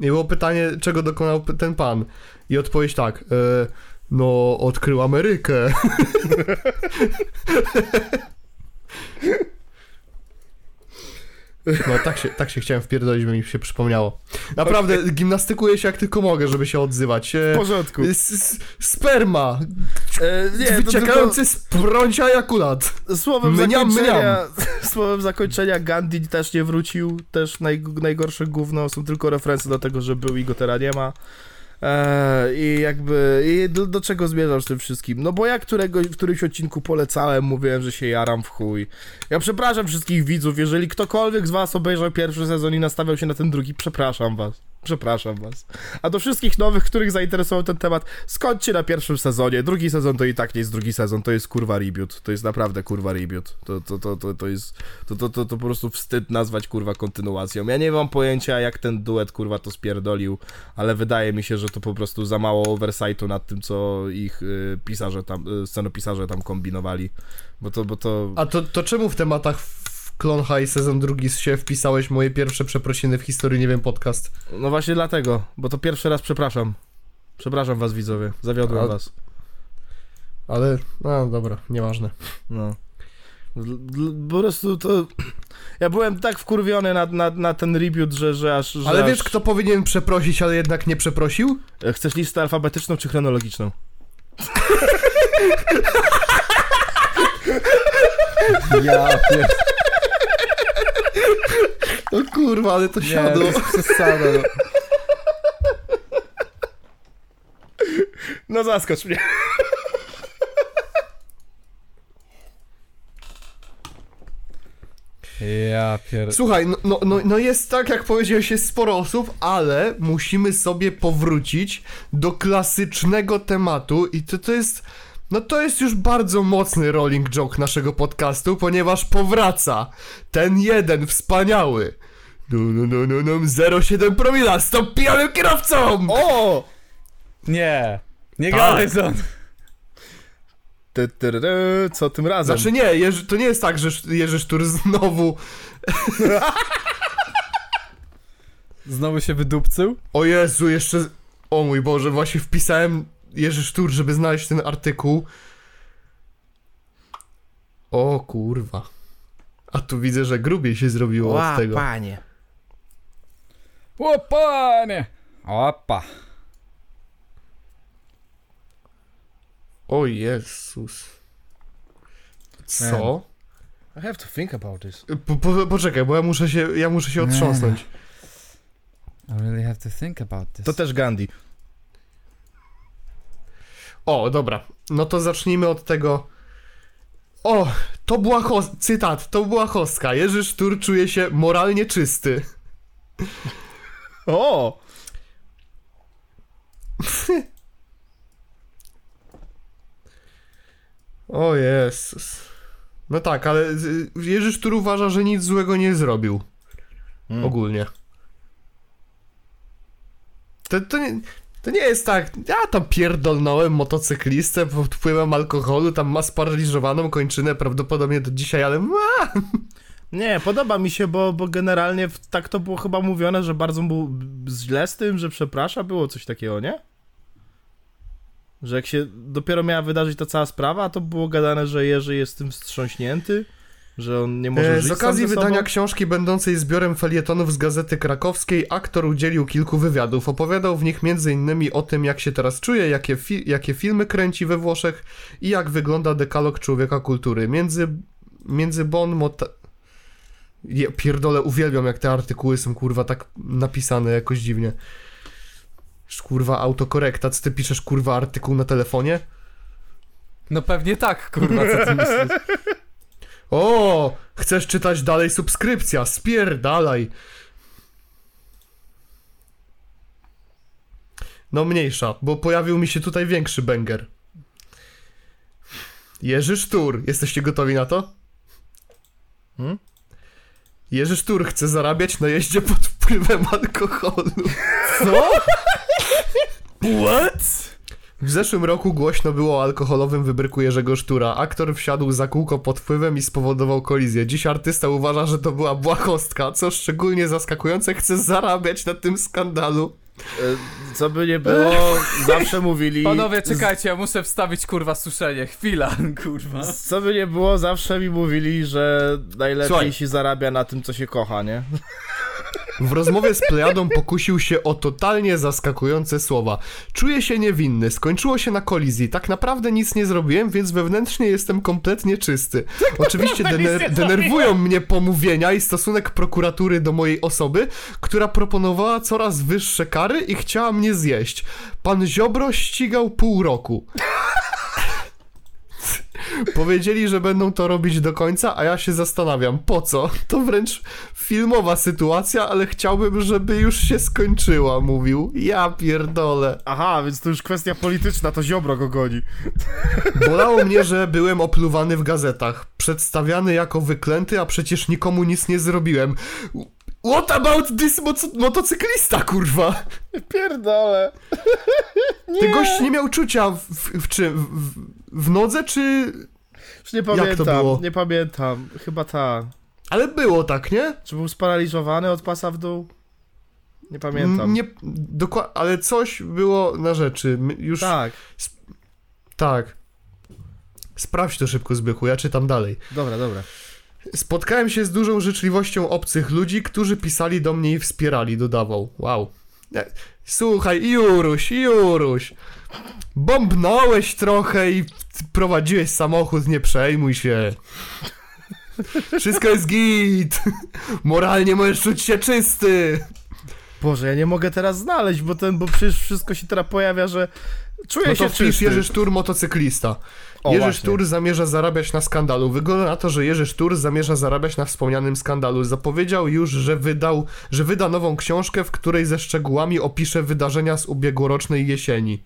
Speaker 3: i było pytanie, czego dokonał ten pan i odpowiedź tak, y, no, odkrył Amerykę. No tak się, tak się chciałem wpierdolić, by mi się przypomniało. Naprawdę, gimnastykuję się jak tylko mogę, żeby się odzywać. E,
Speaker 1: W porządku.
Speaker 3: s- s- sperma,
Speaker 1: E, nie,
Speaker 3: wyciekający z prącia jakulat.
Speaker 1: słowem
Speaker 3: Mniam,
Speaker 1: zakończenia, słowem zakończenia Gandhi też nie wrócił, też naj, najgorsze gówno, są tylko referencje do tego, że był i go teraz nie ma. E, I jakby, i do, do czego zmierzam z tym wszystkim? No bo ja którego, w którymś odcinku polecałem, mówiłem, że się jaram w chuj. Ja przepraszam wszystkich widzów, jeżeli ktokolwiek z was obejrzał pierwszy sezon i nastawiał się na ten drugi, przepraszam was. Przepraszam was. A do wszystkich nowych, których zainteresował ten temat, skończcie na pierwszym sezonie. Drugi sezon to i tak nie jest drugi sezon, to jest kurwa reboot. To jest naprawdę kurwa reboot. To, to, to, to, to jest. To, to, to, to po prostu wstyd nazwać kurwa kontynuacją. Ja nie mam pojęcia, jak ten duet kurwa to spierdolił, ale wydaje mi się, że to po prostu za mało oversightu nad tym, co ich y, pisarze tam, y, scenopisarze tam kombinowali. Bo to, bo to.
Speaker 3: A to, to czemu w tematach w Clone High sezon drugi się wpisałeś moje pierwsze przeprosiny w historii, nie wiem, podcast?
Speaker 1: No właśnie dlatego, bo to pierwszy raz przepraszam. Przepraszam was widzowie, zawiodłem
Speaker 3: A-
Speaker 1: was.
Speaker 3: Ale, no dobra, nieważne.
Speaker 1: No. Po prostu to. Ja byłem tak wkurwiony na, na, na ten reboot, że, że aż. Że
Speaker 3: Ale
Speaker 1: aż...
Speaker 3: wiesz, kto powinien przeprosić, ale jednak nie przeprosił?
Speaker 1: Chcesz listę alfabetyczną czy chronologiczną?
Speaker 2: Ja pier...
Speaker 3: O kurwa, ale to
Speaker 2: Nie,
Speaker 3: siadło.
Speaker 2: to jest przesada, no.
Speaker 1: No zaskocz mnie.
Speaker 2: Ja pier...
Speaker 3: Słuchaj, no, no, no, no jest tak, jak powiedziałeś, jest sporo osób, ale musimy sobie powrócić do klasycznego tematu i to, to jest... No to jest już bardzo mocny rolling joke naszego podcastu, ponieważ powraca ten jeden wspaniały. No, no, no, no, no, 0,7 promila, stop pijanym kierowcą!
Speaker 1: O!
Speaker 2: Nie! Nie
Speaker 3: Tak.
Speaker 2: gadaj za...
Speaker 1: Ty, ty, ty, ty, co tym razem?
Speaker 3: Znaczy nie, Jerzy, to nie jest tak, że Jerzy Sztur znowu...
Speaker 2: Znowu się wydupcył?
Speaker 3: O Jezu, jeszcze... O mój Boże, właśnie wpisałem Jerzy Sztur, żeby znaleźć ten artykuł. O kurwa. A tu widzę, że grubiej się zrobiło od tego.
Speaker 1: panie.
Speaker 2: O panie! Opa.
Speaker 3: O Jezus. Co?
Speaker 1: I have to think about this.
Speaker 3: Po, po, poczekaj, bo ja muszę się, ja muszę się otrząsnąć.
Speaker 2: I really have to think about this.
Speaker 1: To też Gandhi.
Speaker 3: O, dobra. No to zacznijmy od tego. O, to była hos... cytat, to była hostka. Jerzy Sztur czuje się moralnie czysty.
Speaker 1: O!
Speaker 3: O Jezus. No tak, ale y, Jerzy Sztur uważa, że nic złego nie zrobił.
Speaker 1: Hmm.
Speaker 3: Ogólnie. To, to, nie, to nie jest tak, ja tam pierdolnąłem motocyklistę pod wpływem alkoholu, tam ma sparaliżowaną kończynę prawdopodobnie do dzisiaj, ale
Speaker 1: Nie, podoba mi się, bo, bo generalnie tak to było chyba mówione, że bardzo był źle z tym, że przeprasza, było coś takiego, nie? Że jak się dopiero miała wydarzyć ta cała sprawa, to było gadane, że Jerzy jest tym wstrząśnięty, że on nie może
Speaker 3: E,
Speaker 1: żyć
Speaker 3: Z okazji wydania
Speaker 1: sobą.
Speaker 3: książki będącej zbiorem felietonów z Gazety Krakowskiej, aktor udzielił kilku wywiadów. Opowiadał w nich m.in. o tym, jak się teraz czuje, jakie, fi- jakie filmy kręci we Włoszech i jak wygląda dekalog człowieka kultury. Między, między Bon Mota... Ja pierdolę, uwielbiam jak te artykuły są kurwa tak napisane jakoś dziwnie. Kurwa autokorekta, co ty piszesz kurwa artykuł na telefonie?
Speaker 2: No pewnie tak, kurwa, co ty myślisz?
Speaker 3: O, chcesz czytać dalej subskrypcja, spierdalaj. No mniejsza, bo pojawił mi się tutaj większy banger. Jerzy Sztur, jesteście gotowi na to?
Speaker 1: Hmm?
Speaker 3: Jerzy Sztur chce zarabiać na jeździe pod wpływem alkoholu.
Speaker 1: Co? What?
Speaker 3: W zeszłym roku głośno było o alkoholowym wybryku Jerzego Sztura. Aktor wsiadł za kółko pod wpływem i spowodował kolizję. Dziś artysta uważa, że to była błahostka, co szczególnie zaskakujące, chce zarabiać na tym skandalu.
Speaker 1: E, Co by nie było, zawsze mówili...
Speaker 2: Panowie, czekajcie, ja muszę wstawić, kurwa, suszenie. Chwila, kurwa.
Speaker 1: Co by nie było, zawsze mi mówili, że najlepiej
Speaker 3: Słuchaj.
Speaker 1: się zarabia na tym, co się kocha, nie?
Speaker 3: W rozmowie z Plejadą pokusił się o totalnie zaskakujące słowa. Czuję się niewinny, skończyło się na kolizji, tak naprawdę nic nie zrobiłem, więc wewnętrznie jestem kompletnie czysty. Oczywiście dener- denerwują mnie pomówienia i stosunek prokuratury do mojej osoby, która proponowała coraz wyższe kary i chciała mnie zjeść. Pan Ziobro ścigał pół roku. Powiedzieli, że będą to robić do końca, a ja się zastanawiam, po co? To wręcz filmowa sytuacja, ale chciałbym, żeby już się skończyła, mówił. Ja pierdolę.
Speaker 1: Aha, więc to już kwestia polityczna, to Ziobro go goni.
Speaker 3: Bolało mnie, że byłem opluwany w gazetach. Przedstawiany jako wyklęty, a przecież nikomu nic nie zrobiłem. What about this moco- motocyklista, kurwa?
Speaker 1: Pierdolę.
Speaker 3: Ten gość nie miał czucia w, w, w czym? W, w nodze, czy...
Speaker 1: Już nie pamiętam,
Speaker 3: było?
Speaker 1: nie pamiętam. Chyba ta.
Speaker 3: Ale było tak, nie?
Speaker 1: Czy był sparaliżowany od pasa w dół? Nie pamiętam.
Speaker 3: M- Nie, dokła- ale coś było na rzeczy. Już
Speaker 1: Tak,
Speaker 3: Tak. Sprawdź to szybko, Zbychu, ja czytam dalej.
Speaker 1: dobra, dobra.
Speaker 3: Spotkałem się z dużą życzliwością obcych ludzi, którzy pisali do mnie i wspierali, dodawał. Wow. E, Słuchaj, Juruś, Juruś. Bombnąłeś trochę i prowadziłeś samochód, nie przejmuj się. Wszystko jest git. Moralnie możesz czuć się czysty.
Speaker 1: Boże, ja nie mogę teraz znaleźć, bo ten, bo przecież wszystko się teraz pojawia, że czuję
Speaker 3: No to
Speaker 1: się
Speaker 3: wpisz
Speaker 1: czysty.
Speaker 3: Jerzy Sztur, motocyklista.
Speaker 1: O,
Speaker 3: Jerzy
Speaker 1: właśnie.
Speaker 3: Sztur zamierza zarabiać na skandalu. Wygląda na to, że Jerzy Sztur zamierza zarabiać na wspomnianym skandalu. Zapowiedział już, że wydał, że wyda nową książkę, w której ze szczegółami opisze wydarzenia z ubiegłorocznej jesieni.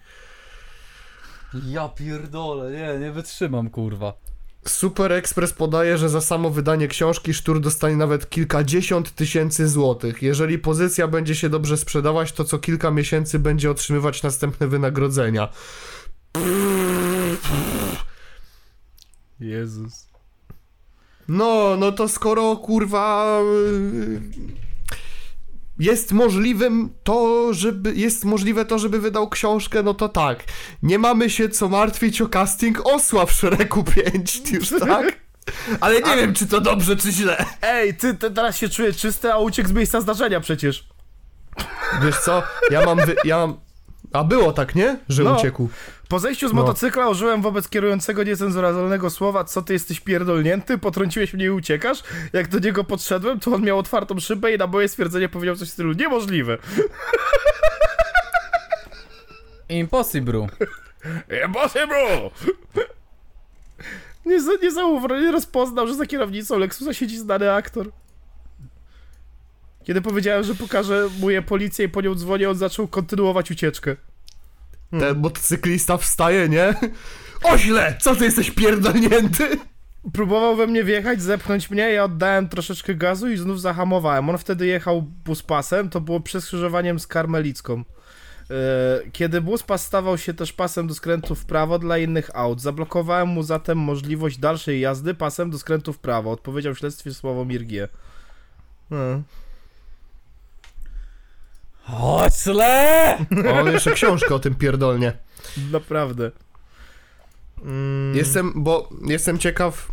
Speaker 2: Ja pierdolę, nie, nie wytrzymam, kurwa.
Speaker 3: Super Express podaje, że za samo wydanie książki Sztur dostanie nawet kilkadziesiąt tysięcy złotych. Jeżeli pozycja będzie się dobrze sprzedawać, to co kilka miesięcy będzie otrzymywać następne wynagrodzenia.
Speaker 1: Jezus.
Speaker 3: No, no to skoro kurwa jest możliwym to, żeby jest możliwe to, żeby wydał książkę, no to tak. Nie mamy się co martwić o casting osła w szeregu 5 już, tak? Ale nie wiem, czy to dobrze, czy źle.
Speaker 1: Ej, ty, ty teraz się czuję czysty, a uciekł z miejsca zdarzenia przecież.
Speaker 3: Wiesz co, ja mam, wy, ja mam... A było tak, nie? Że
Speaker 1: No.
Speaker 3: uciekł.
Speaker 1: Po zejściu z
Speaker 3: No.
Speaker 1: motocykla użyłem wobec kierującego niecenzuralnego słowa co ty jesteś pierdolnięty, potrąciłeś mnie i uciekasz. Jak do niego podszedłem, to on miał otwartą szybę i na moje stwierdzenie powiedział coś w stylu niemożliwe.
Speaker 2: Impossible.
Speaker 1: Impossible! Nie, nie zauważył, nie rozpoznał, że za kierownicą Lexusa siedzi znany aktor. Kiedy powiedziałem, że pokażę mu je policję i po nią dzwonię, on zaczął kontynuować ucieczkę.
Speaker 3: Ten motocyklista wstaje, nie? Oźle! Co ty jesteś pierdolnięty?
Speaker 1: Próbował we mnie wjechać, zepchnąć mnie, ja oddałem troszeczkę gazu i znów zahamowałem. On wtedy jechał buspasem, to było przed skrzyżowaniem z Karmelicką. E, Kiedy buspas stawał się też pasem do skrętu w prawo dla innych aut, zablokowałem mu zatem możliwość dalszej jazdy pasem do skrętu w prawo, odpowiedział w śledztwie Sławomir G. Hmm.
Speaker 3: O, on jeszcze książkę o tym pierdolnie.
Speaker 1: Naprawdę. Mm.
Speaker 3: Jestem, bo jestem ciekaw,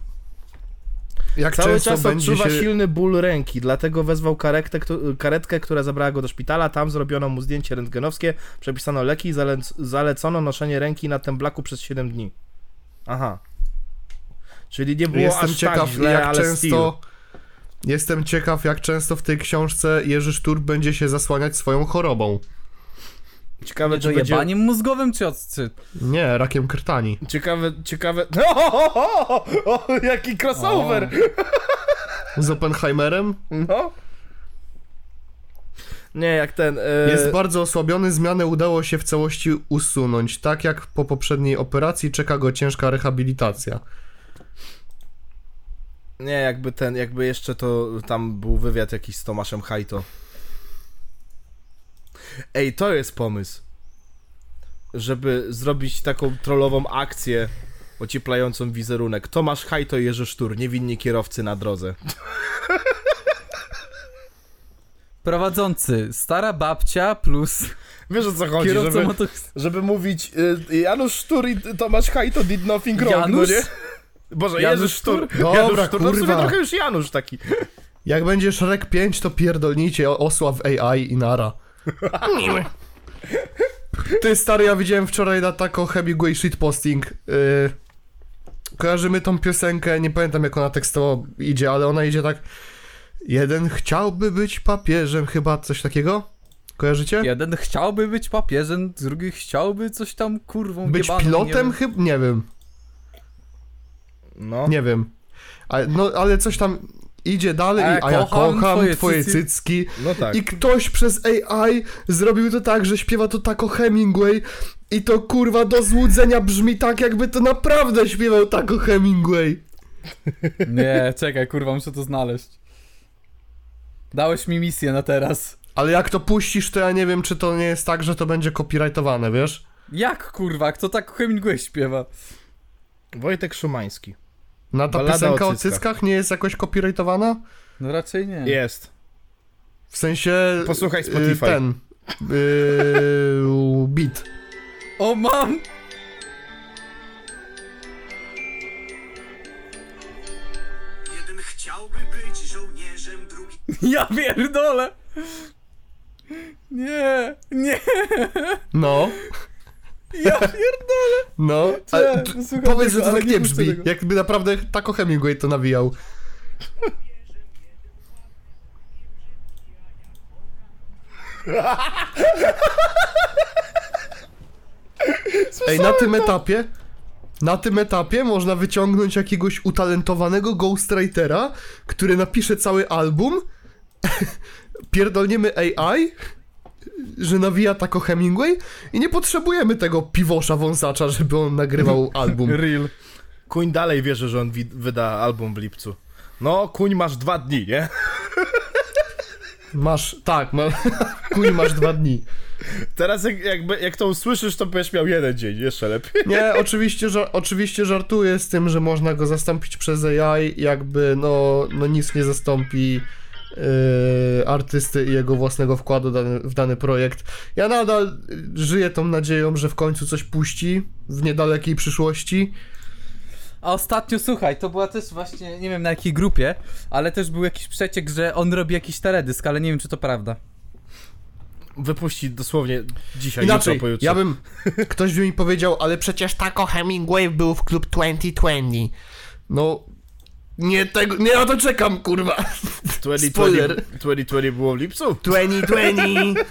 Speaker 3: jak
Speaker 1: Cały
Speaker 3: często
Speaker 1: czas
Speaker 3: będzie
Speaker 1: odczuwa
Speaker 3: się...
Speaker 1: silny ból ręki, dlatego wezwał karetkę, karetkę, która zabrała go do szpitala. Tam zrobiono mu zdjęcie rentgenowskie, przepisano leki i zalec- zalecono noszenie ręki na temblaku przez 7 dni. Aha. Czyli nie było
Speaker 3: Jestem
Speaker 1: aż
Speaker 3: ciekaw,
Speaker 1: tak źle,
Speaker 3: jak
Speaker 1: ale
Speaker 3: często...
Speaker 1: still.
Speaker 3: Jestem ciekaw, jak często w tej książce Jerzy Sztur będzie się zasłaniać swoją chorobą.
Speaker 1: Ciekawe, czy będzie...
Speaker 2: jebaniem mózgowym, czy.
Speaker 3: Nie, rakiem krtani.
Speaker 1: Ciekawe, ciekawe... O, o, o, o, o, jaki crossover!
Speaker 3: Z Oppenheimerem?
Speaker 1: No. Nie, jak ten... E...
Speaker 3: Jest bardzo osłabiony, zmianę udało się w całości usunąć. Tak jak po poprzedniej operacji czeka go ciężka rehabilitacja.
Speaker 1: Nie, jakby ten, jakby jeszcze to tam był wywiad jakiś z Tomaszem Hajto. Ej, to jest pomysł. Żeby zrobić taką trollową akcję ocieplającą wizerunek. Tomasz Hajto i Jerzy Sztur, niewinni kierowcy na drodze.
Speaker 2: Prowadzący, stara babcia plus
Speaker 1: Wiesz o co chodzi,
Speaker 2: kierowca
Speaker 1: żeby, żeby mówić y, Janusz Sztur i Tomasz Hajto did nothing wrong,
Speaker 2: Janusz?
Speaker 1: no nie? Boże,
Speaker 2: Janusz
Speaker 1: Jerzy Sztur.
Speaker 3: Dobra,
Speaker 1: Janusz Sztur, no w sumie
Speaker 3: kurwa.
Speaker 1: trochę już Janusz taki.
Speaker 3: Jak będzie Shrek 5, to pierdolnijcie osła w AI i nara. Ty stary, ja widziałem wczoraj na taką Hemingway shitposting. Yy, kojarzymy tą piosenkę, nie pamiętam jak ona tekstowo idzie, ale ona idzie tak. Jeden chciałby być papieżem, chyba coś takiego? Kojarzycie?
Speaker 2: Jeden chciałby być papieżem, drugi chciałby coś tam kurwą
Speaker 3: Być
Speaker 2: jebaną, nie
Speaker 3: pilotem?
Speaker 2: wiem.
Speaker 3: Chyba nie wiem.
Speaker 1: No.
Speaker 3: Nie wiem. Ale, no, ale coś tam idzie dalej,
Speaker 2: A
Speaker 3: i, a ja
Speaker 2: kocham twoje
Speaker 3: twoje,
Speaker 2: cycy.
Speaker 3: cycki.
Speaker 1: No tak.
Speaker 3: I ktoś przez AI zrobił to tak, że śpiewa to tako Hemingway i to kurwa do złudzenia brzmi tak, jakby to naprawdę śpiewał tako Hemingway.
Speaker 2: Nie, czekaj, kurwa, muszę to znaleźć. Dałeś mi misję na teraz.
Speaker 3: Ale jak to puścisz, to ja nie wiem, czy to nie jest tak, że to będzie copyrightowane, wiesz?
Speaker 2: Jak kurwa, kto tak Hemingway śpiewa?
Speaker 1: Wojtek Szumański.
Speaker 3: Na ta
Speaker 1: Ballada
Speaker 3: piosenka
Speaker 1: o
Speaker 3: o
Speaker 1: cyckach.
Speaker 3: cyckach nie jest jakoś copyrightowana?
Speaker 2: No raczej nie.
Speaker 1: Jest.
Speaker 3: W sensie...
Speaker 1: Posłuchaj
Speaker 3: y,
Speaker 1: Spotify.
Speaker 3: Ten... Yy, beat.
Speaker 2: O, mam!
Speaker 5: Jeden chciałby być żołnierzem, drugi
Speaker 2: Ja pierdolę! Nie, nie,
Speaker 3: No,
Speaker 2: ja pierdolę!
Speaker 3: no.
Speaker 2: Co?
Speaker 3: Ale, t-
Speaker 2: Słucham
Speaker 3: powiedz, że to tak
Speaker 2: nie
Speaker 3: nie brzmi.
Speaker 2: tego.
Speaker 3: Jakby naprawdę tako Hemingway to nawijał. Ej, na tym etapie, na tym etapie można wyciągnąć jakiegoś utalentowanego ghostwritera, który napisze cały album, pierdolniemy AI, że nawija tako Hemingway i nie potrzebujemy tego piwosza wąsacza, żeby on nagrywał album.
Speaker 2: Real.
Speaker 1: Kuń dalej wierzy, że on wyda album w lipcu. No, kuń masz dwa dni, nie?
Speaker 3: Masz, tak, ma, kuj masz dwa dni.
Speaker 1: Teraz jak, jakby, jak to usłyszysz, to będziesz miał jeden dzień, jeszcze lepiej.
Speaker 3: Nie, oczywiście, że, oczywiście żartuję z tym, że można go zastąpić przez AI, jakby no, no nic nie zastąpi artysty i jego własnego wkładu dany, w dany projekt. Ja nadal żyję tą nadzieją, że w końcu coś puści w niedalekiej przyszłości.
Speaker 2: A ostatnio, słuchaj, to była też właśnie, nie wiem na jakiej grupie, ale też był jakiś przeciek, że on robi jakiś teledysk, ale nie wiem czy to prawda.
Speaker 1: wypuści dosłownie dzisiaj,
Speaker 3: Inaczej,
Speaker 1: jutro, pojutrze.
Speaker 3: ja bym, ktoś by mi powiedział, ale przecież Taco Hemingway był w klub 2020. No, nie tego, nie na to czekam, kurwa.
Speaker 1: 2020,
Speaker 3: spoiler.
Speaker 1: 2020 było w lipcu?
Speaker 3: 2020.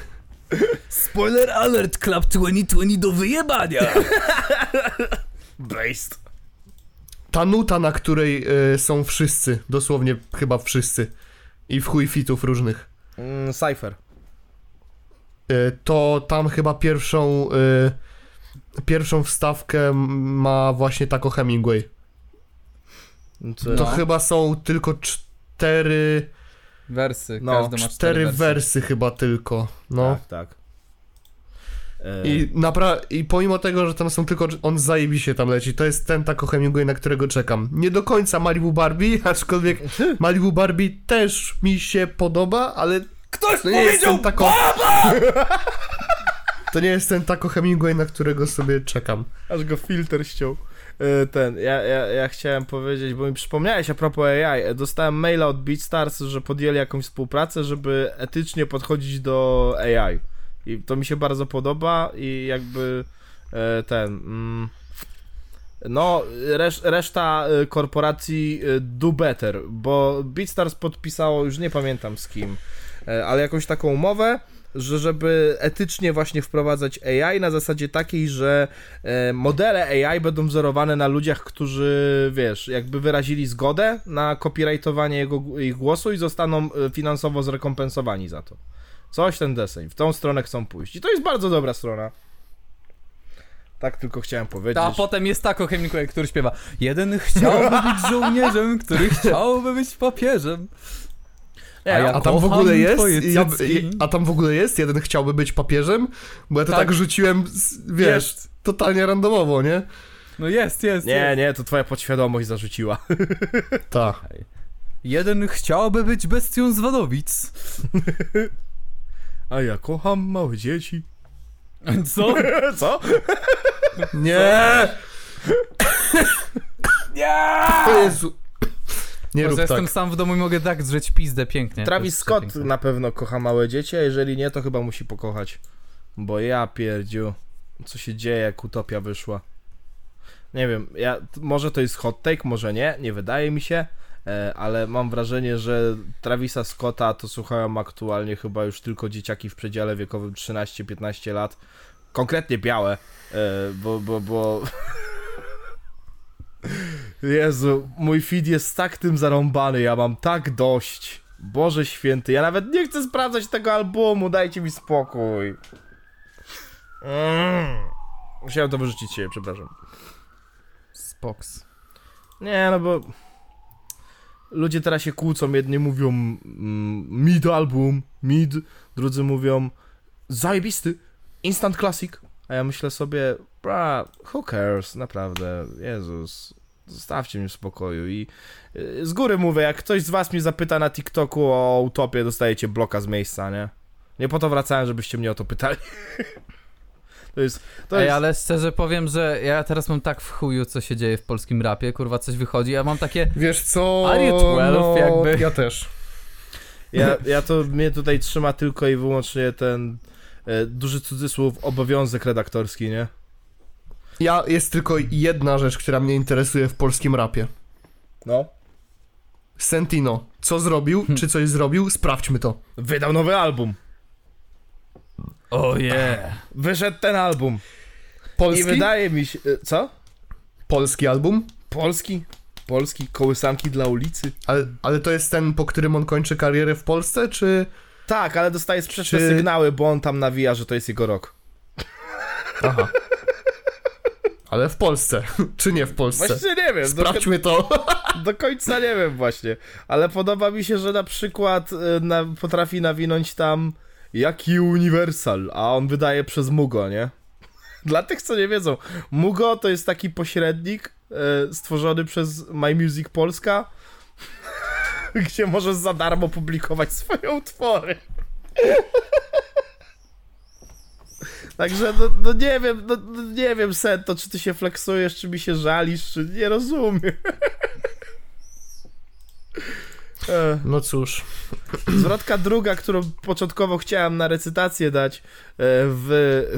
Speaker 2: Spoiler alert, Club 2020 do wyjebania!
Speaker 1: Based.
Speaker 3: Ta nuta, na której y, są wszyscy, dosłownie chyba wszyscy. I w chuj fitów różnych.
Speaker 1: Mm, Cypher.
Speaker 3: Y, to tam chyba pierwszą y, pierwszą wstawkę ma właśnie Taco Hemingway. To
Speaker 2: No.
Speaker 3: chyba są tylko cztery,
Speaker 2: Wersy,
Speaker 1: No,
Speaker 2: każdy ma
Speaker 3: cztery
Speaker 2: cztery wersy.
Speaker 3: wersy chyba tylko. No.
Speaker 1: Tak, tak. E,
Speaker 3: I, napra- I pomimo tego, że tam są tylko. On zajebiście tam leci. To jest ten Taco Hemingway, na którego czekam. Nie do końca Malibu Barbie, aczkolwiek Malibu Barbie też mi się podoba, ale.
Speaker 1: Ktoś
Speaker 3: To nie jest ten Taco. To nie jest ten Taco Hemingway, na którego sobie czekam.
Speaker 1: Aż go filtr ściął. E, Ten, ja, ja, ja chciałem powiedzieć, bo mi przypomniałeś a propos AI, dostałem maila od BeatStars, że podjęli jakąś współpracę, żeby etycznie podchodzić do AI. I to mi się bardzo podoba i jakby e, ten... Mm, no, resz, reszta e, korporacji do better, bo BeatStars podpisało, już nie pamiętam z kim, ale jakąś taką umowę, że żeby etycznie właśnie wprowadzać AI na zasadzie takiej, że e, modele AI będą wzorowane na ludziach, którzy, wiesz, jakby wyrazili zgodę na copyrightowanie jego, ich głosu i zostaną e, finansowo zrekompensowani za to. Coś ten deseń, w tą stronę chcą pójść. I to jest bardzo dobra strona. Tak tylko chciałem powiedzieć.
Speaker 2: A potem jest Taco Hemingway, który śpiewa Jeden chciałby być żołnierzem, który chciałby być papieżem.
Speaker 1: Nie,
Speaker 2: a ja
Speaker 3: A tam w
Speaker 2: kocham
Speaker 3: ogóle jest.
Speaker 2: twoje
Speaker 3: Ja, a tam w ogóle jest. Jeden chciałby być papieżem, bo ja to tak,
Speaker 2: Tak.
Speaker 3: rzuciłem, wiesz,
Speaker 2: Jest.
Speaker 3: totalnie randomowo, nie?
Speaker 2: No jest, jest.
Speaker 1: Nie,
Speaker 2: jest.
Speaker 1: nie, to twoja podświadomość zarzuciła.
Speaker 3: Tak.
Speaker 2: Jeden chciałby być bestią z Wadowic.
Speaker 1: A ja kocham małe dzieci.
Speaker 2: Co?
Speaker 1: Co?
Speaker 3: Nie! Nie! O Jezu. Nie rób
Speaker 2: jestem
Speaker 3: tak.
Speaker 2: sam w domu i mogę tak drzeć pizdę pięknie.
Speaker 1: Travis Scott
Speaker 2: piękne.
Speaker 1: na pewno kocha małe dzieci, a jeżeli nie, to chyba musi pokochać. Bo ja pierdziu, co się dzieje, jak Utopia wyszła. Nie wiem, ja, może to jest hot take, może nie, nie wydaje mi się, e, ale mam wrażenie, że Travisa Scotta to słuchają aktualnie chyba już tylko dzieciaki w przedziale wiekowym 13-15 lat. Konkretnie białe, e, bo, bo, bo... Jezu, mój feed jest tak tym zarąbany, ja mam tak dość. Boże święty, ja nawet nie chcę sprawdzać tego albumu, dajcie mi spokój. Mm. Musiałem to wyrzucić siebie, przepraszam.
Speaker 2: Spoks.
Speaker 1: Nie, no bo ludzie teraz się kłócą, jedni mówią mm, mid album, mid, drudzy mówią zajebisty, instant classic, a ja myślę sobie, bra, who cares, naprawdę, Jezus, zostawcie mnie w spokoju i y, z góry mówię, jak ktoś z was mnie zapyta na TikToku o utopię, dostajecie bloka z miejsca, nie? Nie po to wracałem, żebyście mnie o to pytali. To jest, to
Speaker 2: Ej,
Speaker 1: jest...
Speaker 2: ale szczerze powiem, że ja teraz mam tak w chuju, co się dzieje w polskim rapie, kurwa, coś wychodzi, ja mam takie...
Speaker 3: Wiesz co?
Speaker 2: Are you 12
Speaker 3: no,
Speaker 2: jakby?
Speaker 3: Ja też.
Speaker 1: Ja, ja to mnie tutaj trzyma tylko i wyłącznie ten e, duży cudzysłów obowiązek redaktorski, nie?
Speaker 3: Ja, jest tylko jedna rzecz, która mnie interesuje w polskim rapie.
Speaker 1: No.
Speaker 3: Sentino. Co zrobił? Czy coś zrobił? Sprawdźmy to.
Speaker 1: Wydał nowy album.
Speaker 2: Oh yeah.
Speaker 1: Wyszedł ten album.
Speaker 3: Polski?
Speaker 1: I wydaje mi się. e, Co?
Speaker 3: Polski album?
Speaker 1: Polski? Polski? Kołysanki dla ulicy?
Speaker 3: Ale, ale to jest ten, po którym on kończy karierę w Polsce, czy...
Speaker 1: Tak, ale dostaje sprzeczne
Speaker 3: Czy-
Speaker 1: sygnały, bo on tam nawija, że to jest jego rok.
Speaker 3: Aha. Ale w Polsce, czy nie w Polsce?
Speaker 1: Właśnie nie wiem. Do,
Speaker 3: Sprawdźmy to.
Speaker 1: do końca nie wiem właśnie. Ale podoba mi się, że na przykład e, na, potrafi nawinąć tam jaki Universal, a on wydaje przez Mugo, nie? Dla tych, co nie wiedzą, Mugo to jest taki pośrednik e, stworzony przez My Music Polska, gdzie możesz za darmo publikować swoje utwory. Także, no, no nie wiem, no, no nie wiem, Sento, czy ty się flexujesz, czy mi się żalisz, czy nie rozumiem. E,
Speaker 3: No cóż.
Speaker 1: Zwrotka druga, którą początkowo chciałem na recytację dać e, w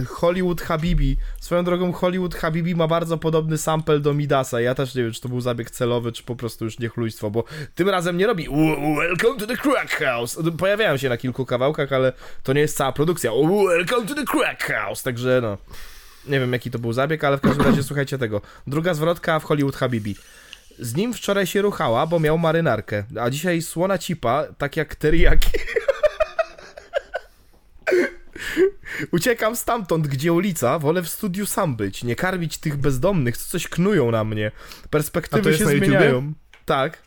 Speaker 1: Hollywood Habibi. Swoją drogą Hollywood Habibi ma bardzo podobny sample do Midasa. Ja też nie wiem, czy to był zabieg celowy, czy po prostu już niechlujstwo, bo tym razem nie robi "W- Welcome to the Crack House. Pojawiają się na kilku kawałkach, ale to nie jest cała produkcja. Welcome to the Crack House. Także no, nie wiem jaki to był zabieg, ale w każdym razie słuchajcie tego. Druga zwrotka w Hollywood Habibi. Z nim wczoraj się ruchała, bo miał marynarkę, a dzisiaj słona cipa, tak jak teriyaki. Uciekam stamtąd, gdzie ulica, wolę w studiu sam być, nie karmić tych bezdomnych, co coś knują na mnie. Perspektywy się zmieniają. Tak.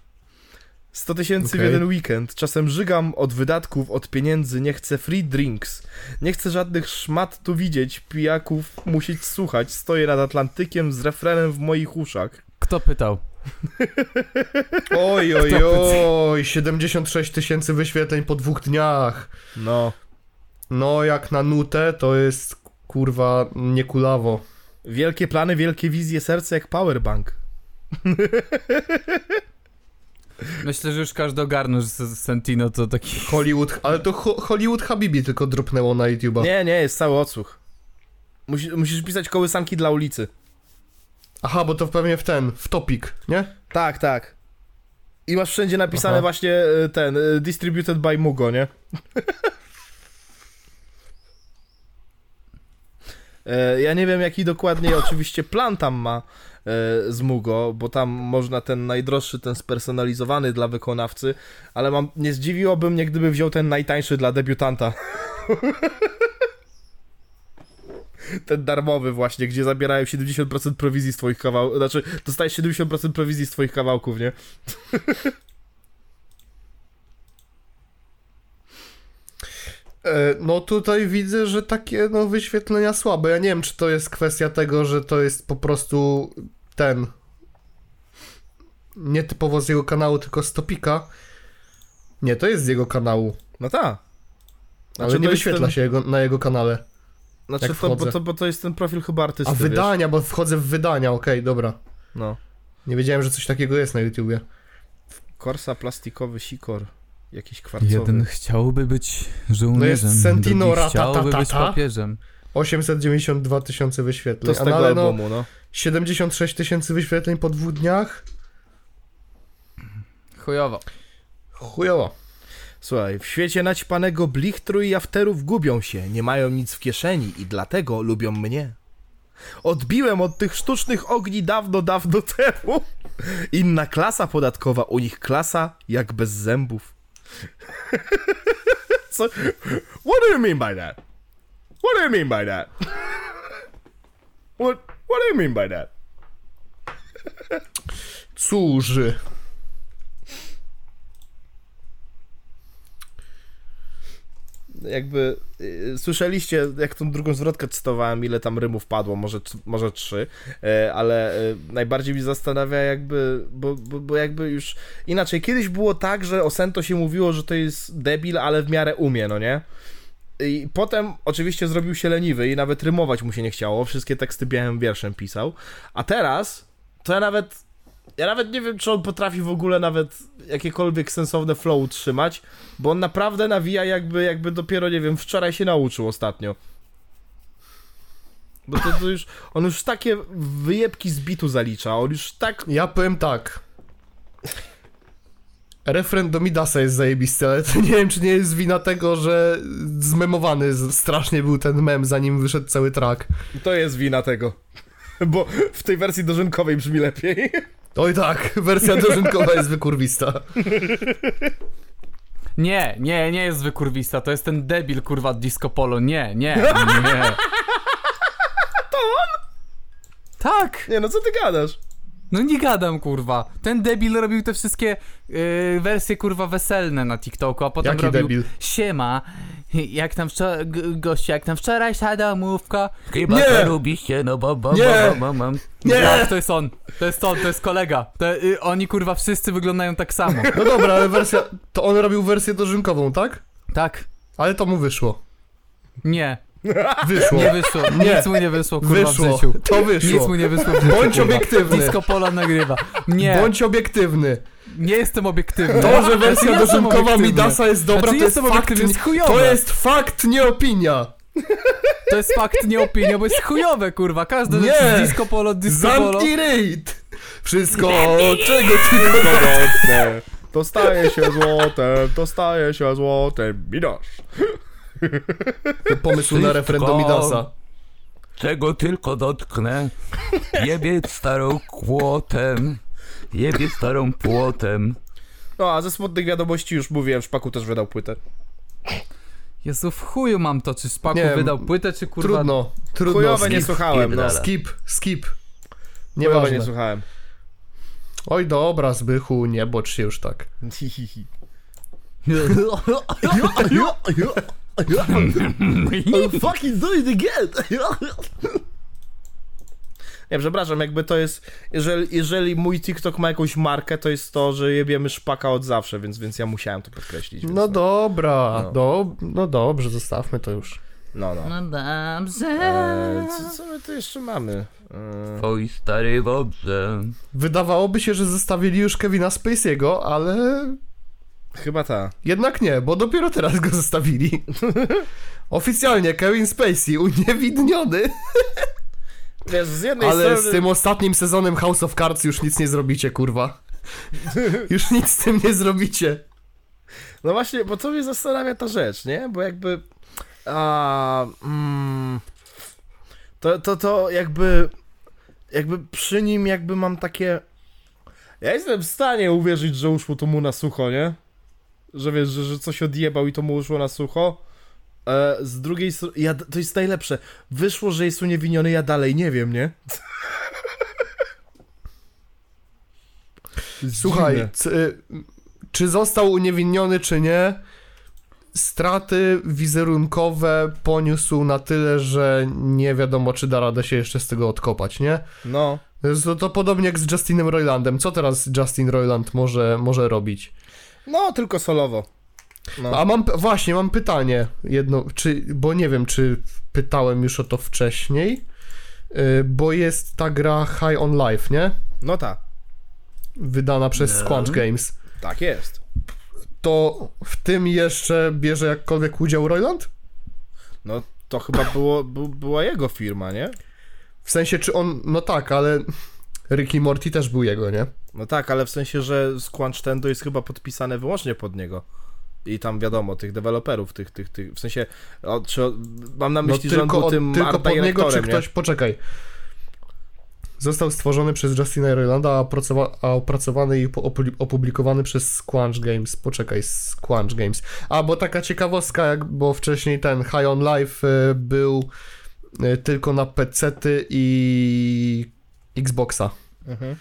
Speaker 1: 100 tysięcy w
Speaker 3: Okej.
Speaker 1: jeden weekend. Czasem żygam od wydatków, od pieniędzy, nie chcę free drinks. Nie chcę żadnych szmat tu widzieć, pijaków musieć słuchać. Stoję nad Atlantykiem z refrenem w moich uszach.
Speaker 2: Kto pytał?
Speaker 3: Oj, oj, oj, 76 tysięcy wyświetleń po dwóch dniach.
Speaker 1: No.
Speaker 3: No, jak na nutę, to jest kurwa niekulawo.
Speaker 1: Wielkie plany, wielkie wizje, serce jak powerbank.
Speaker 2: Myślę, że już każdy ogarnął, że Sentino to taki...
Speaker 3: Hollywood, ale to ho Hollywood Habibi tylko dropnęło na YouTube'a.
Speaker 1: Nie, nie, jest cały odsłuch. Musi, musisz pisać kołysanki dla ulicy.
Speaker 3: Aha, bo to pewnie w ten, w topik, nie?
Speaker 1: Tak, tak. I masz wszędzie napisane
Speaker 3: Aha.
Speaker 1: właśnie e, ten, e, distributed by Mugo, nie? E, Ja nie wiem jaki dokładnie oczywiście plan tam ma e, z Mugo, bo tam można ten najdroższy, ten spersonalizowany dla wykonawcy, ale mam, nie zdziwiłoby mnie, gdyby wziął ten najtańszy dla debiutanta. Ten darmowy właśnie, gdzie zabierają 70% prowizji z twoich kawałków, znaczy dostajesz 70% prowizji z twoich kawałków, nie?
Speaker 3: E, No tutaj widzę, że takie no wyświetlenia słabe. Ja nie wiem, czy to jest kwestia tego, że to jest po prostu ten nie typowo z jego kanału, tylko z topika. Nie, to jest z jego kanału,
Speaker 1: No tak.
Speaker 3: ale
Speaker 1: to
Speaker 3: nie wyświetla
Speaker 1: ten-
Speaker 3: się jego, na jego kanale.
Speaker 1: Znaczy to, bo
Speaker 3: wchodzę.
Speaker 1: to, bo to jest ten profil chyba artysty,
Speaker 3: A
Speaker 1: wiesz?
Speaker 3: wydania, bo wchodzę w wydania, okej, dobra.
Speaker 1: No.
Speaker 3: Nie wiedziałem, że coś takiego jest na YouTubie.
Speaker 1: Korsa, plastikowy sikor. Jakiś kwarcowy.
Speaker 2: Jeden chciałby być żołnierzem,
Speaker 3: No jest Sentino
Speaker 2: drugi chciałby
Speaker 3: ta,
Speaker 2: być
Speaker 3: ta, ta.
Speaker 2: papieżem.
Speaker 3: 892 tysiące wyświetleń.
Speaker 1: To z
Speaker 3: A
Speaker 1: tego
Speaker 3: no, ale no,
Speaker 1: albumu, no.
Speaker 3: 76 tysięcy wyświetleń po dwóch dniach?
Speaker 2: Chujowo.
Speaker 3: Chujowo.
Speaker 1: Słuchaj, w świecie naćpanego blichtru i afterów gubią się, nie mają nic w kieszeni i dlatego lubią mnie. Odbiłem od tych sztucznych ogni dawno, dawno temu. Inna klasa podatkowa, u nich klasa jak bez zębów. Co? What do you mean by that? What do you mean by that? What, what do you mean by that?
Speaker 3: Cóż.
Speaker 1: Jakby y, słyszeliście, jak tą drugą zwrotkę cytowałem, ile tam rymów padło, może, może trzy, e, ale e, najbardziej mi zastanawia jakby, bo, bo, bo jakby już inaczej, kiedyś było tak, że o Sento się mówiło, że to jest debil, ale w miarę umie, no nie? I potem oczywiście zrobił się leniwy i nawet rymować mu się nie chciało, wszystkie teksty białym wierszem pisał, a teraz to ja nawet ja nawet nie wiem, czy on potrafi w ogóle nawet jakiekolwiek sensowne flow utrzymać, bo on naprawdę nawija jakby, jakby dopiero, nie wiem, wczoraj się nauczył ostatnio. Bo to, to już, on już takie wyjebki z bitu zalicza, on już tak...
Speaker 3: Ja powiem tak. Refren do Midasa jest zajebisty, ale to nie wiem, czy nie jest wina tego, że zmemowany strasznie był ten mem, zanim wyszedł cały track.
Speaker 1: To jest wina tego. Bo w tej wersji dożynkowej brzmi lepiej.
Speaker 3: Oj tak, wersja dożynkowa jest wykurwista.
Speaker 2: Nie, nie, nie jest wykurwista, to jest ten debil kurwa od Disco Polo, nie, nie, nie. To on? Tak,
Speaker 1: Nie no, co ty gadasz?
Speaker 2: no nie gadam kurwa. Ten debil robił te wszystkie yy, wersje kurwa weselne na TikToku, a potem
Speaker 3: Jaki
Speaker 2: robił
Speaker 3: debil?
Speaker 2: siema, jak tam wczoraj, g- goście, jak tam wczoraj domówka, chyba
Speaker 3: Nie!
Speaker 2: to lubiście, no bo, bo,
Speaker 3: Nie!
Speaker 2: bo, bo, bo, bo.
Speaker 3: Nie!
Speaker 2: Tak, to jest on, to jest on, to jest kolega. To, y, oni kurwa wszyscy wyglądają tak samo.
Speaker 3: No dobra, ale wersja... To on robił wersję dożynkową, tak?
Speaker 2: Tak,
Speaker 3: Ale to mu wyszło.
Speaker 2: nie.
Speaker 3: Wyszło.
Speaker 2: Nie wyszło, nic mu nie wyszło, kurwa, w
Speaker 3: Wyszło.
Speaker 2: życiu.
Speaker 3: To
Speaker 2: Nic
Speaker 3: wyszło.
Speaker 2: mu nie wyszło w życiu,
Speaker 3: Bądź
Speaker 2: kurwa.
Speaker 3: obiektywny.
Speaker 2: Disco Polo nagrywa. Nie,
Speaker 3: Bądź obiektywny.
Speaker 2: nie jestem obiektywny.
Speaker 3: To, że
Speaker 2: Znaczy,
Speaker 3: wersja dożynkowa
Speaker 2: obiektywny.
Speaker 3: Midasa jest dobra,
Speaker 2: Znaczy,
Speaker 3: to jest fakt,
Speaker 2: jest chujowe.
Speaker 3: to jest fakt, nie opinia.
Speaker 2: To jest fakt, nie opinia, bo jest chujowe, kurwa. Każde
Speaker 3: Nie.
Speaker 2: rzecz disco polo, disco polo.
Speaker 3: Zamknij ryjt. Wszystko, czego tylko
Speaker 1: Złotne, to staje się złotem, to staje się złotem. Midasz.
Speaker 3: Pomysł na refren do Midasa.
Speaker 6: Czego tylko dotknę, jebie starą kłotem, jebie starą płotem.
Speaker 1: No, a ze smutnych wiadomości już mówiłem, Szpaku też wydał płytę.
Speaker 2: Jezu, w chuju mam to, czy Spaku
Speaker 3: Nie,
Speaker 2: wydał płytę, czy kurwa...
Speaker 3: Trudno, trudno.
Speaker 1: Chujowe nie
Speaker 3: skip,
Speaker 1: słuchałem, no.
Speaker 3: skip, skip.
Speaker 1: Chujowe nie słuchałem.
Speaker 3: Oj dobra, Zbychu, nie bocz się już tak.
Speaker 1: fucking do it again! Nie, przepraszam, jakby to jest, jeżeli, jeżeli mój TikTok ma jakąś markę, to jest to, że jebiemy szpaka od zawsze, więc, więc ja musiałem to podkreślić.
Speaker 3: No dobra,
Speaker 1: No.
Speaker 3: do, no dobrze, zostawmy to już.
Speaker 1: No, no.
Speaker 2: No dobrze.
Speaker 1: Eee, co, co my tu jeszcze mamy? Eee,
Speaker 6: Oj stary wodze.
Speaker 3: Wydawałoby się, że zostawili już Kevina Spacey'ego, ale
Speaker 1: chyba ta.
Speaker 3: jednak nie, bo dopiero teraz go zostawili. Oficjalnie Kevin Spacey uniewinniony,
Speaker 1: Wiesz, z jednej
Speaker 3: ale
Speaker 1: strony...
Speaker 3: z tym ostatnim sezonem House of Cards już nic nie zrobicie, kurwa. Już nic z tym nie zrobicie.
Speaker 1: No właśnie, bo to mnie zastanawia ta rzecz, nie? Bo jakby. A, mm, to, to, to jakby. Jakby przy nim, jakby mam takie. Ja jestem w stanie uwierzyć, że uszło to mu na sucho, nie? Że wiesz, że, że coś odjebał i to mu uszło na sucho. E, z drugiej strony, ja, to jest najlepsze. Wyszło, że jest uniewinniony, ja dalej nie wiem, nie?
Speaker 3: Słuchaj, y, czy został uniewinniony, czy nie, straty wizerunkowe poniósł na tyle, że nie wiadomo, czy da radę się jeszcze z tego odkopać, nie?
Speaker 1: No.
Speaker 3: To, to podobnie jak z Justinem Roilandem. Co teraz Justin Roiland może, może robić?
Speaker 1: No, tylko solowo. No.
Speaker 3: A mam, właśnie, mam pytanie jedno, czy, bo nie wiem, czy pytałem już o to wcześniej, y, bo jest ta gra High on Life, nie?
Speaker 1: No tak.
Speaker 3: Wydana przez Squanch Games.
Speaker 1: Tak jest.
Speaker 3: To w tym jeszcze bierze jakkolwiek udział Roiland?
Speaker 1: No to chyba było, była jego firma, nie?
Speaker 3: W sensie, czy on, no tak, ale Ricky Morty też był jego, nie?
Speaker 1: No tak, ale w sensie, że Squanch Tendo jest chyba podpisane wyłącznie pod niego. I tam wiadomo, tych deweloperów, tych, tych, tych, w sensie, o, czy, mam na
Speaker 3: No
Speaker 1: myśli, że on był
Speaker 3: od-
Speaker 1: tym
Speaker 3: tylko pod niego, czy
Speaker 1: directorem, nie?
Speaker 3: ktoś, poczekaj. Został stworzony przez Justina Roilanda, a, opracowa- a opracowany i opublikowany przez Squanch Games. Poczekaj, Squanch Games. A, bo taka ciekawostka, jak, bo wcześniej ten High on Life y, był y, tylko na PC-ty i Xboxa.
Speaker 1: Mhm.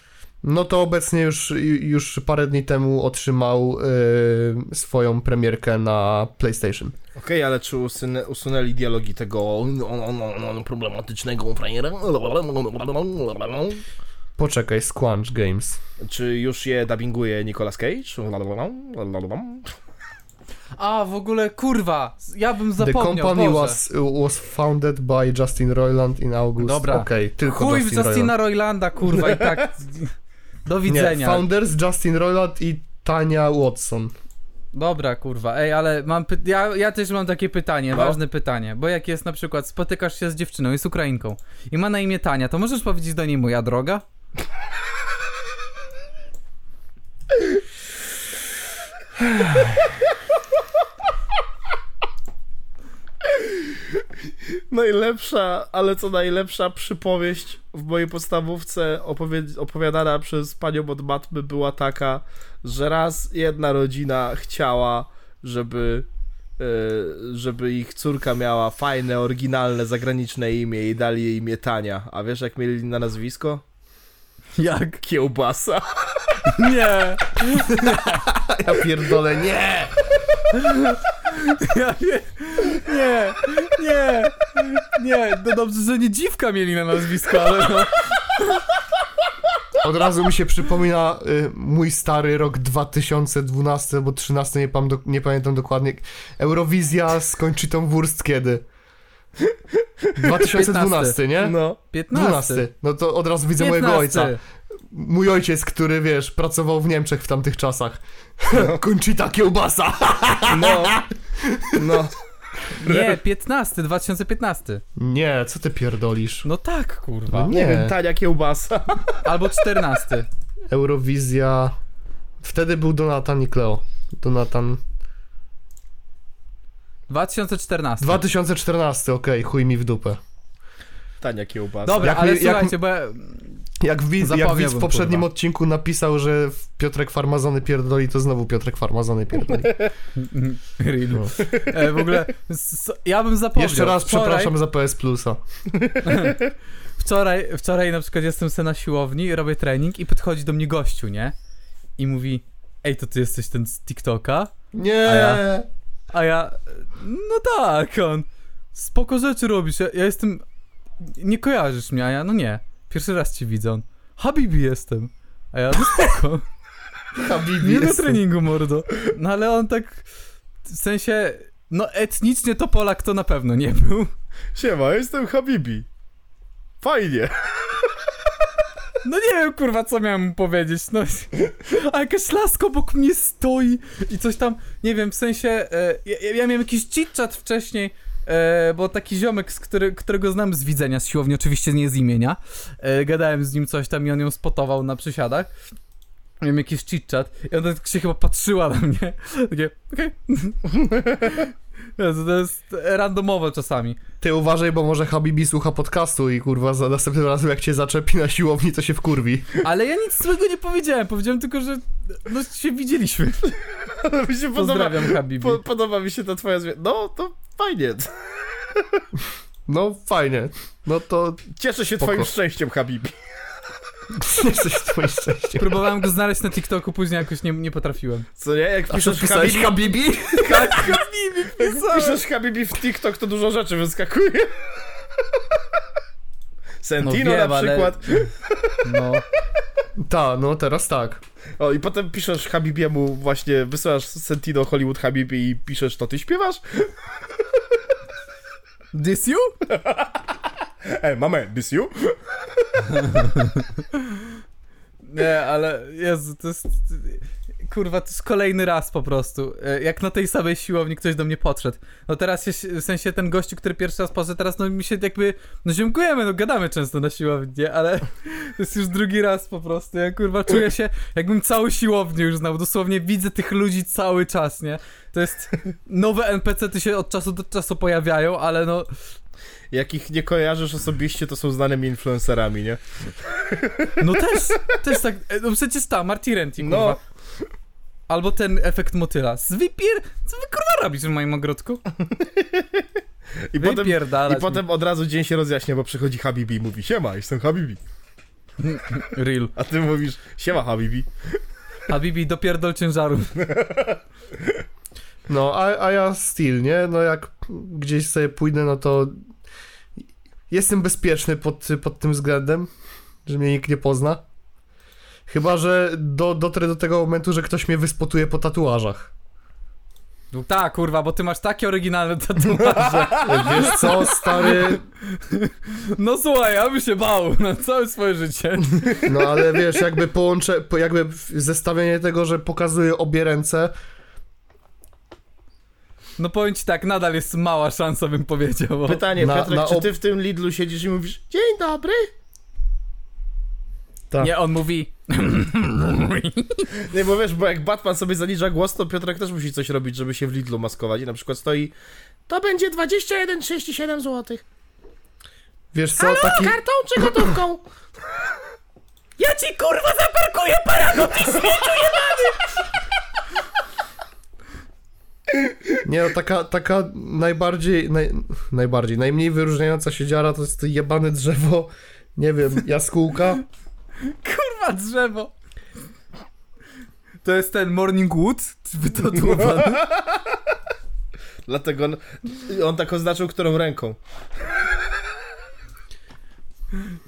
Speaker 3: No to obecnie już, już parę dni temu otrzymał y, swoją premierkę na PlayStation.
Speaker 1: Okej, ale czy usunę, usunęli dialogi tego problematycznego frajera?
Speaker 3: Poczekaj, Squanch Games.
Speaker 1: Czy już je dubbinguje Nicolas Cage?
Speaker 2: A, w ogóle, kurwa, ja bym
Speaker 3: The
Speaker 2: zapomniał,
Speaker 3: company
Speaker 2: Boże.
Speaker 3: was, was founded by Justin Roiland in August.
Speaker 2: Dobra.
Speaker 3: Okej, tylko
Speaker 2: Chuj w
Speaker 3: Justin
Speaker 2: Justina
Speaker 3: Roiland.
Speaker 2: Roilanda, kurwa, i tak... Do
Speaker 3: Nie,
Speaker 2: widzenia.
Speaker 3: founders Justin Roiland i Tania Watson.
Speaker 2: Dobra, kurwa, ej, ale mam py- ja, ja też mam takie pytanie,
Speaker 1: No.
Speaker 2: ważne pytanie, bo jak jest na przykład, spotykasz się z dziewczyną, jest Ukrainką i ma na imię Tania, to możesz powiedzieć do niej moja droga?
Speaker 1: Najlepsza, ale co najlepsza przypowieść w mojej podstawówce opowie- opowiadana przez panią od matmy była taka, że raz jedna rodzina chciała, żeby e, żeby ich córka miała fajne, oryginalne, zagraniczne imię i dali jej imię Tania. A wiesz jak mieli na nazwisko?
Speaker 2: Jak?
Speaker 1: Kiełbasa.
Speaker 2: Nie!
Speaker 3: Ja pierdolę, nie!
Speaker 2: Ja nie, nie, nie, nie, no dobrze, że nie dziwka mieli na nazwisko, ale no.
Speaker 3: Od razu mi się przypomina y, mój stary rok 2012 albo 13, nie, pam, do, nie pamiętam dokładnie. Eurowizja z Conchitą Wurst kiedy? 2012, nie?
Speaker 1: No.
Speaker 2: 15.
Speaker 3: 12. No to od razu widzę mojego
Speaker 2: 15.
Speaker 3: ojca. Mój ojciec, który, wiesz, pracował w Niemczech w tamtych czasach. Conchita kiełbasa!
Speaker 1: No. No.
Speaker 2: Nie, 15, 2015.
Speaker 3: Nie, co ty pierdolisz?
Speaker 2: No tak, kurwa.
Speaker 3: No
Speaker 1: Nie
Speaker 3: Nie.
Speaker 1: wiem, tania kiełbasa.
Speaker 2: Albo 14.
Speaker 3: Eurowizja... Wtedy był Donatan i Cleo. Donatan...
Speaker 2: 2014.
Speaker 3: 2014, okej, chuj mi w dupę.
Speaker 1: Tania kiełbasa.
Speaker 2: Dobra,
Speaker 3: Jak
Speaker 2: ale
Speaker 3: mi- jak
Speaker 2: słuchajcie, bo ja...
Speaker 3: Jak widz, jak widz w poprzednim
Speaker 2: kurwa.
Speaker 3: odcinku napisał, że Piotrek Farmazony pierdoli, to znowu Piotrek Farmazony pierdoli.
Speaker 2: Real.
Speaker 3: No.
Speaker 2: E, w ogóle, s- ja bym zapomniał.
Speaker 3: Jeszcze raz
Speaker 2: wczoraj,
Speaker 3: przepraszam za PS Plusa.
Speaker 2: Wczoraj, wczoraj na przykład jestem se na siłowni, robię trening i podchodzi do mnie gościu, nie? I mówi, ej, to ty jesteś ten z TikToka?
Speaker 3: Nie!
Speaker 2: A ja- A ja, no tak, on, spoko rzeczy robisz, ja, ja jestem, nie kojarzysz mnie, a ja, no nie, pierwszy raz cię widzę, on, Habibi jestem, a ja, no spoko,
Speaker 3: Habibi
Speaker 2: nie
Speaker 3: jestem.
Speaker 2: treningu, mordo, no ale on tak, w sensie, no etnicznie to Polak to na pewno nie był,
Speaker 1: Siema, jestem Habibi. Fajnie.
Speaker 2: no nie wiem, kurwa, co miałem mu powiedzieć, no, a jakaś laska obok mnie stoi i coś tam, nie wiem, w sensie, e, ja, ja miałem jakiś chit-chat wcześniej, e, bo taki ziomek, z który, którego znam z widzenia, z siłowni, oczywiście nie z imienia, e, gadałem z nim coś tam i on ją spotował na przysiadach, miałem jakiś chit-chat i ona tak się chyba patrzyła na mnie, takie, okej. Jezu, To jest randomowe czasami.
Speaker 3: Ty uważaj, bo może Habibi słucha podcastu i kurwa za następnym razem jak cię zaczepi na siłowni, to się wkurwi.
Speaker 2: Ale ja nic złego nie powiedziałem, powiedziałem tylko, że no się widzieliśmy.
Speaker 1: mi się podoba,
Speaker 2: Pozdrawiam Habibi.
Speaker 1: po, podoba mi się ta twoja zmiana. No, to fajnie.
Speaker 3: No fajnie. No to
Speaker 1: Cieszę się
Speaker 3: Spoko.
Speaker 1: twoim szczęściem, Habibi.
Speaker 3: Jesteś twoim szczęściem.
Speaker 2: Próbowałem go znaleźć na TikToku, później jakoś nie, nie potrafiłem.
Speaker 1: Co nie? Jak piszesz Habibi,
Speaker 3: Habibi?
Speaker 1: jak piszesz Habibi w TikTok, to dużo rzeczy wyskakuje. Sentino
Speaker 2: No wiem,
Speaker 1: na
Speaker 2: ale-
Speaker 1: przykład.
Speaker 2: No.
Speaker 3: Ta, no teraz tak.
Speaker 1: O, i potem piszesz Habibiemu właśnie, wysyłasz Sentino Hollywood Habibi i piszesz, to ty śpiewasz?
Speaker 2: This you?
Speaker 1: Ej, mamy, this you?
Speaker 2: Nie, ale Jezu, to jest... Kurwa, to jest kolejny raz po prostu. E, Jak na tej samej siłowni ktoś do mnie podszedł. No teraz się, w sensie ten gościu, który pierwszy raz podszedł, teraz no mi się jakby, no ziomkujemy, no gadamy często na siłowni? Ale to jest już drugi raz po prostu. Ja kurwa czuję się, jakbym całą siłownię już znał. Dosłownie widzę tych ludzi cały czas, nie? To jest, nowe NPC-ty się od czasu do czasu pojawiają, ale no,
Speaker 1: Jak ich nie kojarzysz osobiście, to są znanymi influencerami, nie?
Speaker 2: no też, też tak, e, no przecież ta, Marty Renty, kurwa.
Speaker 1: No.
Speaker 2: Albo ten efekt motyla. Zwypier... Co wy kurwa robisz w moim ogródku?
Speaker 1: I potem, I potem od razu dzień się rozjaśnia, bo przychodzi Habibi i mówi, siema, jestem Habibi.
Speaker 2: Real.
Speaker 1: A ty mówisz, siema Habibi.
Speaker 2: A Bibi dopierdol ciężaru.
Speaker 3: No, a, a ja still, nie? No jak gdzieś sobie pójdę, no to jestem bezpieczny pod, pod tym względem, że mnie nikt nie pozna. Chyba, że do, dotrę do tego momentu, że ktoś mnie wyspotuje po tatuażach.
Speaker 2: No tak, kurwa, bo ty masz takie oryginalne tatuaże.
Speaker 3: Wiesz co, stary?
Speaker 2: No słuchaj, ja bym się bał na całe swoje życie.
Speaker 3: No ale wiesz, jakby połączę, po- jakby zestawienie tego, że pokazuje obie ręce,
Speaker 2: No powiem ci tak, nadal jest mała szansa, bym powiedział. Bo...
Speaker 1: Pytanie,
Speaker 3: Na-
Speaker 1: Piotrek,
Speaker 3: na
Speaker 1: czy ty w tym Lidlu siedzisz i mówisz, dzień dobry?
Speaker 3: tak.
Speaker 2: Nie, on mówi...
Speaker 1: Nie, bo wiesz, bo jak Batman sobie zaniża głos, to Piotrek też musi coś robić, żeby się w Lidlu maskować i na przykład stoi, to będzie 21,37 zł.
Speaker 3: Wiesz co, taki...
Speaker 1: Kartą czy gotówką?
Speaker 2: Ja ci kurwa zaparkuję paragon!
Speaker 3: Nie, no, taka, taka najbardziej, naj, najbardziej, najmniej wyróżniająca się dziara to jest to jebane drzewo, nie wiem, jaskółka.
Speaker 2: Kurwa drzewo! To jest ten Morning Wood wytatuowany.
Speaker 1: Dlatego on, on tak oznaczył, którą ręką.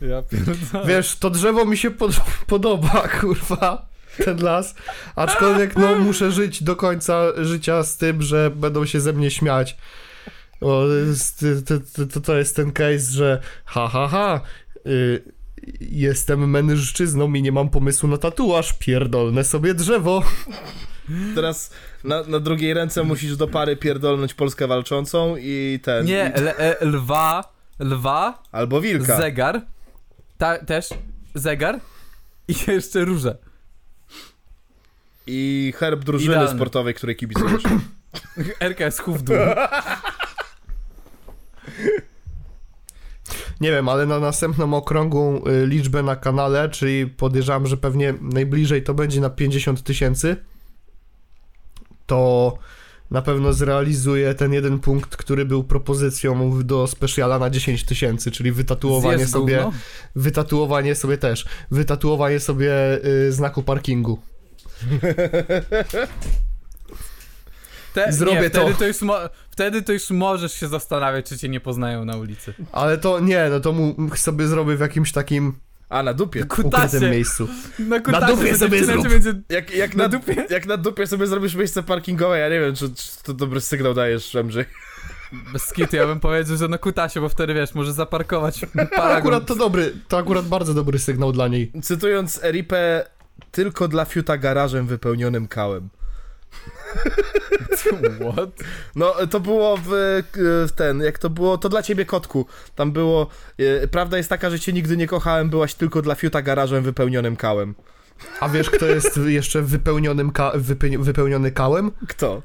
Speaker 2: Ja pierdolę.
Speaker 3: Wiesz, to drzewo mi się pod, podoba, kurwa, ten las, aczkolwiek no muszę żyć do końca życia z tym, że będą się ze mnie śmiać. O, to, jest, to, to, jest ten case, że ha, ha, ha, y, jestem mężczyzną i nie mam pomysłu na tatuaż, pierdolnę sobie drzewo.
Speaker 1: Teraz na, na drugiej ręce musisz do pary pierdolnąć Polskę walczącą i ten...
Speaker 2: Nie, e, lwa, lwa,
Speaker 1: albo wilka.
Speaker 2: zegar, ta, też zegar i jeszcze róże.
Speaker 1: I herb drużyny
Speaker 2: Idealny.
Speaker 1: sportowej, której kibicujesz.
Speaker 2: RKS dół.
Speaker 3: Nie wiem, ale na następną okrągłą y, liczbę na kanale, czyli podejrzewam, że pewnie najbliżej to będzie na 50 tysięcy, to na pewno zrealizuję ten jeden punkt, który był propozycją do specjala na 10 tysięcy, czyli wytatuowanie sobie,
Speaker 2: gówno.
Speaker 3: wytatuowanie sobie też, wytatuowanie sobie y, znaku parkingu.
Speaker 2: Te,
Speaker 3: Zrobię
Speaker 2: nie, wtedy
Speaker 3: to.
Speaker 2: to. już mo- wtedy to już możesz się zastanawiać, czy cię nie poznają na ulicy.
Speaker 3: Ale to nie, no to mu sobie zrobię w jakimś takim
Speaker 1: A, na dupie.
Speaker 3: ukrytym
Speaker 2: Kutasie.
Speaker 3: miejscu.
Speaker 2: Na, kutasie
Speaker 3: dupie
Speaker 2: to
Speaker 3: sobie
Speaker 2: dziewczyna
Speaker 3: zrób.
Speaker 2: cię będzie
Speaker 1: Jak, jak,
Speaker 2: Na
Speaker 1: na,
Speaker 2: dupie?
Speaker 1: jak na dupie sobie zrobisz miejsce parkingowe, ja nie wiem, czy, czy to dobry sygnał dajesz, Andrzej.
Speaker 2: Bez skitu, ja bym powiedział, że na kutasie, bo wtedy wiesz, może zaparkować paragon.
Speaker 3: akurat to dobry, to akurat bardzo dobry sygnał dla niej.
Speaker 1: Cytując Eripę, tylko dla fiuta garażem wypełnionym kałem.
Speaker 2: What?
Speaker 1: No, to było w, w ten, jak to było, to dla ciebie kotku. Tam było, e, prawda jest taka, że cię nigdy nie kochałem, byłaś tylko dla fiuta garażem wypełnionym kałem.
Speaker 3: A wiesz, kto jest jeszcze wypełnionym ka- wype- wypełniony kałem?
Speaker 1: Kto?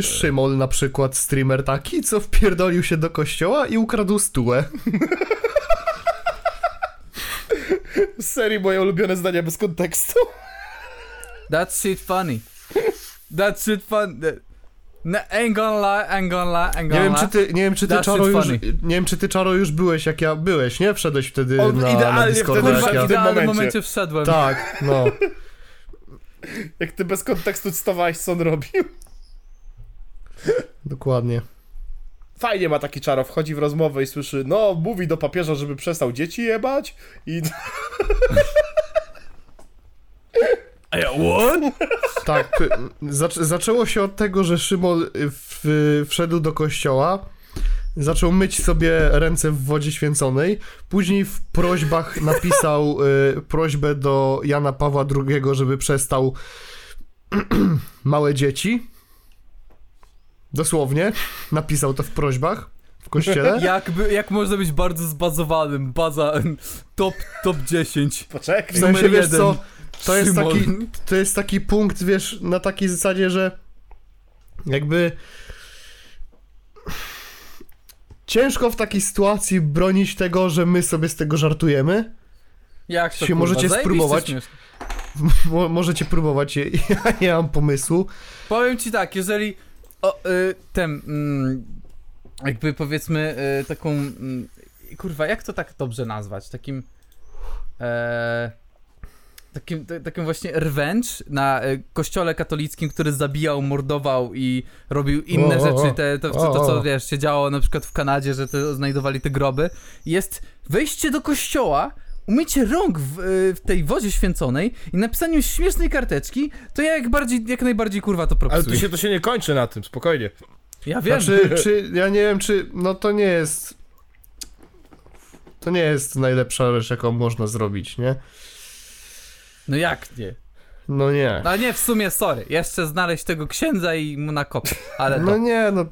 Speaker 3: Szymol na przykład, streamer taki, co wpierdolił się do kościoła i ukradł stułę.
Speaker 1: Z serii moje ulubione zdania bez kontekstu.
Speaker 2: That's shit funny. That's shit fun. that- No, ain't gonna lie, ain't gonna lie, ain't gonna
Speaker 3: Nie wiem,
Speaker 2: lie.
Speaker 3: czy ty, nie wiem, czy ty
Speaker 2: That's
Speaker 3: Czaro już,
Speaker 2: funny.
Speaker 3: nie wiem, czy ty Czaro już byłeś, jak ja byłeś, nie? Wszedłeś wtedy
Speaker 1: On
Speaker 3: na, na
Speaker 1: idealnie
Speaker 3: Discorda,
Speaker 1: wtedy
Speaker 2: Kurwa,
Speaker 3: ja...
Speaker 1: w
Speaker 2: idealnym
Speaker 1: momencie.
Speaker 2: momencie wszedłem.
Speaker 3: Tak, no.
Speaker 1: Jak ty bez kontekstu cytowałeś, co on robił.
Speaker 3: Dokładnie.
Speaker 1: Fajnie ma taki czaro, wchodzi w rozmowę i słyszy, no, mówi do papieża, żeby przestał dzieci jebać i...
Speaker 2: A ja, what?
Speaker 3: Tak, zac- zaczęło się od tego, że Szymon w, wszedł do kościoła, zaczął myć sobie ręce w wodzie święconej, później w prośbach napisał y, prośbę do Jana Pawła II, żeby przestał małe dzieci. Dosłownie, napisał to w prośbach w kościele.
Speaker 2: Jakby, jak można być bardzo zbazowanym, baza top, top 10.
Speaker 1: Poczekaj.
Speaker 3: W sensie, wiesz co, to jest, taki, to jest taki punkt, wiesz, na takiej zasadzie, że jakby ciężko w takiej sytuacji bronić tego, że my sobie z tego żartujemy.
Speaker 2: Jak to
Speaker 3: Się możecie
Speaker 2: Zajebiście
Speaker 3: spróbować. możecie próbować, ja nie mam pomysłu.
Speaker 2: Powiem ci tak, jeżeli o, y, ten, mm, jakby powiedzmy y, taką, mm, kurwa, jak to tak dobrze nazwać, takim, e, takim, t- takim właśnie revenge na y, kościole katolickim, który zabijał, mordował i robił inne
Speaker 3: O, o, o.
Speaker 2: rzeczy, te, to, to, to
Speaker 3: O,
Speaker 2: co
Speaker 3: o.
Speaker 2: wiesz, się działo na przykład w Kanadzie, że te, znajdowali te groby, jest wejście do kościoła, umycie rąk w, y, w tej wodzie święconej i napisaniu śmiesznej karteczki, to ja jak, bardziej, jak najbardziej kurwa to
Speaker 1: Ale
Speaker 2: propsuję.
Speaker 1: to się, to się nie kończy na tym, spokojnie.
Speaker 2: Ja wiem.
Speaker 3: Znaczy, czy, ja nie wiem, czy, no to nie jest, to nie jest najlepsza rzecz, jaką można zrobić, nie?
Speaker 2: No jak nie?
Speaker 3: No nie.
Speaker 2: No nie, w sumie sorry. Jeszcze znaleźć tego księdza i mu nakopać. Ale
Speaker 3: No
Speaker 2: to...
Speaker 3: nie, no.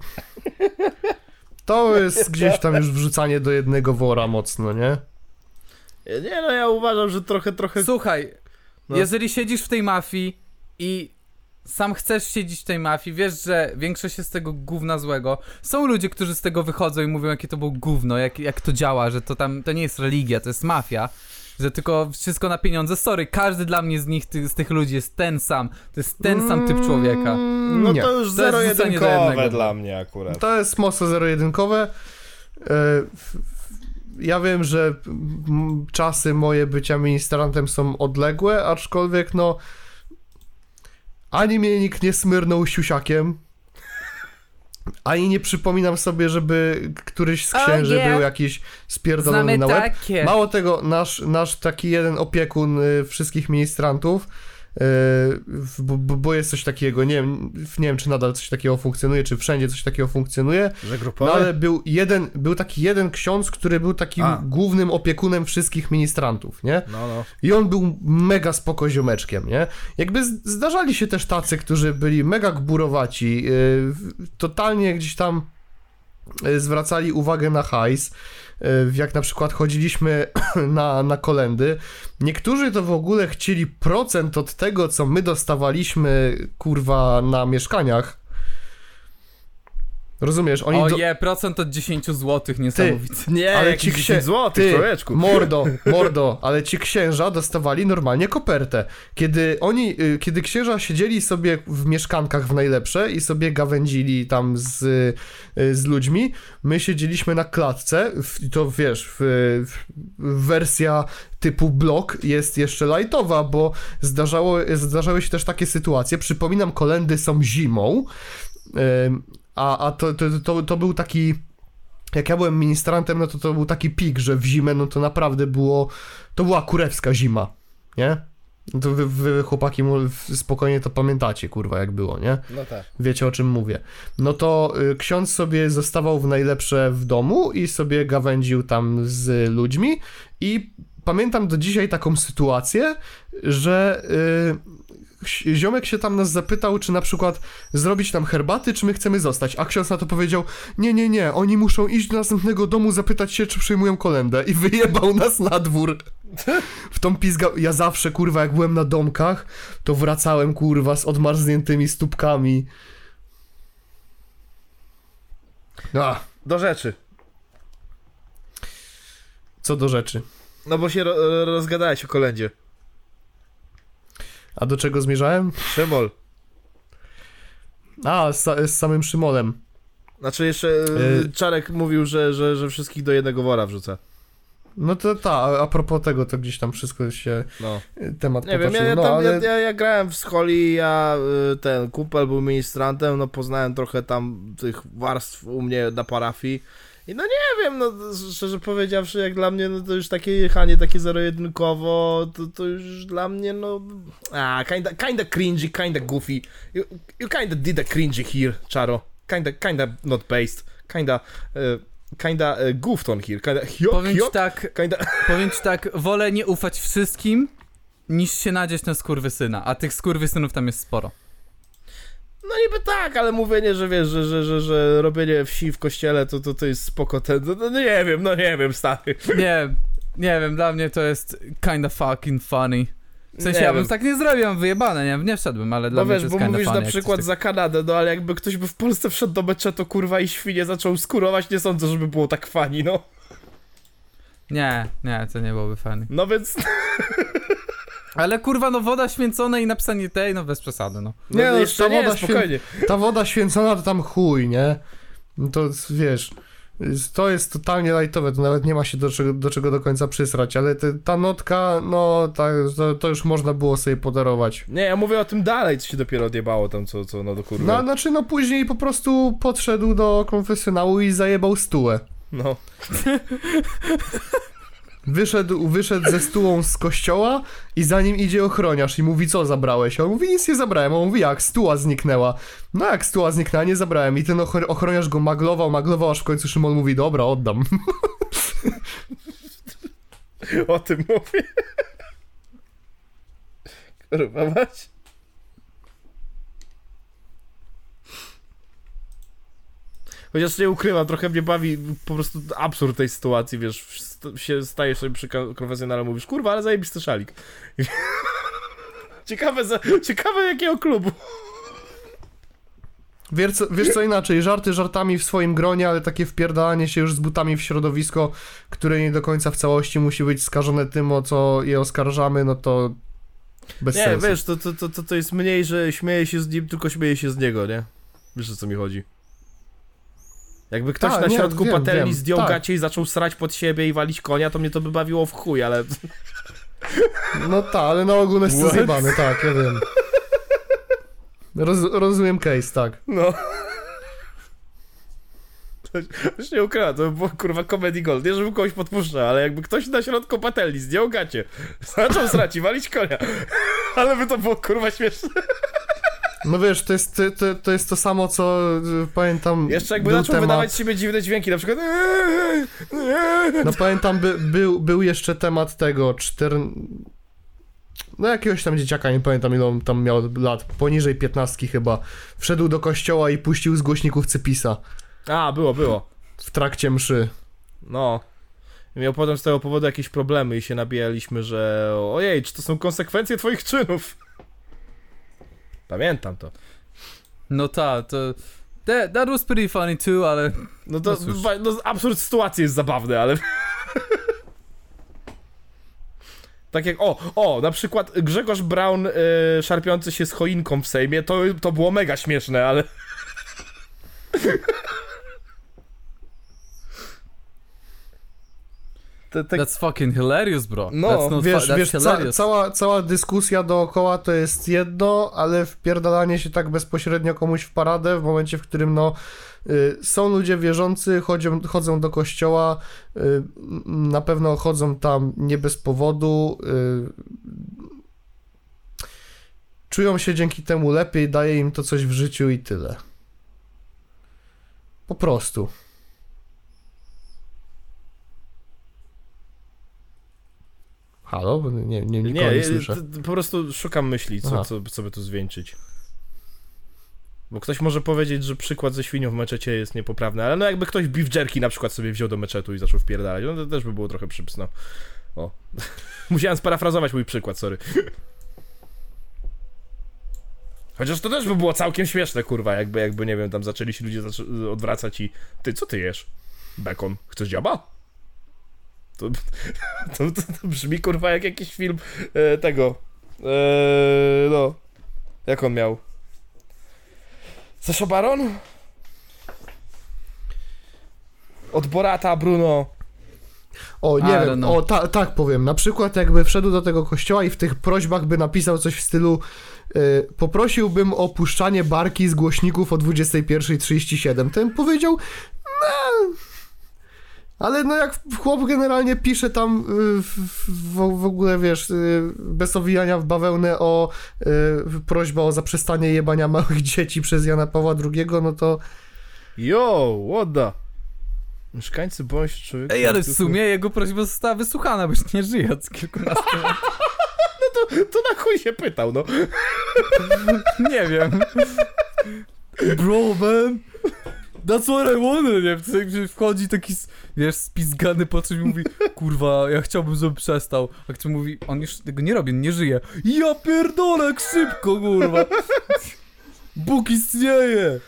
Speaker 3: To jest gdzieś tam już wrzucanie do jednego wora mocno, nie?
Speaker 1: Nie no, ja uważam, że trochę, trochę...
Speaker 2: Słuchaj,
Speaker 1: No.
Speaker 2: jeżeli siedzisz w tej mafii i sam chcesz siedzieć w tej mafii, wiesz, że większość jest z tego gówna złego. Są ludzie, którzy z tego wychodzą i mówią, jakie to było gówno, jak, jak to działa, że to tam, to nie jest religia, to jest mafia. Że tylko wszystko na pieniądze. Sorry, każdy dla mnie z nich, ty, z tych ludzi jest ten sam. To jest ten sam typ człowieka.
Speaker 3: Mm,
Speaker 1: No
Speaker 3: nie.
Speaker 1: to już
Speaker 2: To
Speaker 1: zero-jedynkowe dla mnie akurat.
Speaker 3: To jest mocno zero-jedynkowe. E, f- f- Ja wiem, że czasy moje bycia ministrantem są odległe, aczkolwiek no ani mnie nikt nie smyrnął siusiakiem, ani nie przypominam sobie, żeby któryś z
Speaker 2: Oh,
Speaker 3: księży
Speaker 2: yeah.
Speaker 3: był jakiś spierdolony
Speaker 2: Znamy
Speaker 3: na łeb.
Speaker 2: takie.
Speaker 3: Mało tego, nasz, nasz taki jeden opiekun y, wszystkich ministrantów bo, bo- bo jest coś takiego, nie wiem, nie wiem czy nadal coś takiego funkcjonuje, czy wszędzie coś takiego funkcjonuje,
Speaker 1: Że
Speaker 3: no ale był jeden, był taki jeden ksiądz, który był takim
Speaker 1: A.
Speaker 3: głównym opiekunem wszystkich ministrantów, nie?
Speaker 1: No, no.
Speaker 3: I on był mega spoko ziomeczkiem, nie? Jakby zdarzali się też tacy, którzy byli mega gburowaci, yy, totalnie gdzieś tam yy, zwracali uwagę na hajs, jak na przykład chodziliśmy na, na kolendy. Niektórzy to w ogóle chcieli procent od tego, co my dostawaliśmy, kurwa, na mieszkaniach. Rozumiesz? Oni
Speaker 2: O
Speaker 3: do...
Speaker 2: je, procent od 10 zł, niesamowite.
Speaker 1: Nie,
Speaker 3: Ale ci księ-
Speaker 1: 10 złotych,
Speaker 3: Ty,
Speaker 1: człowieczku.
Speaker 3: mordo, mordo, ale ci księża dostawali normalnie kopertę. Kiedy oni, y, kiedy księża siedzieli sobie w mieszkankach w najlepsze i sobie gawędzili tam z, y, z ludźmi, my siedzieliśmy na klatce, w- to wiesz, w, w, wersja typu blok jest jeszcze lightowa, bo zdarzało, zdarzały się też takie sytuacje, przypominam, kolendy są zimą, a, a to, to, to, to był taki jak ja byłem ministrantem, no to to był taki pik, że w zimę, no to naprawdę było, to była kurewska zima, nie? No to wy, wy chłopaki spokojnie to pamiętacie, kurwa, jak było, nie?
Speaker 1: No tak.
Speaker 3: Wiecie o czym mówię. No to y, ksiądz sobie zostawał w najlepsze w domu i sobie gawędził tam z ludźmi i pamiętam do dzisiaj taką sytuację, że y, ziomek się tam nas zapytał, czy na przykład zrobić nam herbaty, czy my chcemy zostać, a ksiądz na to powiedział, nie, nie, nie, oni muszą iść do następnego domu, zapytać się, czy przyjmują kolendę i wyjebał nas na dwór. W tą pizga... Ja zawsze, kurwa, jak byłem na domkach, to wracałem, kurwa, z odmarzniętymi stópkami. A,
Speaker 1: Do rzeczy.
Speaker 3: co do rzeczy.
Speaker 1: No bo się ro rozgadałeś o kolędzie.
Speaker 3: A do czego zmierzałem?
Speaker 1: Szymol.
Speaker 3: A, z, z samym Szymolem.
Speaker 1: Znaczy jeszcze
Speaker 3: Y-
Speaker 1: y... Czarek mówił, że, że, że wszystkich do jednego wora wrzuca.
Speaker 3: No to ta, a, propos tego, to gdzieś tam wszystko się,
Speaker 1: No.
Speaker 3: y, temat
Speaker 1: Nie wiem,
Speaker 3: potoczył.
Speaker 1: ja, ja,
Speaker 3: no,
Speaker 1: tam,
Speaker 3: ale...
Speaker 1: ja, ja, ja grałem w scholi, ja y, ten kumpel był ministrantem, no poznałem trochę tam tych warstw u mnie na parafii. I no nie wiem, no szczerze powiedziawszy, jak dla mnie, no to już takie jechanie takie zero-jedynkowo, to, to już dla mnie, no... A, kinda, kinda cringy, kinda goofy. You, you kinda did a cringy here, Charo. Kinda, kinda not based. Kinda, uh, kinda uh, goofed on here. Kinda, hiok,
Speaker 2: Powiem ci
Speaker 1: hiok,
Speaker 2: tak,
Speaker 1: kinda...
Speaker 2: powiem ci tak, wolę nie ufać wszystkim, niż się nadzieć na skurwysyna, a tych skurwysynów tam jest sporo.
Speaker 1: No niby tak, ale mówienie, że wiesz, że, że, że, że robienie wsi w kościele to, to, to jest spoko ten, no, no nie wiem, no nie wiem, stary.
Speaker 2: Nie, nie wiem, dla mnie to jest kinda fucking funny. W sensie
Speaker 1: Nie
Speaker 2: ja bym
Speaker 1: wiem.
Speaker 2: tak nie zrobił, wyjebane, nie, nie wszedłem, ale dla
Speaker 1: No
Speaker 2: mnie
Speaker 1: wiesz,
Speaker 2: to
Speaker 1: bo
Speaker 2: jest kinda
Speaker 1: mówisz
Speaker 2: funny.
Speaker 1: na przykład
Speaker 2: tak-
Speaker 1: za Kanadę, no ale jakby ktoś by w Polsce wszedł do meczetu, kurwa, i świnie zaczął skurować, nie sądzę, żeby było tak fani, no.
Speaker 2: Nie, nie, to nie byłoby fajne.
Speaker 1: No więc,
Speaker 2: Ale kurwa, no woda święcona i napisanie tej, no bez przesady, no.
Speaker 3: Nie,
Speaker 1: no,
Speaker 3: no,
Speaker 1: jeszcze
Speaker 3: ta
Speaker 1: nie,
Speaker 3: woda
Speaker 1: spokojnie.
Speaker 3: Ta woda święcona to tam chuj, nie? No to wiesz, to jest totalnie lightowe, to nawet nie ma się do czego do, czego do końca przysrać, ale te, ta notka, no ta, to, to już można było sobie podarować.
Speaker 1: Nie, ja mówię o tym dalej, co się dopiero odjebało tam, co, co no do kurwa.
Speaker 3: No, znaczy, no później po prostu podszedł do konfesjonału i zajebał stułę.
Speaker 1: No.
Speaker 3: Wyszedł, wyszedł ze stułą z kościoła i za nim idzie ochroniarz i mówi, co zabrałeś? A on mówi, nic nie zabrałem. A on mówi, jak? Stuła zniknęła. No jak stuła zniknęła, nie zabrałem. I ten ochro- ochroniarz go maglował, maglował, aż w końcu Szymon mówi, dobra, oddam.
Speaker 1: O tym mówię. Kurwa mać. Chociaż nie ukrywam, trochę mnie bawi po prostu absurd tej sytuacji, wiesz, się stajesz sobie przy kon- konfesjonale, mówisz, kurwa, ale zajebisty szalik. ciekawe, za, ciekawe jakiego klubu.
Speaker 3: Wiesz co, wiesz co inaczej, żarty żartami w swoim gronie, ale takie wpierdalanie się już z butami w środowisko, które nie do końca w całości musi być skażone tym, o co je oskarżamy, no to bez
Speaker 1: Nie,
Speaker 3: sensu.
Speaker 1: wiesz, to, to, to, to, to jest mniej, że śmieje się z nim, tylko śmieje się z niego, nie? Wiesz o co mi chodzi. Jakby ktoś
Speaker 3: Tak,
Speaker 1: na
Speaker 3: nie,
Speaker 1: środku
Speaker 3: wiem,
Speaker 1: patelni
Speaker 3: wiem,
Speaker 1: zdjął
Speaker 3: tak.
Speaker 1: gacie i zaczął srać pod siebie i walić konia, to mnie to by bawiło w chuj, ale...
Speaker 3: No tak, ale na ogół jest zjebane, tak, ja wiem. Roz, rozumiem case, tak.
Speaker 1: No. Już nie ukrywa, to by było kurwa comedy gold. Nie, żeby kogoś podpuszczał, ale jakby ktoś na środku patelni zdjął gacie, zaczął srać i walić konia. Ale by to było kurwa śmieszne.
Speaker 3: No wiesz, to jest to, to, jest to samo, co y, pamiętam.
Speaker 1: Jeszcze jakby zaczął
Speaker 3: temat,
Speaker 1: wydawać siebie dziwne dźwięki, na przykład
Speaker 3: No pamiętam, by, był, był jeszcze temat tego, czter... No jakiegoś tam dzieciaka, nie pamiętam ile on tam miał lat, poniżej 15 chyba. Wszedł do kościoła i puścił z głośników Cypisa
Speaker 1: A, było, było.
Speaker 3: w trakcie mszy.
Speaker 1: No. Miał potem z tego powodu jakieś problemy i się nabijaliśmy, że ojej, czy to są konsekwencje twoich czynów? Pamiętam to.
Speaker 2: No ta, to... That, that was pretty funny too, ale...
Speaker 1: No to
Speaker 2: No
Speaker 1: no, absurd sytuacji jest zabawny, ale... tak jak, o, o, na przykład Grzegorz Braun y, szarpiący się z choinką w Sejmie, to, to było mega śmieszne, ale... Te, te,
Speaker 2: That's fucking hilarious, bro.
Speaker 1: No,
Speaker 3: Wiesz, wiesz ca cała, cała dyskusja dookoła to jest jedno, ale wpierdalanie się tak bezpośrednio komuś w paradę w momencie, w którym no y, są ludzie wierzący, chodzą, chodzą do kościoła, y, na pewno chodzą tam nie bez powodu, y, czują się dzięki temu lepiej, daje im to coś w życiu i tyle. Po prostu. Halo? Nie, nie, nikogo nie,
Speaker 1: nie,
Speaker 3: słyszę.
Speaker 1: po prostu szukam myśli, co, co, co by tu zwieńczyć. Bo ktoś może powiedzieć, że przykład ze świnią w meczecie jest niepoprawny, ale no jakby ktoś beef jerky na przykład sobie wziął do meczetu i zaczął wpierdalać, no to też by było trochę przypsno. O. Musiałem sparafrazować mój przykład, sorry. Chociaż to też by było całkiem śmieszne, kurwa, jakby, jakby nie wiem, tam zaczęli się ludzie odwracać i ty, co ty jesz? Bekon. Chcesz dziaba? To, to, to, to brzmi, kurwa, jak jakiś film e, tego, e, no, jak on miał? Sasha Baron? Od Borata, Bruno.
Speaker 3: O, nie
Speaker 2: don't
Speaker 3: wiem,
Speaker 2: know.
Speaker 3: o, ta, tak powiem. Na przykład jakby wszedł do tego kościoła i w tych prośbach by napisał coś w stylu y, poprosiłbym o puszczanie barki z głośników o 21.37. Ten powiedział, no... Ale no jak chłop generalnie pisze tam y, w, w, w ogóle, wiesz, y, bez owijania w bawełnę o y, prośba o zaprzestanie jebania małych dzieci przez Jana Pawła II, no to
Speaker 1: Yo, what the? Mieszkańcy bądź człowieka.
Speaker 2: Ej, ale w sumie jego prośba została wysłuchana, bo już nie żyje od kilkunastu lat.
Speaker 1: To na chuj się pytał, no.
Speaker 2: Nie wiem. Bro, man. That's what I wanted, nie? W sensie Wchodzi taki, wiesz, spizgany po czymś i mówi, kurwa, ja chciałbym, żeby przestał. A ktoś mówi, on już tego nie robi, on nie żyje. Ja pierdolę, szybko, kurwa. Bóg istnieje.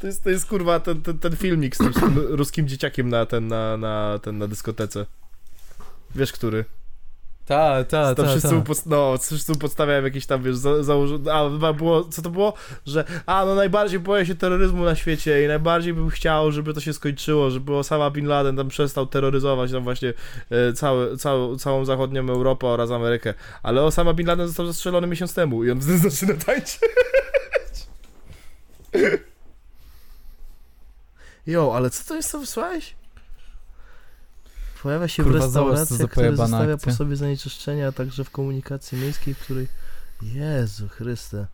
Speaker 1: To jest, to jest kurwa ten, ten, ten filmik z tym, z tym ruskim dzieciakiem na, ten, na, na, ten, na dyskotece. Wiesz, który?
Speaker 2: Ta, ta,
Speaker 1: To
Speaker 2: ta,
Speaker 1: wszyscy,
Speaker 2: ta.
Speaker 1: mu post- no, wszyscy mu podstawiają jakieś tam, wiesz, za, założ- a chyba było, co to było? Że, a no najbardziej boję się terroryzmu na świecie i najbardziej bym chciał, żeby to się skończyło, żeby Osama Bin Laden tam przestał terroryzować tam właśnie e, cały, całą, całą zachodnią Europę oraz Amerykę. Ale Osama Bin Laden został zastrzelony miesiąc temu i on wtedy zaczyna tańczyć. Jo, ale co to jest, co wysłałeś? Pojawia się
Speaker 2: Kurwa,
Speaker 1: w który
Speaker 2: pojebana
Speaker 1: zostawia
Speaker 2: akcja.
Speaker 1: po sobie zanieczyszczenia, a także w komunikacji miejskiej, w której... Jezu Chryste.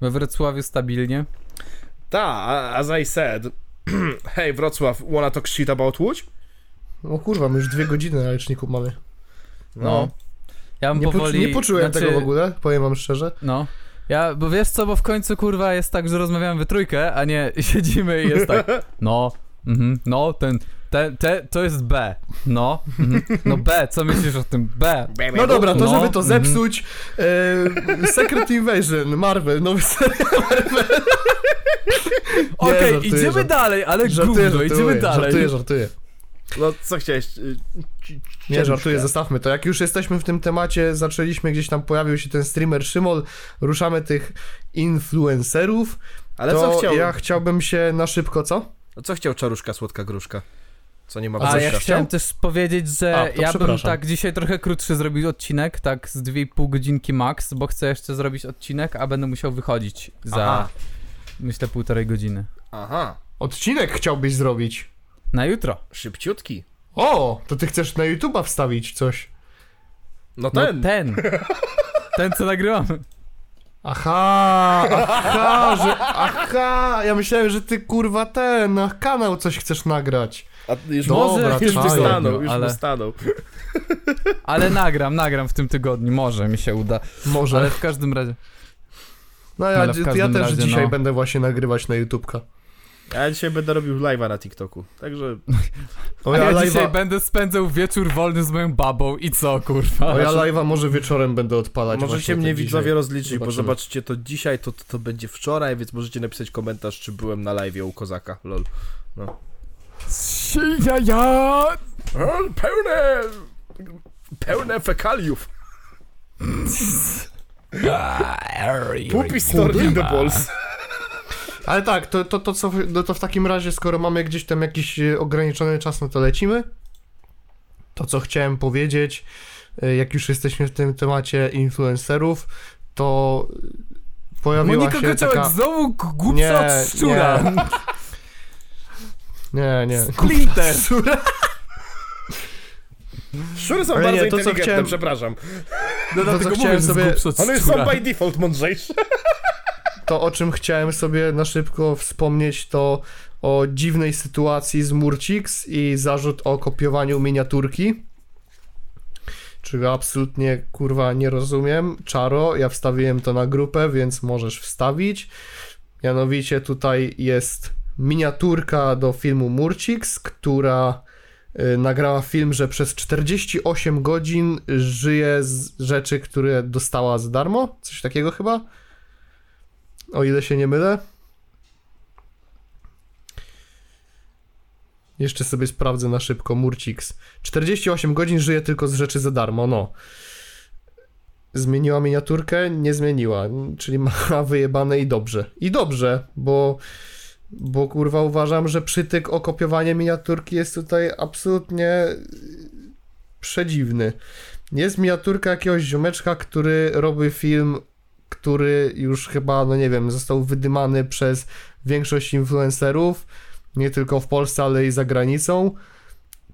Speaker 2: We Wrocławiu stabilnie.
Speaker 1: Ta, as I said, hey Wrocław, wanna talk shit about Łódź?
Speaker 3: o kurwa, my już dwie godziny na liczniku mamy.
Speaker 2: No. Ja bym
Speaker 3: Nie,
Speaker 2: powoli...
Speaker 3: nie poczułem
Speaker 2: znaczy,
Speaker 3: tego w ogóle, powiem wam szczerze.
Speaker 2: No. Ja, bo wiesz co, bo w końcu kurwa jest tak, że rozmawiamy we trójkę, a nie siedzimy i jest tak. No, mhm, no, ten, te, te, to jest B. No, mhm, no B, co myślisz o tym B?
Speaker 3: No dobra, to
Speaker 2: No,
Speaker 3: żeby to
Speaker 2: mhm.
Speaker 3: zepsuć, e, Secret Invasion, Marvel, nowy serial Marvel.
Speaker 2: Okej,
Speaker 3: żartuję,
Speaker 2: idziemy
Speaker 3: żartuję.
Speaker 2: dalej, ale
Speaker 3: Żartuję,
Speaker 2: gówno, idziemy
Speaker 3: żartuję,
Speaker 2: dalej.
Speaker 3: żartuję, żartuję.
Speaker 1: No, co chciałeś? y,
Speaker 3: Nie, żartuję, zostawmy to. Jak już jesteśmy w tym temacie, zaczęliśmy gdzieś tam, pojawił się ten streamer Szymol, ruszamy tych influencerów,
Speaker 1: Ale
Speaker 3: to
Speaker 1: co chciał?
Speaker 3: ja chciałbym się na szybko, co?
Speaker 1: Co chciał czaruszka słodka gruszka? co nie ma
Speaker 2: A ja chciałem też powiedzieć, że
Speaker 3: A,
Speaker 2: ja bym tak dzisiaj trochę krótszy zrobił odcinek, tak z 2,5 godzinki max, bo chcę jeszcze zrobić odcinek, a będę musiał wychodzić za,
Speaker 1: Aha.
Speaker 2: myślę, półtorej godziny.
Speaker 1: Aha,
Speaker 3: Odcinek chciałbyś zrobić.
Speaker 2: Na jutro.
Speaker 1: szybciutki.
Speaker 3: O, to ty chcesz na YouTube'a wstawić coś.
Speaker 1: No
Speaker 2: No
Speaker 1: ten.
Speaker 2: ten. Ten, co nagrywamy.
Speaker 3: Aha, aha, że, aha, ja myślałem, że ty kurwa ten, na kanał coś chcesz nagrać.
Speaker 1: A już,
Speaker 3: Dobra,
Speaker 1: może, już
Speaker 3: czaję.
Speaker 1: mu stanął, już
Speaker 2: Ale-. Ale nagram, nagram w tym tygodniu. Może mi się uda.
Speaker 3: Może.
Speaker 2: Ale w każdym razie.
Speaker 3: no ja, ja też
Speaker 2: razie,
Speaker 3: dzisiaj
Speaker 2: no.
Speaker 3: będę właśnie nagrywać na YouTubka.
Speaker 1: Ja dzisiaj będę robił live'a na TikToku, także
Speaker 3: O
Speaker 2: A
Speaker 3: ja,
Speaker 2: ja
Speaker 3: live'a,
Speaker 2: dzisiaj będę spędzał wieczór wolny z moją babą i co, kurwa?
Speaker 3: o ja live'a może wieczorem będę odpalać.
Speaker 1: możecie mnie
Speaker 3: dzisiaj.
Speaker 1: widzowie rozliczyć, bo zobaczycie to dzisiaj, to, to, to będzie wczoraj, więc możecie napisać komentarz, czy byłem na live'ie u Kozaka, lol. No.
Speaker 2: Ja, ja.
Speaker 1: Pełne... Pełne fekaliów. Puppy stored in the balls.
Speaker 3: Ale tak, to, to, to, co, no to w takim razie, skoro mamy gdzieś tam jakiś e, ograniczony czas, no to lecimy. To, co chciałem powiedzieć, e, jak już jesteśmy w tym temacie influencerów, to pojawiła
Speaker 2: Monika
Speaker 3: się
Speaker 2: Kociołek
Speaker 3: taka...
Speaker 2: znowu g- głupsza
Speaker 3: Nie,
Speaker 2: od szczura.
Speaker 3: Nie, nie.
Speaker 2: Splinter.
Speaker 1: Szury są
Speaker 3: Ale
Speaker 1: bardzo
Speaker 3: nie, to, co
Speaker 1: inteligentne,
Speaker 3: chciałem-
Speaker 1: przepraszam.
Speaker 2: No
Speaker 3: co
Speaker 2: dlatego
Speaker 3: chciałem
Speaker 2: mówię, że
Speaker 3: sobie-
Speaker 1: One są by default mądrzejsze.
Speaker 3: To, o czym chciałem sobie na szybko wspomnieć, to o dziwnej sytuacji z Murcix i zarzut o kopiowaniu miniaturki. Czego absolutnie kurwa nie rozumiem. Czaro, ja wstawiłem to na grupę, więc możesz wstawić. Mianowicie tutaj jest miniaturka do filmu Murcix, która y, nagrała film, że przez 48 godzin żyje z rzeczy, które dostała za darmo. Coś takiego chyba. O ile się nie mylę. Jeszcze sobie sprawdzę na szybko Murcix. 48 godzin żyje tylko z rzeczy za darmo, no. Zmieniła miniaturkę? Nie zmieniła, czyli ma wyjebane i dobrze. I dobrze, bo bo kurwa uważam, że przytyk o kopiowanie miniaturki jest tutaj absolutnie przedziwny. Jest miniaturka jakiegoś ziomeczka, który robi film który już chyba, no nie wiem, został wydymany przez większość influencerów, nie tylko w Polsce, ale i za granicą.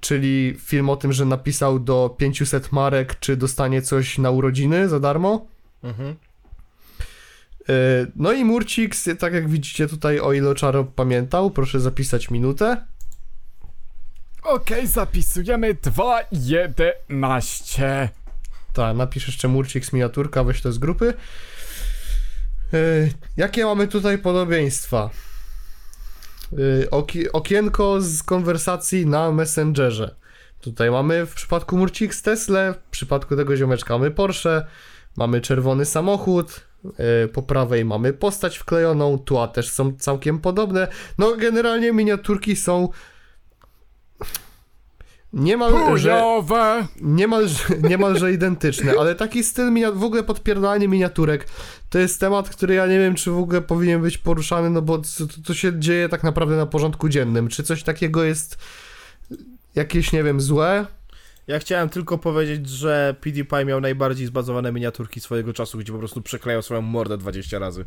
Speaker 3: Czyli film o tym, że napisał do 500 marek, czy dostanie coś na urodziny za darmo.
Speaker 1: Mhm.
Speaker 3: Yy, No i Murcix, tak jak widzicie tutaj, o ile Czaro pamiętał, proszę zapisać minutę.
Speaker 2: Okej, zapisujemy 2.11.
Speaker 3: Tak, napisz jeszcze Murcix miniaturka, weź to z grupy. Yy, jakie mamy tutaj podobieństwa? Oki- okienko z konwersacji na Messengerze. Tutaj mamy w przypadku Murcix Tesla, w przypadku tego ziomeczka mamy Porsche, mamy czerwony samochód, yy, po prawej mamy postać wklejoną, tu też są całkiem podobne. No generalnie miniaturki są niemal, że
Speaker 2: Chujowe.
Speaker 3: niemalże, niemalże identyczne, ale taki styl, minia- w ogóle podpierdalanie miniaturek, to jest temat, który ja nie wiem, czy w ogóle powinien być poruszany, no bo to, to się dzieje tak naprawdę na porządku dziennym. Czy coś takiego jest jakieś, nie wiem, złe?
Speaker 1: Ja chciałem tylko powiedzieć, że PewDiePie miał najbardziej zbazowane miniaturki swojego czasu, gdzie po prostu przeklejał swoją mordę 20 razy.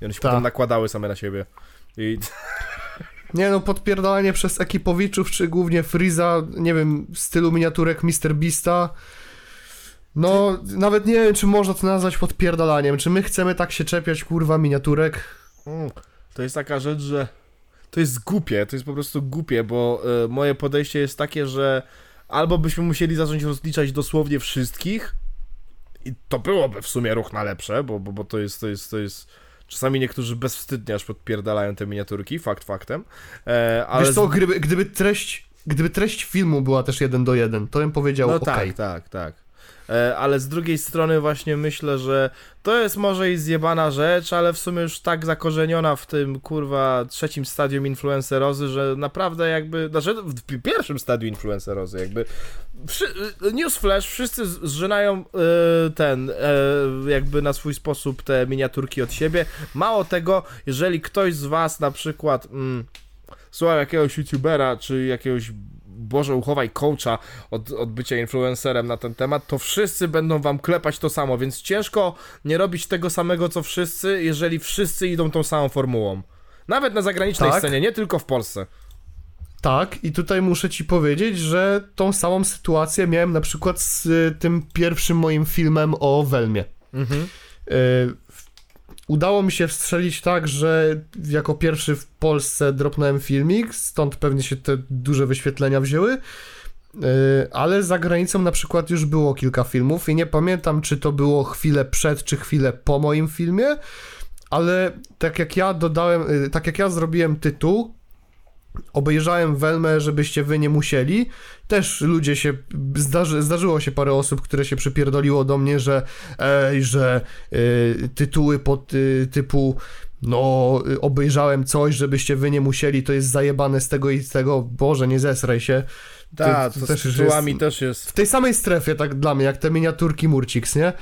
Speaker 1: I one się
Speaker 3: Tak.
Speaker 1: potem nakładały same na siebie. I
Speaker 3: Nie no, podpierdalanie przez ekipowiczów, czy głównie Freeza, nie wiem, w stylu miniaturek Mr. Beasta. No, nawet nie wiem, czy można to nazwać podpierdalaniem. Czy my chcemy tak się czepiać, kurwa, miniaturek?
Speaker 1: Mm, To jest taka rzecz, że to jest głupie, to jest po prostu głupie, bo e, moje podejście jest takie, że albo byśmy musieli zacząć rozliczać dosłownie wszystkich i to byłoby w sumie ruch na lepsze, bo, bo, bo to jest, to jest, to jest... Czasami niektórzy bezwstydnie aż podpierdalają te miniaturki, fakt faktem, e, ale...
Speaker 3: Wiesz co, gdyby, gdyby treść... Gdyby treść filmu była też jeden do jeden, to bym powiedział,
Speaker 1: No
Speaker 3: okej.
Speaker 1: tak, tak, tak. E, ale z drugiej strony właśnie myślę, że to jest może i zjebana rzecz, ale w sumie już tak zakorzeniona w tym, kurwa, trzecim stadium influencerozy, że naprawdę jakby, znaczy w pi- pierwszym stadium influencerozy jakby, newsflash, wszyscy zżynają e, ten, e, jakby na swój sposób te miniaturki od siebie. Mało tego, jeżeli ktoś z was na przykład mm, słuchał jakiegoś youtubera, czy jakiegoś Boże uchowaj coacha od, od bycia influencerem na ten temat, to wszyscy będą wam klepać to samo, więc ciężko nie robić tego samego co wszyscy, jeżeli wszyscy idą tą samą formułą. Nawet na zagranicznej
Speaker 3: Tak.
Speaker 1: scenie, nie tylko w Polsce.
Speaker 3: Tak, i tutaj muszę ci powiedzieć, że tą samą sytuację miałem na przykład z tym pierwszym moim filmem o Welmie.
Speaker 1: Mhm.
Speaker 3: Udało mi się wstrzelić tak, że jako pierwszy w Polsce dropnąłem filmik, stąd pewnie się te duże wyświetlenia wzięły. Y, Ale za granicą na przykład już było kilka filmów i nie pamiętam, czy to było chwilę przed, czy chwilę po moim filmie, ale tak jak ja dodałem, y, tak jak ja zrobiłem tytuł, obejrzałem Welmę, żebyście wy nie musieli. Też ludzie się, zdarzy, zdarzyło się parę osób, które się przypierdoliło do mnie, że ej, że y, tytuły pod y, typu no, obejrzałem coś, żebyście wy nie musieli, to jest zajebane z tego i z tego, Boże, nie zesraj się.
Speaker 1: Tak,
Speaker 3: to
Speaker 1: to,
Speaker 3: też
Speaker 1: z tytułami
Speaker 3: jest-
Speaker 1: też jest.
Speaker 3: W tej samej strefie, tak dla mnie, jak te miniaturki Murciks, nie?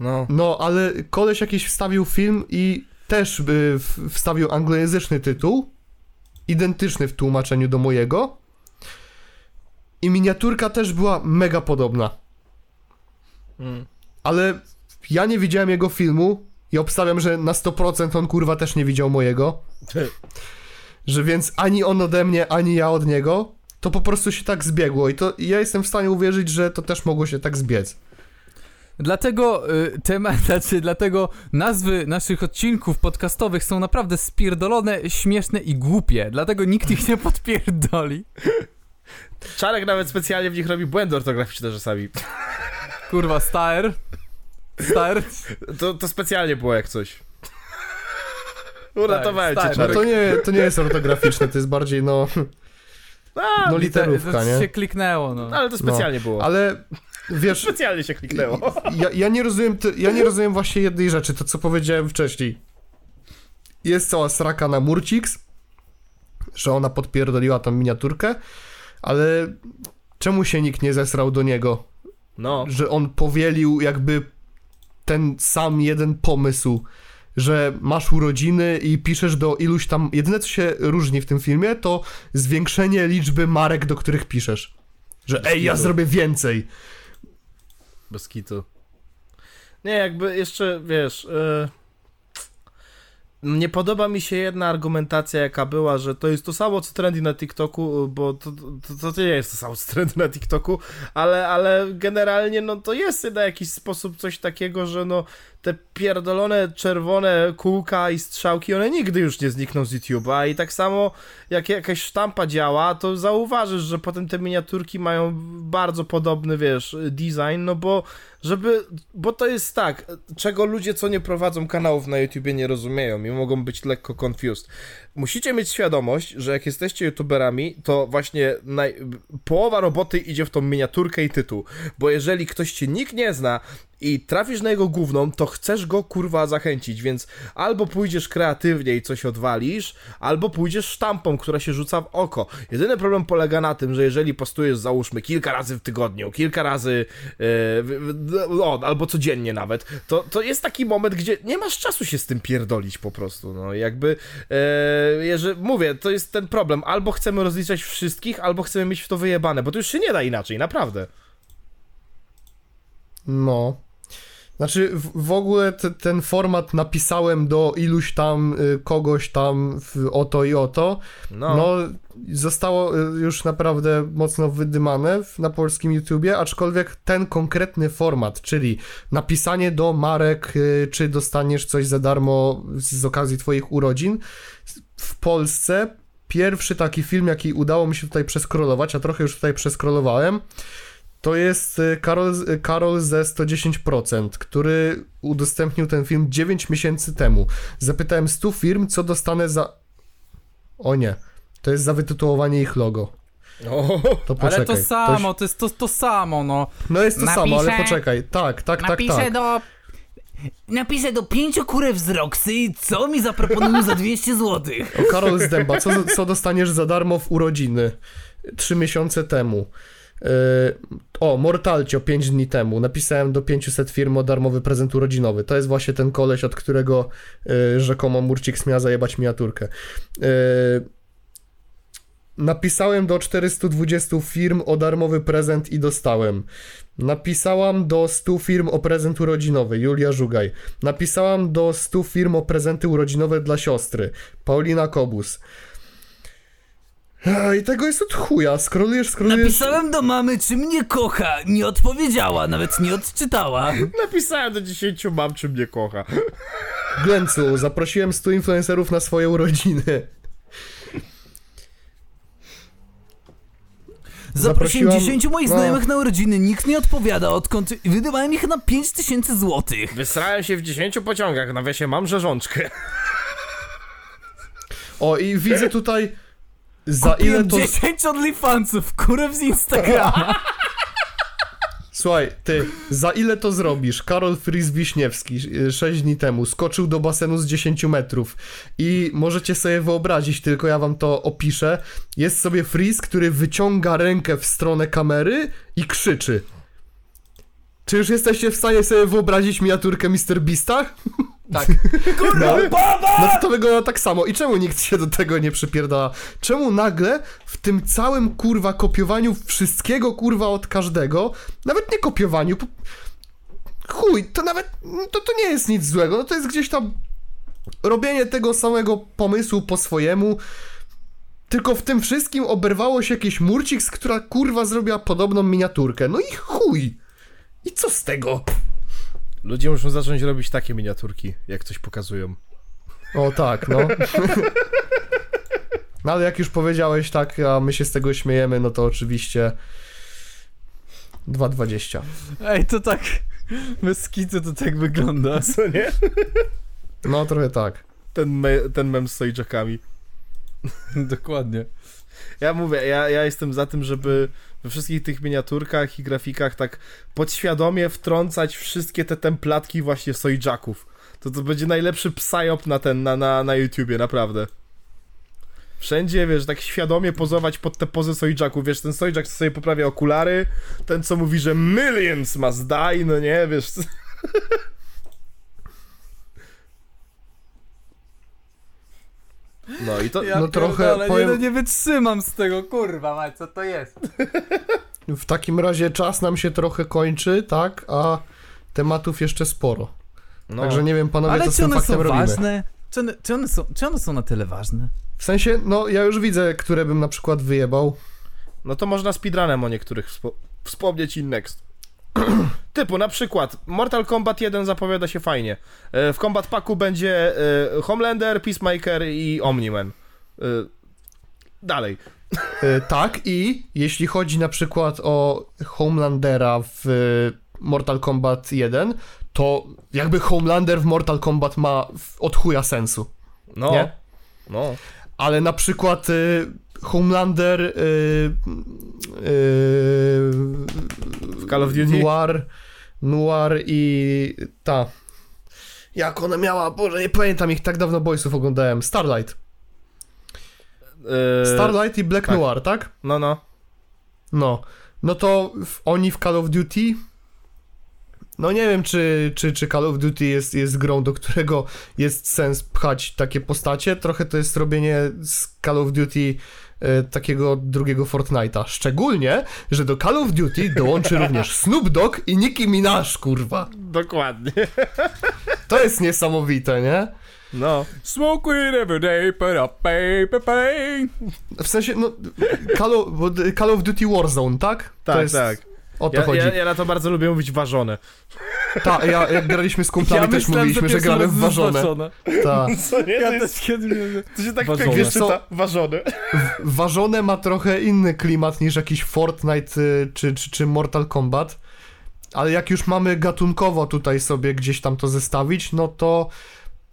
Speaker 1: No.
Speaker 3: No, ale koleś jakiś wstawił film i też wstawił anglojęzyczny tytuł, identyczny w tłumaczeniu do mojego. I miniaturka też była mega podobna.
Speaker 1: Mm.
Speaker 3: Ale ja nie widziałem jego filmu i obstawiam, że na 100% on kurwa też nie widział mojego. Że więc ani on ode mnie, ani ja od niego, to po prostu się tak zbiegło. I to ja jestem w stanie uwierzyć, że to też mogło się tak zbiec.
Speaker 2: Dlatego y, temat, znaczy, dlatego nazwy naszych odcinków podcastowych są naprawdę spierdolone, śmieszne i głupie. Dlatego nikt ich nie podpierdoli.
Speaker 1: Czarek nawet specjalnie w nich robi błędy ortograficzne czasami.
Speaker 2: Kurwa, Staer. Staer.
Speaker 1: To, to specjalnie było jak coś. Uratowałem
Speaker 2: Tak,
Speaker 1: cię,
Speaker 2: tak.
Speaker 3: No
Speaker 1: Czarek.
Speaker 3: to nie, to nie jest ortograficzne, to jest bardziej no,
Speaker 1: A,
Speaker 3: no literówka,
Speaker 2: to
Speaker 3: nie?
Speaker 2: się kliknęło, no.
Speaker 1: ale to specjalnie było.
Speaker 3: Ale wiesz,
Speaker 1: Specjalnie się kliknęło.
Speaker 3: ja, ja nie rozumiem, ja nie rozumiem właśnie jednej rzeczy, to co powiedziałem wcześniej. Jest cała sraka na Murciks, że ona podpierdoliła tą miniaturkę, ale czemu się nikt nie zesrał do niego?
Speaker 1: No.
Speaker 3: Że on powielił jakby ten sam jeden pomysł, że masz urodziny i piszesz do iluś tam. Jedyne co się różni w tym filmie, to zwiększenie liczby marek, do których piszesz. Że ej, ja zrobię więcej.
Speaker 1: Bez kitu. Nie, jakby jeszcze, wiesz... e, Nie podoba mi się jedna argumentacja, jaka była, że to jest to samo, co trendy na TikToku, bo to, to, to nie jest to samo, co trendy na TikToku, ale, ale generalnie, no to jest na jakiś sposób coś takiego, że no te pierdolone czerwone kółka i strzałki, one nigdy już nie znikną z YouTube'a i tak samo jak jakaś sztampa działa, to zauważysz, że potem te miniaturki mają bardzo podobny, wiesz, design, no bo żeby, bo to jest tak, czego ludzie, co nie prowadzą kanałów na YouTubie nie rozumieją i mogą być lekko confused. Musicie mieć świadomość, że jak jesteście youtuberami, to właśnie naj... połowa roboty idzie w tą miniaturkę i tytuł, bo jeżeli ktoś cię nikt nie zna i trafisz na jego główną, to chcesz go kurwa zachęcić, więc albo pójdziesz kreatywnie i coś odwalisz, albo pójdziesz sztampą, która się rzuca w oko. Jedyny problem polega na tym, że jeżeli postujesz załóżmy kilka razy w tygodniu, kilka razy e, w- w- o, albo codziennie nawet, to, to jest taki moment, gdzie nie masz czasu się z tym pierdolić po prostu, no. Jakby e, jeżeli, mówię, to jest ten problem, albo chcemy rozliczać wszystkich, albo chcemy mieć w to wyjebane, bo to już się nie da inaczej, naprawdę.
Speaker 3: No. Znaczy, w, ogóle te, ten format napisałem do iluś tam y, kogoś tam w, oto i oto.
Speaker 1: No,
Speaker 3: No, zostało y, już naprawdę mocno wydymane w, na polskim YouTubie, aczkolwiek ten konkretny format, czyli napisanie do marek, y, czy dostaniesz coś za darmo z, z okazji twoich urodzin, w Polsce pierwszy taki film, jaki udało mi się tutaj przeskrolować, a trochę już tutaj przeskrolowałem, to jest y, Karol, y, Karol ze 110%, który udostępnił ten film 9 miesięcy temu. Zapytałem 100 firm, co dostanę za... O nie, to jest za wytytułowanie ich logo.
Speaker 1: o,
Speaker 3: To poczekaj.
Speaker 2: Ale to samo, to jest to, to samo, no.
Speaker 3: No jest to samo, ale
Speaker 7: Napiszę-
Speaker 3: poczekaj. Tak, tak, tak,
Speaker 7: Napiszę
Speaker 3: tak.
Speaker 7: do... Napiszę do pięciu kurew z Roxy, co mi zaproponują za 200 złotych.
Speaker 3: O, Karol Zdęba, co, co dostaniesz za darmo w urodziny? Trzy miesiące temu. Yy, o, Mortalcio 5 dni temu. Napisałem do 500 firm o darmowy prezent urodzinowy. To jest właśnie ten koleś, od którego yy, rzekomo Murcik miał zajebać miniaturkę. Yy, Napisałem do 420 firm o darmowy prezent i dostałem. Napisałam do 100 firm o prezent urodzinowy, Julia Żugaj. Napisałam do 100 firm o prezenty urodzinowe dla siostry, Paulina Kobus. I tego jest od chuja. Skrolujesz, skrolujesz.
Speaker 7: Napisałem do mamy, czy mnie kocha. Nie odpowiedziała, nawet nie odczytała.
Speaker 1: Napisałem do 10 mam, czy mnie kocha.
Speaker 3: Glencu, zaprosiłem 100 influencerów na swoje urodziny.
Speaker 7: Zaprosiłem
Speaker 3: Zaprosiłam-
Speaker 7: 10 moich
Speaker 3: no.
Speaker 7: znajomych na urodziny, nikt nie odpowiada, odkąd wydawałem ich na 5000 złotych.
Speaker 1: Wysrałem się w 10 pociągach, na wiesie mam rzeżączkę.
Speaker 3: O, i widzę tutaj. Za ile
Speaker 7: Kupiłem
Speaker 3: to.
Speaker 7: 10 OnlyFansów, kurew z Instagrama.
Speaker 3: Słuchaj, ty, za ile to zrobisz? Karol Fris Wiśniewski 6 dni temu skoczył do basenu z 10 metrów i możecie sobie wyobrazić, tylko ja wam to opiszę. Jest sobie Fris, który wyciąga rękę w stronę kamery i krzyczy. Czy już jesteście w stanie sobie wyobrazić miniaturkę Mr. Beasta?
Speaker 2: Tak.
Speaker 3: No, no to, wygląda tak samo. I czemu nikt się do tego nie przypierdala? Czemu nagle w tym całym kurwa kopiowaniu wszystkiego kurwa od każdego, nawet nie kopiowaniu, po... chuj, to nawet, to, to nie jest nic złego, no to jest gdzieś tam robienie tego samego pomysłu po swojemu, tylko w tym wszystkim oberwało się jakiś murcik, która kurwa zrobiła podobną miniaturkę. No i chuj! I co z tego?
Speaker 1: Ludzie muszą zacząć robić takie miniaturki, jak coś pokazują.
Speaker 3: O tak, no. No ale jak już powiedziałeś tak, a my się z tego śmiejemy, no to oczywiście 2,20.
Speaker 2: Ej, to tak... Bez kitu to tak wygląda.
Speaker 1: Co nie?
Speaker 3: No trochę tak.
Speaker 1: Ten, me, ten mem z sojdżakami.
Speaker 2: Dokładnie.
Speaker 1: Ja mówię, ja, ja jestem za tym, żeby we wszystkich tych miniaturkach i grafikach tak podświadomie wtrącać wszystkie te templatki właśnie sojdżaków. To to będzie najlepszy psyop na ten, na, na, na YouTubie, naprawdę. Wszędzie, wiesz, tak świadomie pozować pod te pozy sojdżaków. Wiesz, ten sojdżak co sobie poprawia okulary, ten co mówi, że millions must die, no nie, wiesz. No i to...
Speaker 2: Ja
Speaker 3: No trochę
Speaker 2: pierdolę,
Speaker 3: powiem-
Speaker 2: nie, no nie wytrzymam z tego, kurwa mać, co to jest?
Speaker 3: W takim razie czas nam się trochę kończy, tak? A tematów jeszcze sporo.
Speaker 1: No.
Speaker 3: Także nie wiem, panowie,
Speaker 2: Ale
Speaker 3: co z
Speaker 2: czy
Speaker 3: tym
Speaker 2: one
Speaker 3: faktem
Speaker 2: są
Speaker 3: robimy.
Speaker 2: ważne? Czy one, czy, one są, czy one są na tyle ważne?
Speaker 3: W sensie, no ja już widzę, które bym na przykład wyjebał.
Speaker 1: No to można speedrunem o niektórych wspo- wspomnieć in next. Typu na przykład Mortal Kombat 1 zapowiada się fajnie. E, W Combat Packu będzie e, Homelander, Peacemaker i Omni-Man. E, Dalej.
Speaker 3: Tak, i jeśli chodzi na przykład o Homelandera w Mortal Kombat 1, to jakby Homelander w Mortal Kombat ma od chuja sensu.
Speaker 1: No.
Speaker 3: Nie?
Speaker 1: No.
Speaker 3: Ale na przykład Homelander y, y,
Speaker 1: W Call of Duty?
Speaker 3: Noir, Noir i ta. Jak ona miała, Boże, nie pamiętam ich, tak dawno Boysów oglądałem. Starlight.
Speaker 1: E,
Speaker 3: Starlight i Black
Speaker 1: tak.
Speaker 3: Noir, tak?
Speaker 1: No, no.
Speaker 3: No. No to w, oni w Call of Duty. No nie wiem, czy, czy, czy Call of Duty jest, jest grą, do którego jest sens pchać takie postacie. Trochę to jest robienie z Call of Duty takiego drugiego Fortnite'a. Szczególnie, że do Call of Duty dołączy również Snoop Dogg i Nicki Minaj, kurwa.
Speaker 1: Dokładnie.
Speaker 3: To jest niesamowite, nie?
Speaker 1: No.
Speaker 2: Smoke weed every day, put up paper pain.
Speaker 3: W sensie, no, Call of, Call of Duty Warzone, tak?
Speaker 1: Tak,
Speaker 3: to jest,
Speaker 1: tak.
Speaker 3: O to
Speaker 1: Ja,
Speaker 3: chodzi.
Speaker 1: ja, ja na to bardzo lubię mówić ważone.
Speaker 3: Ta, ja, jak graliśmy z kumplami, też mówiliśmy, że, gramy w ważone. Ta.
Speaker 1: Co nie?
Speaker 2: Ja
Speaker 1: to, jest,
Speaker 2: też kiedyś...
Speaker 1: to się tak
Speaker 2: Ważone.
Speaker 1: pięknie czyta. Ważone.
Speaker 3: Ważone ma trochę inny klimat niż jakiś Fortnite y, czy, czy, czy Mortal Kombat. Ale jak już mamy gatunkowo tutaj sobie gdzieś tam to zestawić, no to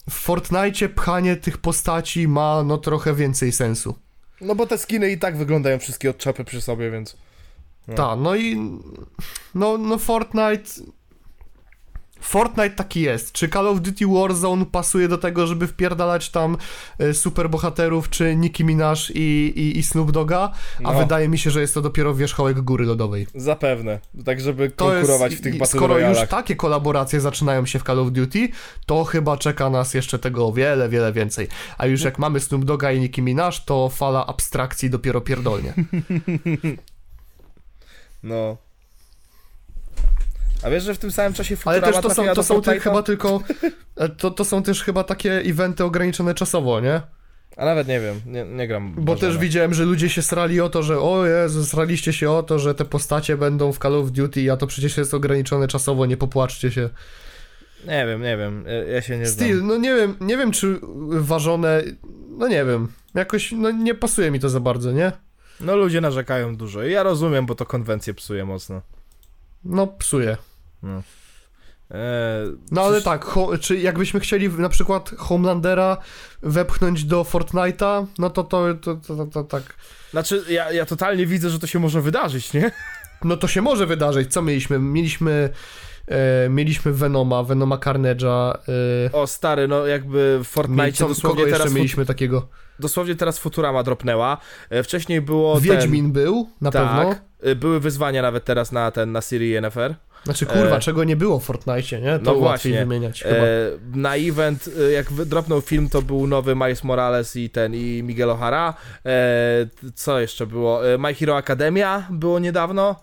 Speaker 3: w Fortnite pchanie tych postaci ma no trochę więcej sensu.
Speaker 1: No bo te skiny i tak wyglądają wszystkie od czapy przy sobie, więc... No.
Speaker 3: Ta, no i no, no Fortnite Fortnite taki jest. Czy Call of Duty Warzone pasuje do tego, żeby wpierdalać tam y, superbohaterów, czy Nicki Minaj i, i, i Snoop Dogga? A
Speaker 1: No.
Speaker 3: wydaje mi się, że jest to dopiero wierzchołek góry lodowej.
Speaker 1: Zapewne. Tak, żeby
Speaker 3: To
Speaker 1: konkurować
Speaker 3: jest,
Speaker 1: w tych Battle
Speaker 3: Skoro już takie kolaboracje zaczynają się w Call of Duty, to chyba czeka nas jeszcze tego o wiele, wiele więcej. A już jak mamy Snoop Dogga i Nicki Minaj, to fala abstrakcji dopiero pierdolnie.
Speaker 1: No. A wiesz, że w tym samym czasie
Speaker 3: Ale
Speaker 1: Futurama
Speaker 3: też to są, to są
Speaker 1: Fortnite'a?
Speaker 3: chyba tylko. e, To, to są też chyba takie eventy ograniczone czasowo, nie?
Speaker 1: A nawet nie wiem, nie, nie gram.
Speaker 3: Bo
Speaker 1: Bożena.
Speaker 3: też widziałem, że ludzie się srali o to, że o Jezu, sraliście się o to, że te postacie będą w Call of Duty, a to przecież jest ograniczone czasowo, nie popłaczcie się.
Speaker 1: Nie wiem, nie wiem, ja- się nie znam.
Speaker 3: Steel, no nie wiem, nie wiem czy ważone, no nie wiem, jakoś, no nie pasuje mi to za bardzo, nie?
Speaker 1: No ludzie narzekają dużo i ja rozumiem, bo to konwencję psuje mocno.
Speaker 3: No psuje.
Speaker 1: Eee,
Speaker 3: No ale
Speaker 1: coś-
Speaker 3: tak, ho, czy jakbyśmy chcieli na przykład Homelandera wepchnąć do Fortnite'a, no to to, to, to, to, to tak...
Speaker 1: Znaczy, ja, ja totalnie widzę, że to się może wydarzyć, nie?
Speaker 3: No to się może wydarzyć. Co mieliśmy? Mieliśmy, e, mieliśmy Venoma, Venoma Carnage'a. E,
Speaker 1: O stary, no jakby w Fortnite
Speaker 3: mieli- co,
Speaker 1: dosłownie
Speaker 3: kogo jeszcze
Speaker 1: teraz,
Speaker 3: mieliśmy takiego?
Speaker 1: Dosłownie teraz Futurama dropnęła. E, wcześniej było
Speaker 3: Wiedźmin był, na
Speaker 1: ten,
Speaker 3: pewno.
Speaker 1: tak, e, były wyzwania nawet teraz na ten, na Siri NFR.
Speaker 3: Znaczy, kurwa,
Speaker 1: E,
Speaker 3: czego nie było w Fortnite, nie? To
Speaker 1: no właśnie.
Speaker 3: wymieniać chyba.
Speaker 1: E, na event, e, jak dropnął film, to był nowy Miles Morales i ten, i Miguel O'Hara. E, co jeszcze było? My Hero Academia było niedawno.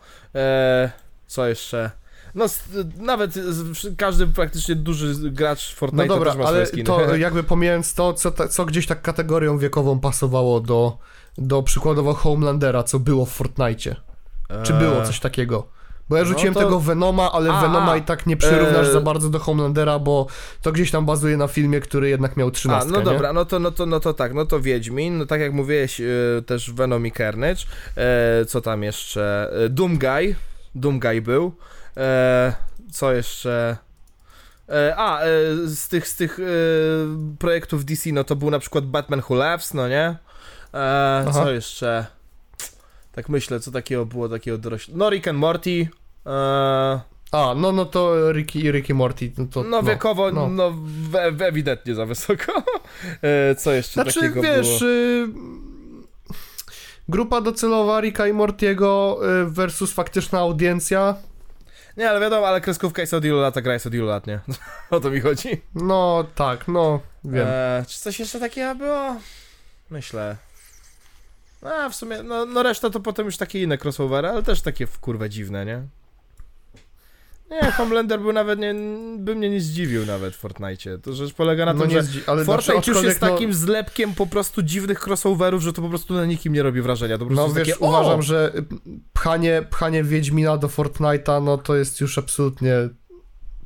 Speaker 1: Co jeszcze? No, nawet każdy praktycznie duży gracz
Speaker 3: No
Speaker 1: Fortnite
Speaker 3: dobra,
Speaker 1: też ma
Speaker 3: ale to jakby pomijając to, co, ta, co gdzieś tak kategorią wiekową pasowało do, do przykładowo Homelandera, co było w Fortnite. Czy było coś takiego? Bo ja rzuciłem
Speaker 1: E, no to-
Speaker 3: tego Venoma, ale
Speaker 1: A,
Speaker 3: Venoma
Speaker 1: a,
Speaker 3: i tak nie przyrównasz
Speaker 1: e,
Speaker 3: za bardzo do Homelandera, bo to gdzieś tam bazuje na filmie, który jednak miał
Speaker 1: A,
Speaker 3: 13.
Speaker 1: no
Speaker 3: nie?
Speaker 1: dobra, no to, no, to, no to tak, no to Wiedźmin, no tak jak mówiłeś, e, też Venom i Carnage, e, co tam jeszcze, e, Doomguy, Doomguy był, e, co jeszcze, e, a, e, z tych, z tych e, projektów DC, no to był na przykład Batman Who Laughs, no nie, e,
Speaker 3: Aha.
Speaker 1: co jeszcze, tak myślę, co takiego było, takiego dorośle, no Rick and Morty, e,
Speaker 3: A, no, no to Ricky, Ricky Morty. No, to,
Speaker 1: no wiekowo, no,
Speaker 3: no.
Speaker 1: we, we, ewidentnie za wysoko, e, co jeszcze
Speaker 3: Znaczy,
Speaker 1: takiego
Speaker 3: wiesz,
Speaker 1: było?
Speaker 3: y, grupa docelowa Ricka i Mortiego y, versus faktyczna audiencja,
Speaker 1: Nie, ale wiadomo, ale kreskówka jest od ilu lat, a gra jest od ilu lat, nie? o to mi chodzi.
Speaker 3: no tak, no, wiem.
Speaker 1: E, czy coś jeszcze takiego było? Myślę. A, w sumie, no, no reszta to potem już takie inne crossovery, ale też takie w kurwę dziwne, nie? Nie, Homelander był nawet nie, by mnie nie zdziwił nawet w Fortnite. To rzecz polega na
Speaker 3: no
Speaker 1: tym,
Speaker 3: nie
Speaker 1: że
Speaker 3: zdzi- ale
Speaker 1: Fortnite
Speaker 3: znaczy,
Speaker 1: już jest
Speaker 3: aczkolwiek,
Speaker 1: takim zlepkiem po prostu dziwnych crossoverów, że to po prostu na nikim nie robi wrażenia. To po
Speaker 3: No, no wiesz,
Speaker 1: takie,
Speaker 3: uważam, że y, pchanie, pchanie Wiedźmina do Fortnite'a, no to jest już absolutnie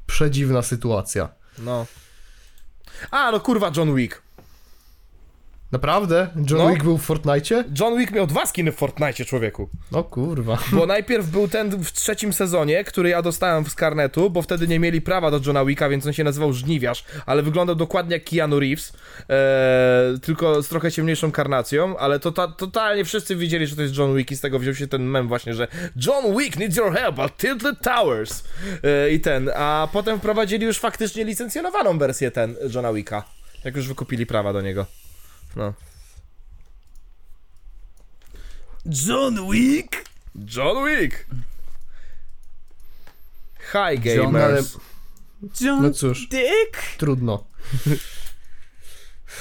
Speaker 3: przedziwna sytuacja.
Speaker 1: No. A, no kurwa, John Wick.
Speaker 3: Naprawdę? John
Speaker 1: No.
Speaker 3: Wick był w Fortnite?
Speaker 1: John Wick miał dwa skiny w Fortnite, człowieku.
Speaker 3: No kurwa.
Speaker 1: Bo najpierw był ten w trzecim sezonie, który ja dostałem z karnetu, bo wtedy nie mieli prawa do Johna Wicka, więc on się nazywał Żniwiarz, ale wyglądał dokładnie jak Keanu Reeves, e, tylko z trochę ciemniejszą karnacją, ale to ta, totalnie wszyscy widzieli, że to jest John Wick i z tego wziął się ten mem właśnie, że John Wick needs your help at Tilted Towers e, i ten, a potem wprowadzili już faktycznie licencjonowaną wersję ten Johna Wicka, jak już wykupili prawa do niego. No.
Speaker 7: John Wick?
Speaker 1: John Wick! Hi
Speaker 7: John-
Speaker 1: gamers.
Speaker 7: John
Speaker 3: No cóż,
Speaker 7: Dick?
Speaker 3: trudno.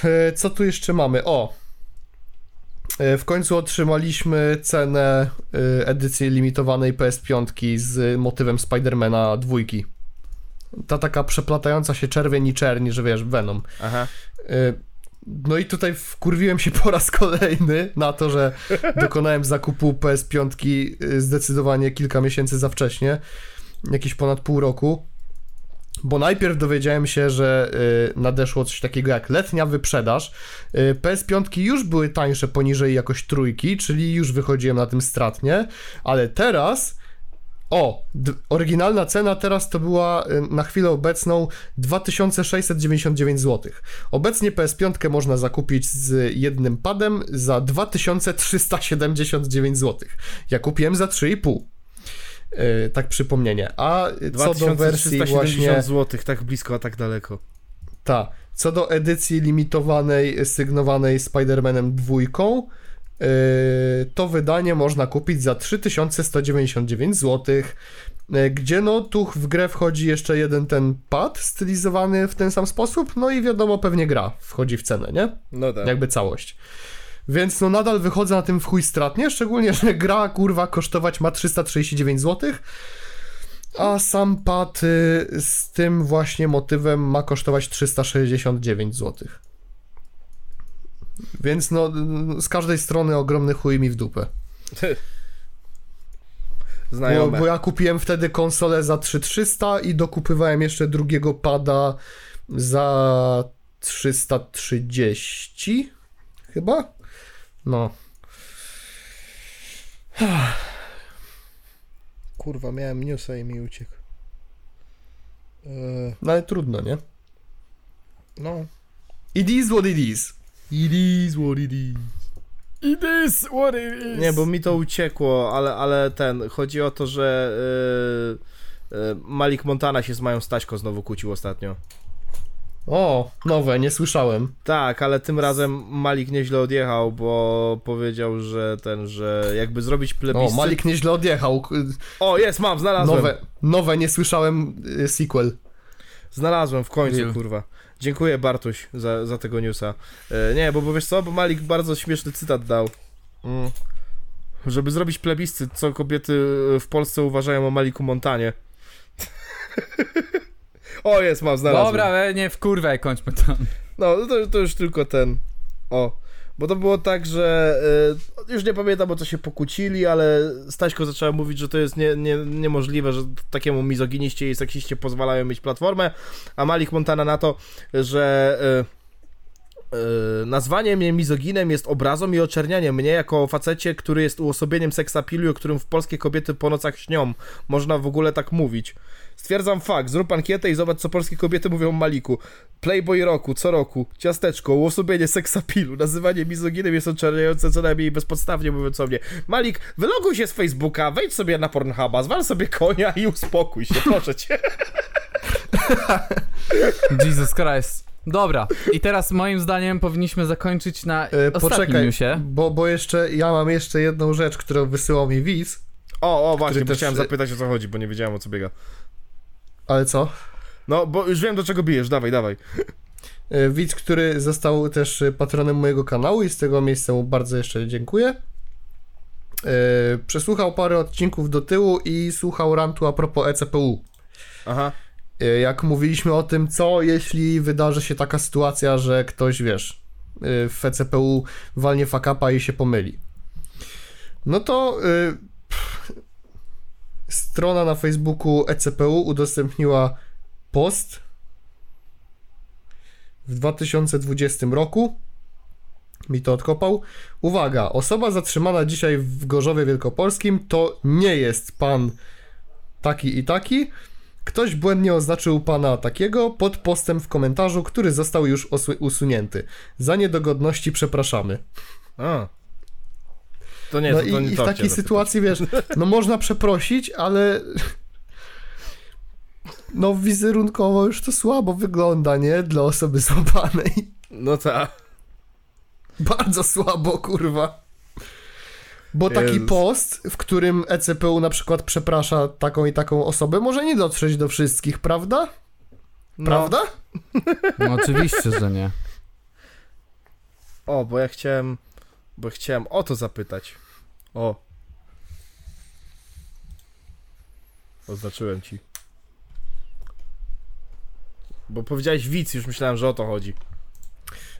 Speaker 3: E, Co tu jeszcze mamy? O! E, W końcu otrzymaliśmy cenę e, edycji limitowanej PS5 z motywem Spidermana dwójki. Ta taka przeplatająca się czerwień i czerni, że wiesz, Venom.
Speaker 1: Aha.
Speaker 3: No i tutaj wkurwiłem się po raz kolejny na to, że dokonałem zakupu PS5 y, zdecydowanie kilka miesięcy za wcześnie, jakieś ponad pół roku. Bo najpierw dowiedziałem się, że y, nadeszło coś takiego jak letnia wyprzedaż. Y, PS5 już były tańsze poniżej jakoś trójki, czyli już wychodziłem na tym stratnie, ale teraz o, oryginalna cena teraz to była y, na chwilę obecną 2699 zł. Obecnie PS5 można zakupić z jednym padem za 2379 zł. Ja kupiłem za 3,5. Yy, tak przypomnienie. A co do wersji
Speaker 1: 2370
Speaker 3: właśnie...
Speaker 1: zł, tak blisko, a tak daleko.
Speaker 3: Ta. Co do edycji limitowanej, sygnowanej Spider-Manem dwójką, yy, to wydanie można kupić za 3199 zł. Yy, gdzie no tu w grę wchodzi jeszcze jeden ten pad stylizowany w ten sam sposób, no i wiadomo pewnie gra wchodzi w cenę, nie?
Speaker 1: No tak.
Speaker 3: Jakby całość. Więc no nadal wychodzę na tym w chuj stratnie, szczególnie, że gra kurwa kosztować ma 339 zł, a sam pad y, z tym właśnie motywem ma kosztować 369 zł. Więc no z każdej strony ogromny chuj mi w dupę. Bo,
Speaker 1: Znajome.
Speaker 3: bo ja kupiłem wtedy konsolę za 3300 i dokupywałem jeszcze drugiego pada za 330 chyba? No.
Speaker 1: Kurwa, miałem newsa i mi uciekł. Eee,
Speaker 3: No ale trudno, nie?
Speaker 1: no.
Speaker 3: It is what it is.
Speaker 1: It is what it is.
Speaker 2: It is what it is.
Speaker 1: Nie, bo mi to uciekło, ale, ale ten, chodzi o to, że yy, yy, Malik Montana się z Mają Staśko znowu kłócił ostatnio.
Speaker 3: O, nowe, nie słyszałem.
Speaker 1: Tak, ale tym razem Malik nieźle odjechał, bo powiedział, że ten, że jakby zrobić
Speaker 3: O,
Speaker 1: plebiscyt...
Speaker 3: Malik nieźle odjechał.
Speaker 1: O, jest, mam, znalazłem.
Speaker 3: Nowe, nowe, nie słyszałem y, sequel.
Speaker 1: Znalazłem w końcu,
Speaker 2: Real.
Speaker 1: kurwa. Dziękuję Bartuś za, za tego newsa. E, nie, bo, bo wiesz co, bo Malik bardzo śmieszny cytat dał. Mm. Żeby zrobić plebiscyt, co kobiety w Polsce uważają o Maliku Montanie. o, jest, mam, znalazłem.
Speaker 2: Dobra, nie w kurwę, kończmy to.
Speaker 1: No, to, to już tylko ten. O. Bo to było tak, że y, już nie pamiętam o co się pokłócili, ale Staśko zaczęła mówić, że to jest nie, nie, niemożliwe, że takiemu mizoginiście i seksiście pozwalają mieć platformę, a Malik Montana na to, że y, y, nazwanie mnie mizoginem jest obrazą i oczernianiem mnie jako facecie, który jest uosobieniem seksapilu, o którym w polskie kobiety po nocach śnią. Można w ogóle tak mówić. Stwierdzam fakt, zrób ankietę i zobacz, co polskie kobiety mówią o Maliku. Playboy roku, co roku, ciasteczko, uosobienie seksapilu, nazywanie mizoginem jest oczerniające co najmniej bezpodstawnie mówiąc o mnie. Malik, wyloguj się z Facebooka, wejdź sobie na Pornhuba, zwal sobie konia i uspokój się, proszę cię.
Speaker 2: Jesus Christ. Dobra, i teraz moim zdaniem powinniśmy zakończyć na
Speaker 3: E,
Speaker 2: ostatnim
Speaker 3: poczekaj,
Speaker 2: newsie.
Speaker 3: bo, bo jeszcze ja mam jeszcze jedną rzecz, którą wysyłał mi widz,
Speaker 1: O, o, właśnie,
Speaker 3: też-
Speaker 1: chciałem zapytać o co chodzi, bo nie wiedziałem o co biega.
Speaker 3: Ale co?
Speaker 1: No, bo już wiem do czego bijesz, dawaj, dawaj.
Speaker 3: E, Widz, który został też e, patronem mojego kanału i z tego miejsca mu bardzo jeszcze dziękuję. E, Przesłuchał parę odcinków do tyłu i słuchał rantu a propos ECPU.
Speaker 1: Aha.
Speaker 3: Jak mówiliśmy o tym, co jeśli wydarzy się taka sytuacja, że ktoś, wiesz, w ECPU walnie fakapa i się pomyli. No to strona na Facebooku ECPU udostępniła post w 2020 roku. Mi to odkopał. Uwaga, osoba zatrzymana dzisiaj w Gorzowie Wielkopolskim to nie jest pan taki i taki. Ktoś błędnie oznaczył pana takiego pod postem w komentarzu, który został już usunięty. Za niedogodności przepraszamy.
Speaker 1: A. To nie,
Speaker 3: No
Speaker 1: to, to
Speaker 3: i,
Speaker 1: nie
Speaker 3: i w takiej sytuacji, wiesz, no można przeprosić, ale no wizerunkowo już to słabo wygląda, nie? Dla osoby złapanej.
Speaker 1: No tak.
Speaker 3: Bardzo słabo, kurwa. Bo taki
Speaker 1: Jezus.
Speaker 3: post, w którym ECPU na przykład przeprasza taką i taką osobę, może nie dotrzeć do wszystkich, prawda?
Speaker 1: No.
Speaker 3: Prawda?
Speaker 2: No oczywiście, że nie.
Speaker 1: O, bo ja chciałem. Bo chciałem o to zapytać. O. Oznaczyłem ci. Bo powiedziałeś widz, już myślałem, że o to chodzi.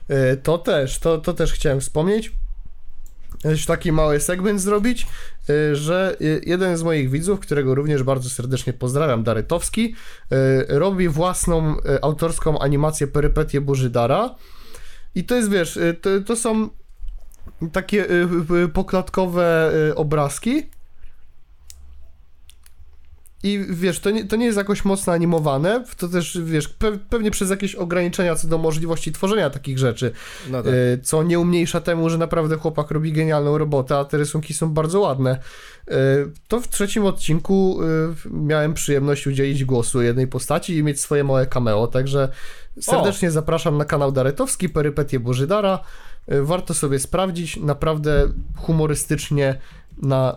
Speaker 3: E, To też, to, to też chciałem wspomnieć. Już taki mały segment zrobić, e, że jeden z moich widzów, którego również bardzo serdecznie pozdrawiam, Darytowski, e, robi własną autorską animację Perypetie Bożydara. I to jest, wiesz, to, to są takie e, poklatkowe e, obrazki. I wiesz, to nie, to nie jest jakoś mocno animowane, to też, wiesz, pe pewnie przez jakieś ograniczenia co do możliwości tworzenia takich rzeczy,
Speaker 1: No tak.
Speaker 3: e, co nie umniejsza temu, że naprawdę chłopak robi genialną robotę, a te rysunki są bardzo ładne. E, To w trzecim odcinku e, miałem przyjemność udzielić głosu jednej postaci i mieć swoje małe cameo, także serdecznie zapraszam na kanał Daretowski, Perypetie Bożydara. E, Warto sobie sprawdzić, naprawdę humorystycznie na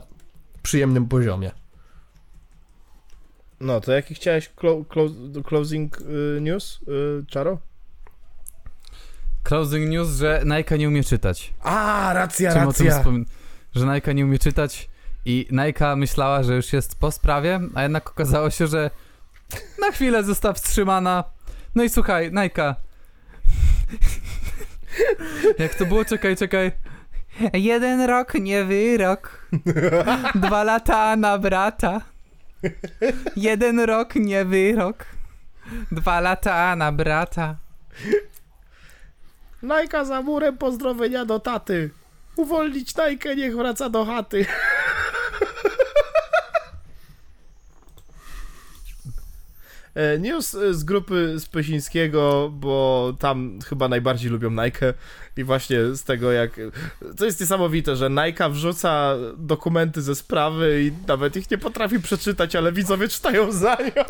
Speaker 3: przyjemnym poziomie.
Speaker 1: No, to jaki chciałeś clo clo closing y, news, y, Czaro?
Speaker 2: Closing news, że Nike nie umie czytać.
Speaker 1: A, racja,
Speaker 2: Czym o tym
Speaker 1: racja.
Speaker 2: że Nike nie umie czytać i Nike myślała, że już jest po sprawie, a jednak okazało się, że na chwilę została wstrzymana. No i słuchaj, Nike. Jak to było? Czekaj, czekaj. Jeden rok, nie wyrok. Dwa lata na brata. Jeden rok, nie wyrok. Dwa lata na brata.
Speaker 1: Najka za murem, pozdrowienia do taty. Uwolnić Najkę, niech wraca do chaty. News e, z grupy Spysińskiego, bo tam chyba najbardziej lubią Nike. I właśnie z tego jak... To jest niesamowite, że Nike wrzuca dokumenty ze sprawy i nawet ich nie potrafi przeczytać, ale widzowie czytają za nią.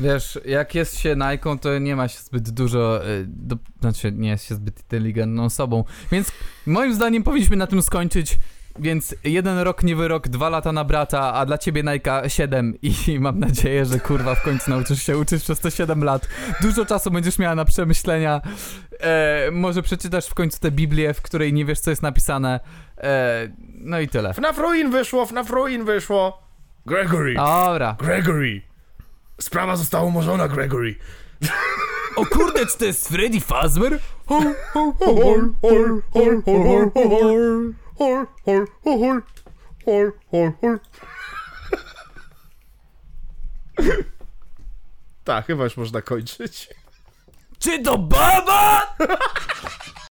Speaker 2: Wiesz, jak jest się Nike, to nie ma się zbyt dużo, y, do, znaczy nie jest się zbyt inteligentną osobą, więc moim zdaniem powinniśmy na tym skończyć, więc jeden rok nie wyrok, dwa lata na brata, a dla ciebie Nike 7 i mam nadzieję, że kurwa w końcu nauczysz się uczyć przez te 7 lat. Dużo czasu będziesz miała na przemyślenia, e, może przeczytasz w końcu tę Biblię, w której nie wiesz co jest napisane, e, no i tyle.
Speaker 1: FNAF Ruin wyszło, FNAF Ruin wyszło. Gregory,
Speaker 2: Dobra.
Speaker 1: Gregory. Sprawa została umorzona, Gregory.
Speaker 2: O kurde, czy to jest Freddy Fazbear?
Speaker 1: Hol, hol, hol, hol, hol, hol, hol. Tak, chyba już można kończyć.
Speaker 2: Czy to baba?